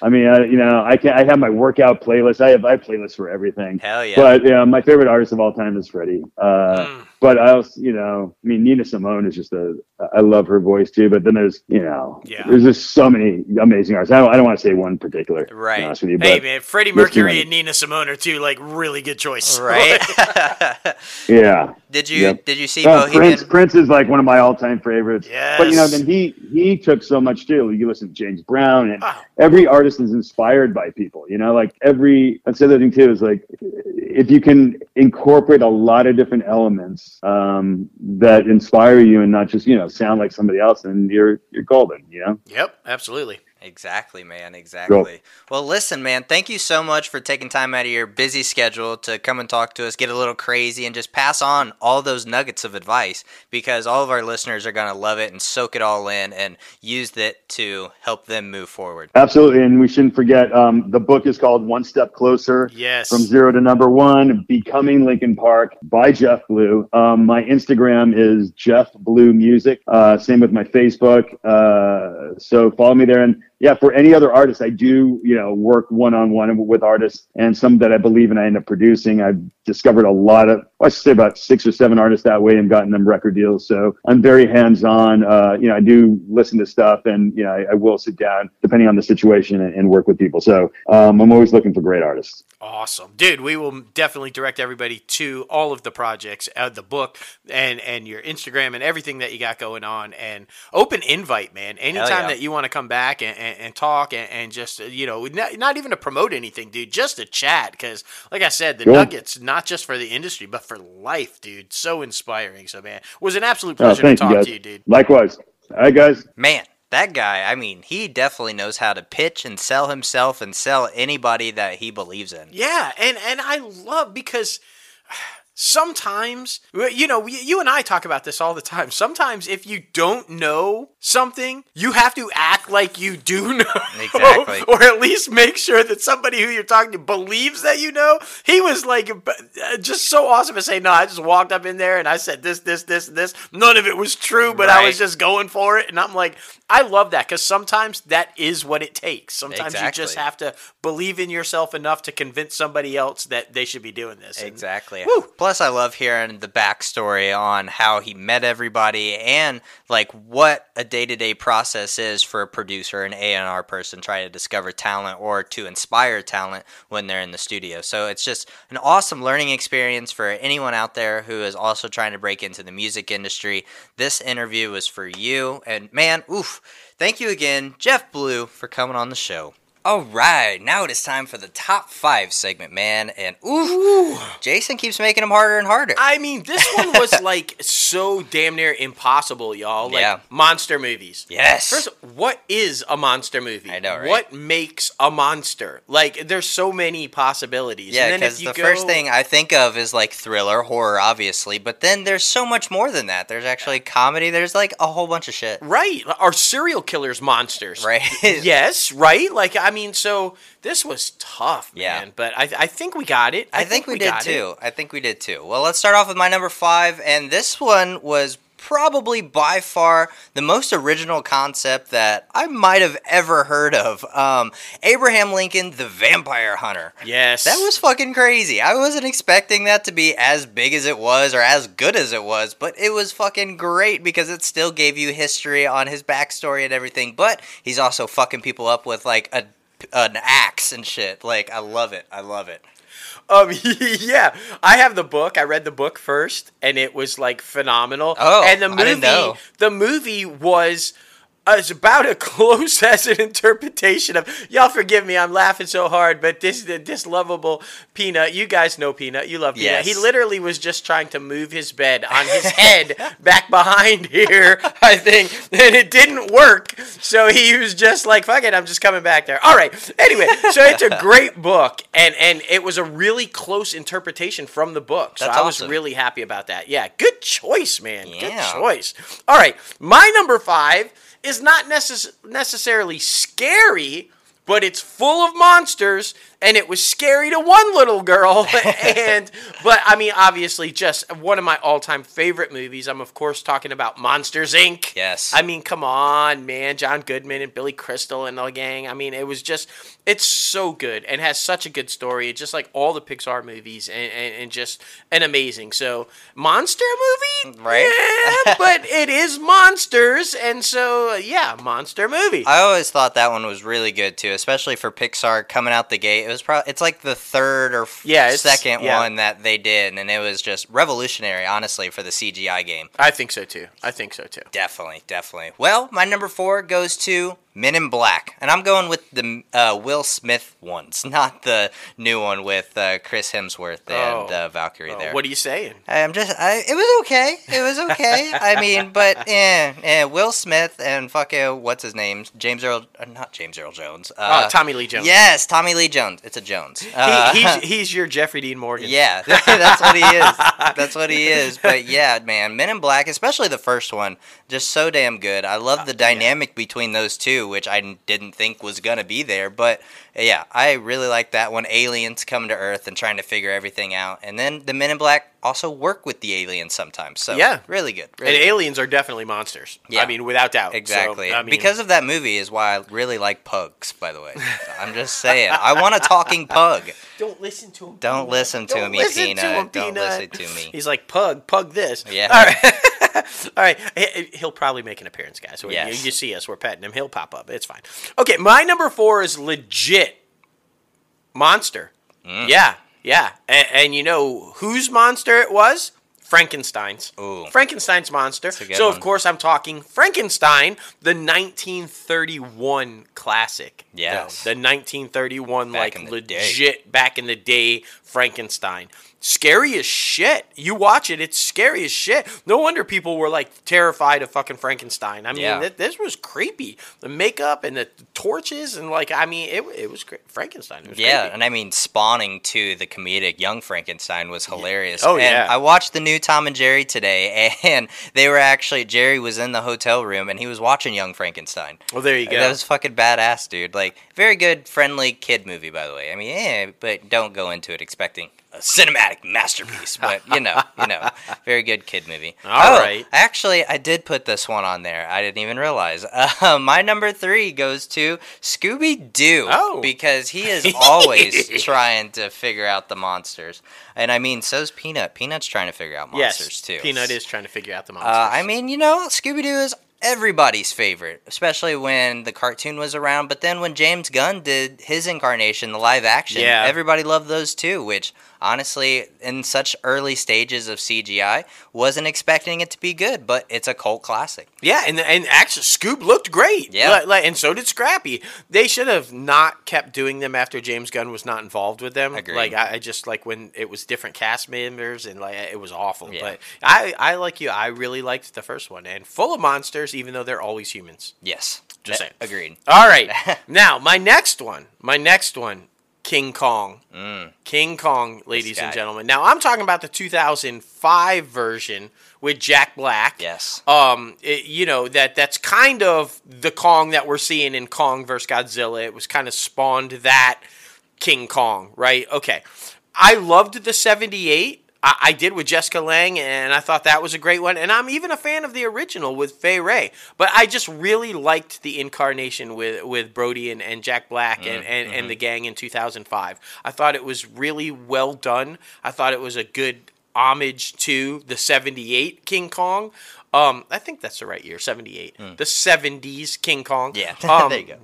i mean I, you know i can i have my workout playlist. I have i have playlists for everything. Hell yeah. but yeah my favorite artist of all time is freddie. Uh Mm. But i also you know i mean nina simone is just a i love her voice too but then there's you know Yeah. there's just so many amazing artists i don't, I don't want to say one particular Right. honest with you, Hey man, Freddie Mercury and Nina Simone are two like really good choices. right? *laughs* yeah did you Yep. did you see Uh, Bohemian? Prince, Prince is like one of my all-time favorites. Yeah. But you know, then he he took so much too. You listen to James Brown, and Oh. every artist is inspired by people. You know, like every. That's the other thing too is like if you can incorporate a lot of different elements um, that inspire you, and not just you know sound like somebody else, and you're you're golden. You know. Yep, absolutely. Exactly, man. Exactly. Well, listen, man. Thank you so much for taking time out of your busy schedule to come and talk to us, get a little crazy, and just pass on all those nuggets of advice because all of our listeners are going to love it and soak it all in and use it to help them move forward. Absolutely, and we shouldn't forget um, the book is called One Step Closer. Yes. From Zero to Number One, Becoming Linkin Park by Jeff Blue. Um, my Instagram is Jeff Blue Music. Uh, same with my Facebook. Uh, so follow me there. And yeah, for any other artist, I do, you know, work one on one with artists and some that I believe in I end up producing. I've discovered a lot of, I should say about six or seven artists that way and gotten them record deals. So I'm very hands on. Uh, you know, I do listen to stuff and, you know, I, I will sit down depending on the situation and, and work with people. So um, I'm always looking for great artists. Awesome, dude. We will definitely direct everybody to all of the projects, uh, the book, and and your Instagram and everything that you got going on. And open invite, man. Anytime yeah. that you want to come back and, and, and talk and, and just uh, you know, not, not even to promote anything, dude. Just to chat, because like I said, the Cool. nuggets not just for the industry but for life, dude. So inspiring. So man, was an absolute Oh, pleasure to thank you, talk to you, dude. Likewise. All right, guys. Man, that guy, I mean, he definitely knows how to pitch and sell himself and sell anybody that he believes in. Yeah, and and I love because sometimes you know you and I talk about this all the time. Sometimes if you don't know something, you have to act like you do *laughs* know. Exactly. or at least make sure that somebody who you're talking to believes that you know. He was like uh, just so awesome to say, "No, I just walked up in there and I said this this this and this. None of it was true, but I was just going for it." And I'm like, I love that cuz sometimes that is what it takes. Sometimes you just have to believe in yourself enough to convince somebody else that they should be doing this. Exactly. Woo. Plus, I love hearing the backstory on how he met everybody and like what a day to day process is for a producer, an A and R person trying to discover talent or to inspire talent when they're in the studio. So it's just an awesome learning experience for anyone out there who is also trying to break into the music industry. This interview was for you, and man, oof! Thank you again, Jeff Blue, for coming on the show. All right, now it is time for the top five segment, man. And ooh, Jason keeps making them harder and harder. I mean, this one was *laughs* like so damn near impossible, y'all. Like Yeah. monster movies. yes. First, what is a monster movie? I know, right? What makes a monster? Like, there's so many possibilities. yeah, because the go, first thing I think of is like thriller, horror, obviously. But then there's so much more than that. There's actually comedy. There's like a whole bunch of shit. right, are serial killers monsters? Right? yes, right. Like, I mean, so this was tough, Yeah. man. But I, I think we got it. I, think, we, did got it. too. I think we did too. Well, let's start off with my number five, and this one was probably by far the most original concept that I might have ever heard of. Um, Abraham Lincoln, the Vampire Hunter. Yes, That was fucking crazy. I wasn't expecting that to be as big as it was or as good as it was, but it was fucking great because it still gave you history on his backstory and everything. But he's also fucking people up with like a an axe and shit. Like I love it. I love it. Um, *laughs* yeah, I have the book. I read the book first, and it was like phenomenal. Oh, and the I movie, the movie was uh, it's about as *laughs* close as an interpretation of. Y'all forgive me, I'm laughing so hard, but this this lovable Peanut. You guys know Peanut. You love Peanut. Yes. He literally was just trying to move his bed on his *laughs* head back behind here, I think, and it didn't work. So he was just like, "Fuck it, I'm just coming back there." All right. Anyway, so it's a *laughs* great book, and and it was a really close interpretation from the book. So That's I was awesome. really happy about that. Yeah, good choice, man. Good choice. All right, my number five is not necess- necessarily scary, but it's full of monsters, and it was scary to one little girl. *laughs* and but I mean, obviously, just one of my all-time favorite movies. I'm of course talking about Monsters Inc. Yes. I mean, come on, man, John Goodman and Billy Crystal and the gang. I mean, it was just, it's so good and has such a good story. It's just like all the Pixar movies and, and, and just an amazing. So, monster movie? Right. Yeah, *laughs* but it is monsters. And so, yeah, monster movie. I always thought that one was really good too, especially for Pixar coming out the gate. Was probably it's like the third or f- Yeah, second yeah. one that they did, and it was just revolutionary, honestly, for the CGI game. I think so too. I think so too. Definitely, definitely. Well, my number four goes to Men in Black, and I'm going with the uh, Will Smith ones, *laughs* not the new one with uh, Chris Hemsworth and Oh. uh, Valkyrie Oh, there. what are you saying? I'm just, I, it was okay. It was okay. I mean, but *laughs* eh, eh, Will Smith and fucking what's his name, James Earl, uh, not James Earl Jones. Uh, oh, Tommy Lee Jones. Yes, Tommy Lee Jones. It's a Jones. Uh, He, he's, *laughs* he's your Jeffrey Dean Morgan. yeah, that's what he is. That's what he is. But yeah, man, Men in Black, especially the first one, just so damn good. I love the dynamic between those two, which I didn't think was gonna be there. But yeah, I really like that one. Aliens coming to Earth and trying to figure everything out, and then the Men in Black also work with the aliens sometimes. So Yeah. really good. And good. aliens are definitely monsters. Yeah. I mean, without doubt. So, Exactly. I mean, because of that movie is why I really like pugs, by the way. I'm just saying. I want a talking pug. *laughs* Don't listen to him. Don't listen to Don't me, listen to Peanut. him, Don't Peanut. listen to me. He's like, pug, pug this. Yeah. All right. *laughs* All right. He- He'll probably make an appearance, guys. So when Yes. you, you see us, we're petting him. He'll pop up. It's fine. Okay. My number four is legit monster. Mm. Yeah. Yeah. And, and you know whose monster it was? Frankenstein's. Ooh. Frankenstein's monster. So, of course, I'm talking Frankenstein, the 1931 classic. Yes. The 1931, Back like the day. legit back in the day Frankenstein. Scary as shit. You watch it, it's scary as shit. No wonder people were like terrified of fucking Frankenstein. I mean, Yeah. th- this was creepy. The makeup and the torches and like, I mean, it, it was cra- Frankenstein. It was Yeah, creepy. and I mean, spawning to the comedic Young Frankenstein was hilarious. Oh, and yeah. I watched the new Tom and Jerry today, *laughs* and they were actually Jerry was in the hotel room and he was watching Young Frankenstein. well, there you go. That was fucking badass, dude. Like, very good, friendly kid movie, by the way. I mean, yeah, but don't go into it expecting a cinematic masterpiece. But you know, you know, *laughs* very good kid movie. All oh, right. Actually, I did put this one on there. I didn't even realize. *laughs* Uh, my number three goes to Scooby Doo. Oh. because he is *laughs* always trying to figure out the monsters, and I mean, so's Peanut. Peanut's trying to figure out monsters yes, too. Peanut is trying to figure out the monsters. Uh, I mean, you know, Scooby Doo is everybody's favorite, especially when the cartoon was around. But then when James Gunn did his incarnation, the live action, Yeah. everybody loved those too. Which honestly, in such early stages of CGI, wasn't expecting it to be good, but it's a cult classic. Yeah, and and actually, Scoob looked great. Yeah. Like- like- and so did Scrappy. They should have not kept doing them after James Gunn was not involved with them. Agreed. Like I, I just like when it was different cast members and like it was awful. Yeah. But I, I like you. I really liked the first one and full of monsters, even though they're always humans. Yes, Just saying. agreed. All right, *laughs* now my next one. My next one. King Kong. Mm. King Kong, ladies and gentlemen. Now I'm talking about the 2005 version with Jack Black Yes. um, it- you know that that's kind of the Kong that we're seeing in Kong vs Godzilla. It was kind of spawned that King Kong, right? Okay, I loved the '78. I, I did with Jessica Lange, and I thought that was a great one. And I'm even a fan of the original with Fay Wray. But I just really liked the incarnation with, with Brody and, and Jack Black and, and, and the gang in 2005. I thought it was really well done. I thought it was a good homage to the 78 King Kong. Um, I think that's the right year, 78. The 70s King Kong. Yeah, *laughs* Um, there you go.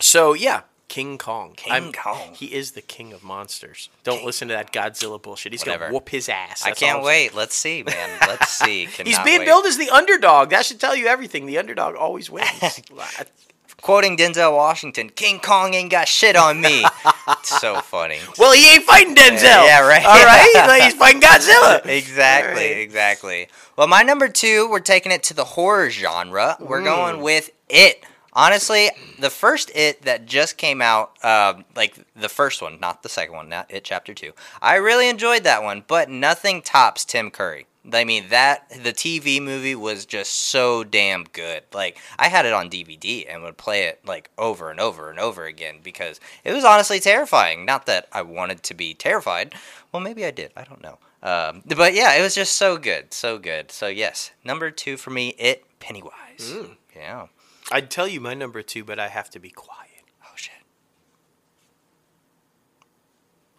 So, yeah, King Kong. King Kong. He is the king of monsters. Don't listen to that Godzilla bullshit. He's Whatever. gonna whoop his ass. I That's all can't I'm wait. Let's see, man. Let's *laughs* see. He's being wait. billed as the underdog. That should tell you everything. The underdog always wins. *laughs* Quoting Denzel Washington, King Kong ain't got shit on me. *laughs* It's so funny. well, he ain't fighting Denzel. Yeah, right. All right, Like, he's fighting Godzilla. exactly, right. exactly. Well, my number two, we're taking it to the horror genre. We're Mm. going with It. Honestly, the first It that just came out, um, like the first one, not the second one, not It Chapter Two. I really enjoyed that one, but nothing tops Tim Curry. I mean that the TV movie was just so damn good. Like I had it on DVD and would play it like over and over and over again because it was honestly terrifying. Not that I wanted to be terrified. Well, maybe I did. I don't know. Um, but yeah, it was just so good, so good. So yes, number two for me, it Pennywise. Yeah. I'd tell you my number two, but I have to be quiet. Oh shit.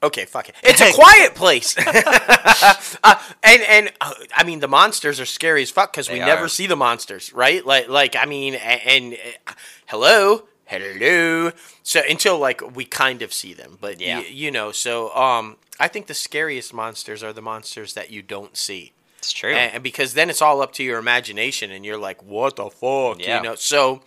Okay, fuck it. It's a quiet place. *laughs* *laughs* uh, and and uh, I mean the monsters are scary as fuck because we They never are. see the monsters, right? Like like I mean, a- and, uh, hello, hello. So until like we kind of see them, but Yeah. y- you know. So um, I think the scariest monsters are the monsters that you don't see. It's true. and, and because then it's all up to your imagination, and you're like, "What the fuck?" Yeah. You know. So,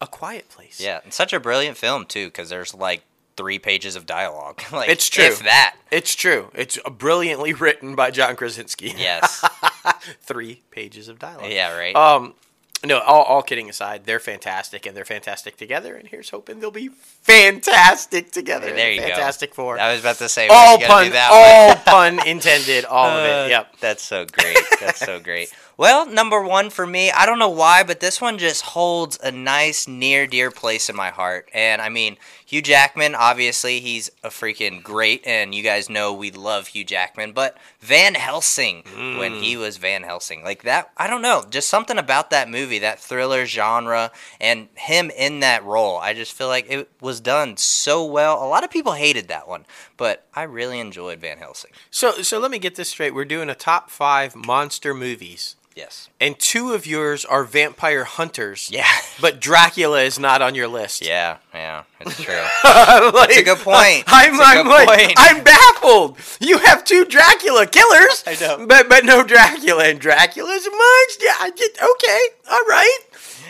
a quiet place. yeah, and such a brilliant film too, because there's like three pages of dialogue. *laughs* like It's true. If that. it's true. It's brilliantly written by John Krasinski. Yes. *laughs* three pages of dialogue. yeah. Right. Um, no, all, all kidding aside, they're fantastic, and they're fantastic together. And here's hoping they'll be fantastic together. there you go. fantastic Four. I was about to say. all pun, that all pun intended. All of *laughs* Uh, it. Yep. That's so great. That's so great. *laughs* Well, number one for me, I don't know why, but this one just holds a nice, near, dear place in my heart. And I mean, Hugh Jackman, obviously, he's a freaking great, and you guys know we love Hugh Jackman. But Van Helsing, when he mm. was Van Helsing, like that, I don't know, just something about that movie, that thriller genre, and him in that role. I just feel like it was done so well. A lot of people hated that one, but I really enjoyed Van Helsing. So, so let me get this straight. We're doing a top five monster movies, Yes. and two of yours are vampire hunters. Yeah. *laughs* But Dracula is not on your list. Yeah, yeah, it's true. *laughs* That's a good point. I'm, It's a I'm good like, point. I'm baffled. You have two Dracula killers. I know. but but no Dracula, and Dracula's a monster. I just okay, all right.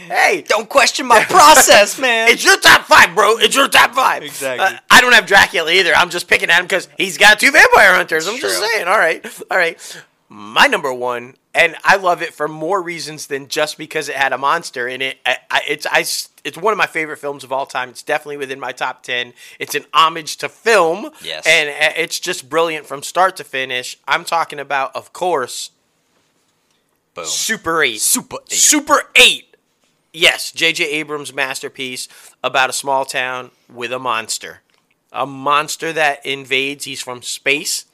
Hey, Don't question my process, *laughs* man. it's your top five, bro. It's your top five. Exactly. Uh, I don't have Dracula either. I'm just picking at him because he's got two vampire hunters. I'm just saying. All right, all right. My number one, and I love it for more reasons than just because it had a monster in it. I, I, it's I, it's one of my favorite films of all time. It's definitely within my top ten. It's an homage to film. Yes. and uh, it's just brilliant from start to finish. I'm talking about, of course, Boom. Super 8. Super 8. Super 8. Yes, J.J. Abrams' masterpiece about a small town with a monster. A monster that invades. He's from space.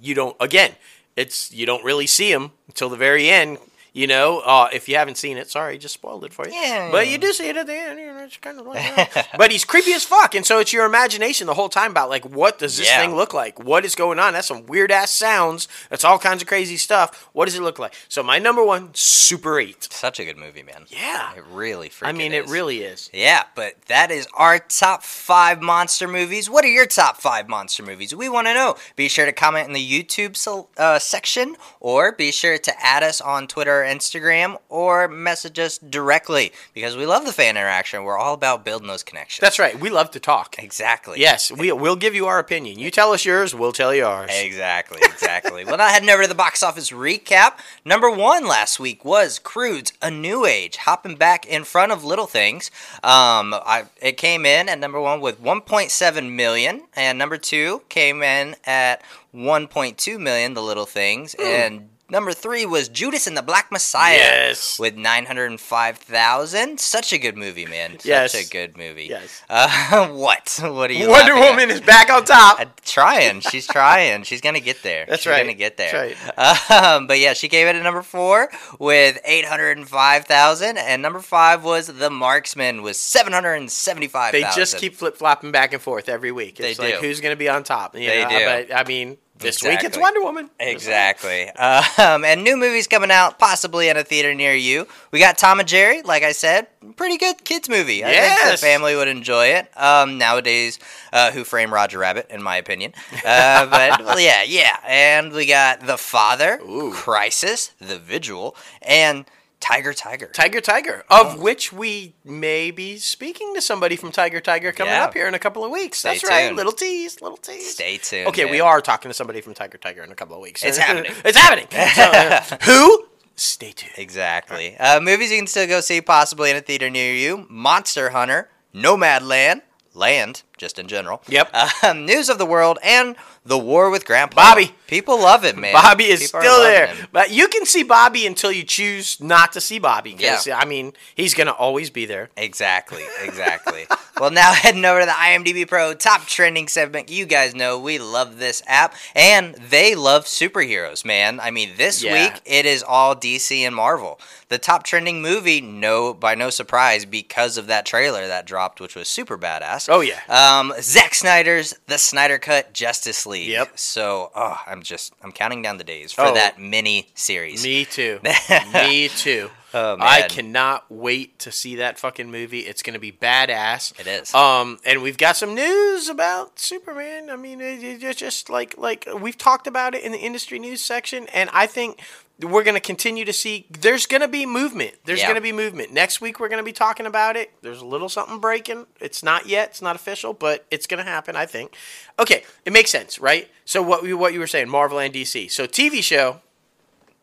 You don't, again, it's you don't really see him until the very end. You know, uh, if you haven't seen it, sorry, just spoiled it for you. Yeah. But you do see it at the end. You know, it's kind of like, but he's creepy as fuck, and so it's your imagination the whole time about like, what does this Yeah. thing look like? What is going on? That's some weird ass sounds. That's all kinds of crazy stuff. What does it look like? So my number one, Super Eight. Such a good movie, man. Yeah. It really freaking I mean, it really is. Yeah, but that is our top five monster movies. What are your top five monster movies? We want to know. Be sure to comment in the YouTube uh, section, or be sure to add us on Twitter Instagram, or message us directly because we love the fan interaction. We're all about building those connections. That's right. We love to talk. exactly. Yes, we we'll give you our opinion. You tell us yours, we'll tell you ours. Exactly, exactly. well, now heading over to the box office recap. Number one last week was Croods A New Age, hopping back in front of Little Things. Um, I, it came in at number one with 1.7 million, and number two came in at 1.2 million. The Little Things, and number three was Judas and the Black Messiah. Yes. with 905,000. Such a good movie, man. Such Yes. a good movie. Yes. Uh, *laughs* what? What are you? Wonder laughing at? Woman is back on top. *laughs* Uh, trying. She's trying. She's gonna get there. That's She's right. Gonna get there. That's Um, but yeah, she gave it at number four with eight hundred and five thousand, and number five was The Marksman with seven hundred and seventy-five They just keep flip flopping back and forth every week. It's They like do. who's going to be on top. You They know, do. But I mean, This week it's Wonder Woman. Exactly. Um, and new movies coming out, possibly in a theater near you. We got Tom and Jerry, like I said, pretty good kids movie. I think the family would enjoy it. Um, nowadays, uh, Who Framed Roger Rabbit, in my opinion. Uh, *laughs* but well, yeah, yeah. And we got The Father, Ooh. Crisis, The Vigil, and Tiger Tiger. Tiger Tiger, of which we may be speaking to somebody from Tiger Tiger coming Yeah. up here in a couple of weeks. Stay That's right. Little tease, little tease. Stay tuned. Okay, we are talking to somebody from Tiger Tiger in a couple of weeks. It's happening. *laughs* it's happening. So, uh, *laughs* who? Stay tuned. Exactly. Uh, movies you can still go see, possibly in a theater near you: Monster Hunter, Nomadland, Land, just in general. Yep. Um, *laughs* News of the World and The War with Grandpa. Bobby. People love it, man. Bobby is People still there, him. but you can see Bobby until you choose not to see Bobby. Yeah. I mean, he's gonna always be there. Exactly, exactly. *laughs* well, now heading over to the IMDb Pro top trending segment. You guys know we love this app, and they love superheroes, man. I mean, this Yeah. week it is all DC and Marvel. The top trending movie, no, by no surprise, because of that trailer that dropped, which was super badass. Oh, yeah. Um, Zack Snyder's The Snyder Cut Justice League. Yep. So, oh, I'm just I'm counting down the days for Oh. that mini series. Me too. *laughs* Me too. Oh, I cannot wait to see that fucking movie. It's gonna be badass. It is. Um, and we've got some news about Superman. I mean, it, it- it's just like like we've talked about it in the industry news section, and I think we're gonna continue to see. There's gonna be movement. There's Yeah. gonna be movement. Next week we're gonna be talking about it. There's a little something breaking. It's not yet. It's not official, but it's gonna happen. I think. Okay, it makes sense, right? So what we what you were saying, Marvel and DC. So TV show,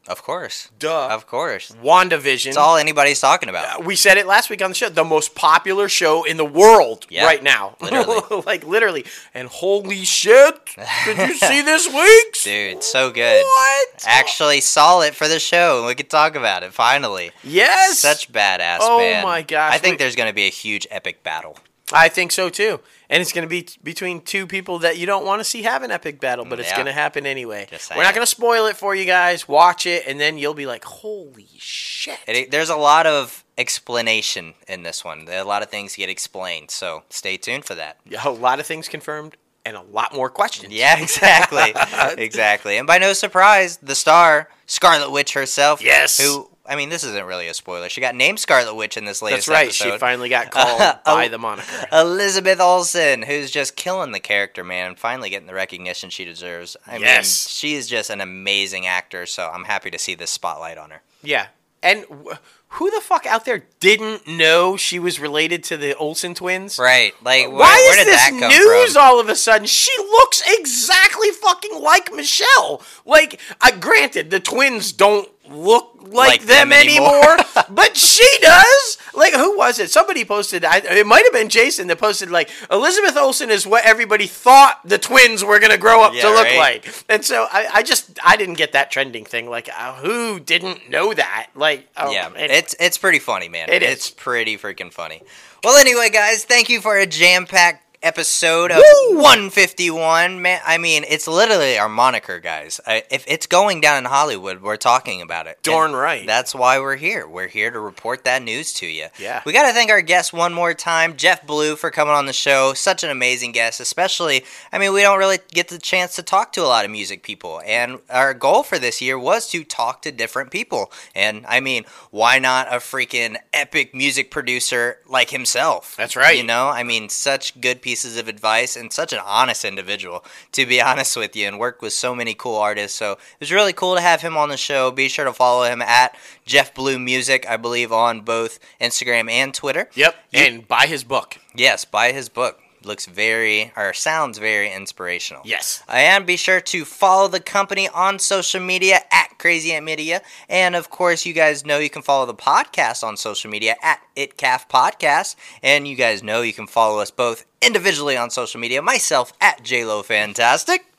of course. duh, Of course. WandaVision. It's all anybody's talking about. Uh, we said it last week on the show. The most popular show in the world Yeah, right now, literally. *laughs* like literally. And holy shit, did you see this week's? *laughs* Dude, so good. What? Actually saw it for the show, and we could talk about it finally. Yes, Such badass, Oh my gosh, I think we- there's going to be a huge epic battle. I think so too. And it's going to be t- between two people that you don't want to see have an epic battle, but it's Yeah. going to happen anyway. Just We're not going to spoil it for you guys. Watch it, and then you'll be like, "Holy shit!" It, there's a lot of explanation in this one. There a lot of things get explained, so stay tuned for that. a lot of things confirmed, and a lot more questions. Yeah, *laughs* exactly. *laughs* exactly. And by no surprise, the star, Scarlet Witch herself. Yes. Who, I mean, this isn't really a spoiler. She got named Scarlet Witch in this latest episode. that's right. episode. She finally got *laughs* called Uh, *laughs* by the moniker. Elizabeth Olsen, who's just killing the character, man, and finally getting the recognition she deserves. I mean, Yes. she is just an amazing actor, so I'm happy to see this spotlight on her. Yeah. And wh- who the fuck out there didn't know she was related to the Olsen twins? Right? Like, where, Why is this news from? all of a sudden? She looks exactly fucking like Michelle. Like, uh, granted, the twins don't look like, Like them, them anymore. anymore, *laughs* but she does. Like, who was it? Somebody posted. I, it might have been Jason that posted like Elizabeth Olsen is what everybody thought the twins were gonna grow up Yeah, to look right. like. And so I, I just I didn't get that trending thing. Like, uh, who didn't know that? Like, oh, yeah, anyway. it's it's pretty funny, man. It is. It's pretty freaking funny. Well, anyway, guys, thank you for a jam-packed episode of Woo! 151. Man, I mean, it's literally our moniker, guys. I, if it's going down in Hollywood, we're talking about it. Darn And right. That's why we're here. We're here to report that news to you. Yeah. We got to thank our guest one more time, Jeff Blue, for coming on the show. Such an amazing guest, especially, I mean, we don't really get the chance to talk to a lot of music people. And our goal for this year was to talk to different people. And I mean, why not a freaking epic music producer like himself? That's right. You know, I mean, such good pieces of advice and such an honest individual, to be honest with you, and worked with so many cool artists. So it was really cool to have him on the show. Be sure to follow him at Jeff Blue Music, I believe, on both Instagram and Twitter. Yep. And buy his book. Yes, buy his book. Looks very, or sounds very inspirational. Yes. And be sure to follow the company on social media at Crazy Ant Media. And of course, you guys know you can follow the podcast on social media at ItCalf Podcast. And you guys know you can follow us both individually on social media. Myself at JLo Fantastic.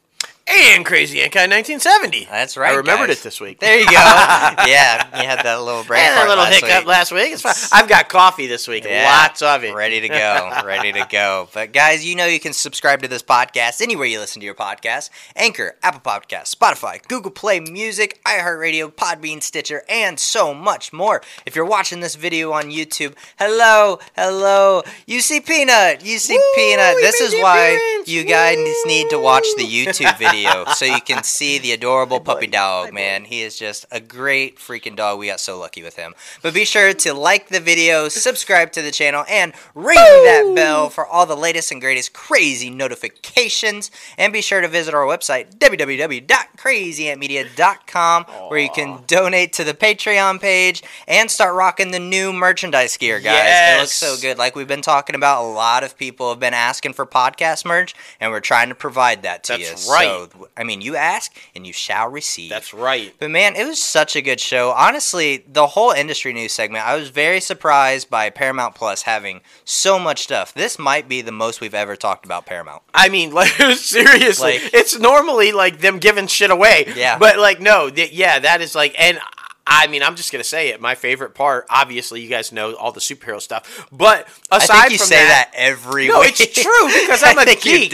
And Crazy Ankai 1970. That's right. I remembered guys. it this week. There you go. *laughs* yeah, you had that little break. A little last hiccup week. last week. It's fine. *laughs* I've got coffee this week. Yeah, Lots of it. Ready to go. *laughs* ready to go. But guys, you know you can subscribe to this podcast anywhere you listen to your podcast. Anchor, Apple Podcasts, Spotify, Google Play Music, iHeartRadio, Podbean, Stitcher, and so much more. If you're watching this video on YouTube, hello, hello. You see Peanut. You see Woo, Peanut. This is why appearance. you guys need to watch the YouTube video video so you can see the adorable puppy dog, man. He is just a great freaking dog. We got so lucky with him. But be sure to like the video, subscribe to the channel, and ring that bell for all the latest and greatest crazy notifications. And be sure to visit our website, www.crazyantmedia.com, where you can donate to the Patreon page and start rocking the new merchandise gear, guys. It looks so good. Like we've been talking about, a lot of people have been asking for podcast merch, and we're trying to provide that to That's you. right. So, I mean, you ask and you shall receive. That's right. But man, it was such a good show. Honestly, the whole industry news segment, I was very surprised by Paramount Plus having so much stuff. This might be the most we've ever talked about Paramount. I mean, *laughs* like seriously, Like- it's normally like them giving shit away. Yeah. But like, no, th- yeah, that is like, and I mean, I'm just gonna say it. My favorite part, obviously, you guys know all the superhero stuff, but aside I think you from say that, every No, week. it's true because *laughs* I'm a geek.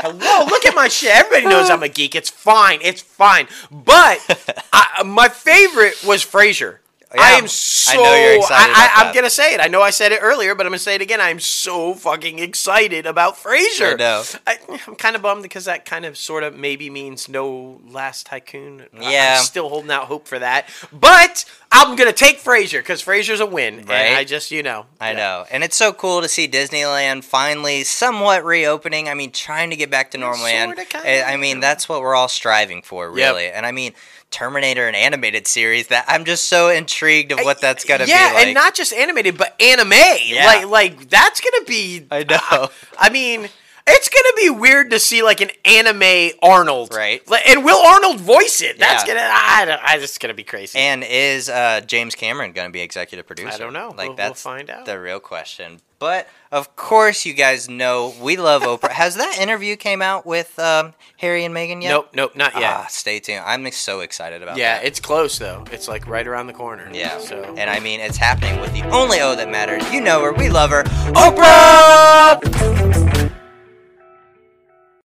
Hello, look at my shit. Everybody knows I'm a geek. It's fine. It's fine. But *laughs* I, my favorite was Frasier. Yeah, I am I so. know you're excited I, about I, am gonna say it. I know I said it earlier, but I'm gonna say it again. I'm so fucking excited about Frasier. I know. I, I'm kind of bummed because that kind of sort of maybe means no Last Tycoon. Yeah. I'm still holding out hope for that. But I'm gonna take Frasier because Frasier's a win, Right. and I just you know. I know. And it's so cool to see Disneyland finally somewhat reopening. I mean, trying to get back to normal. and sorta, kinda, I mean, that's what we're all striving for, Yep. really. And I mean, Terminator, an animated series that I'm just so intrigued of what that's to yeah, be like. and not just animated, but anime. Yeah. Like, like that's gonna be. I know. I mean, it's gonna be weird to see like an anime Arnold, Right. Like, and will Arnold voice it? That's Yeah. gonna. I, don't, I just gonna be crazy. And is uh, James Cameron to be executive producer? I don't know. Like We'll- we'll that's find out. the real question. But of course, you guys know we love Oprah. Has that interview came out with um, Harry and Meghan yet? nope, nope, not yet. Ah, stay tuned. I'm so excited about yeah, that. it's close though. It's like right around the corner. Yeah. So. And I mean, it's happening with the only O that matters. You know her. We love her. Oprah!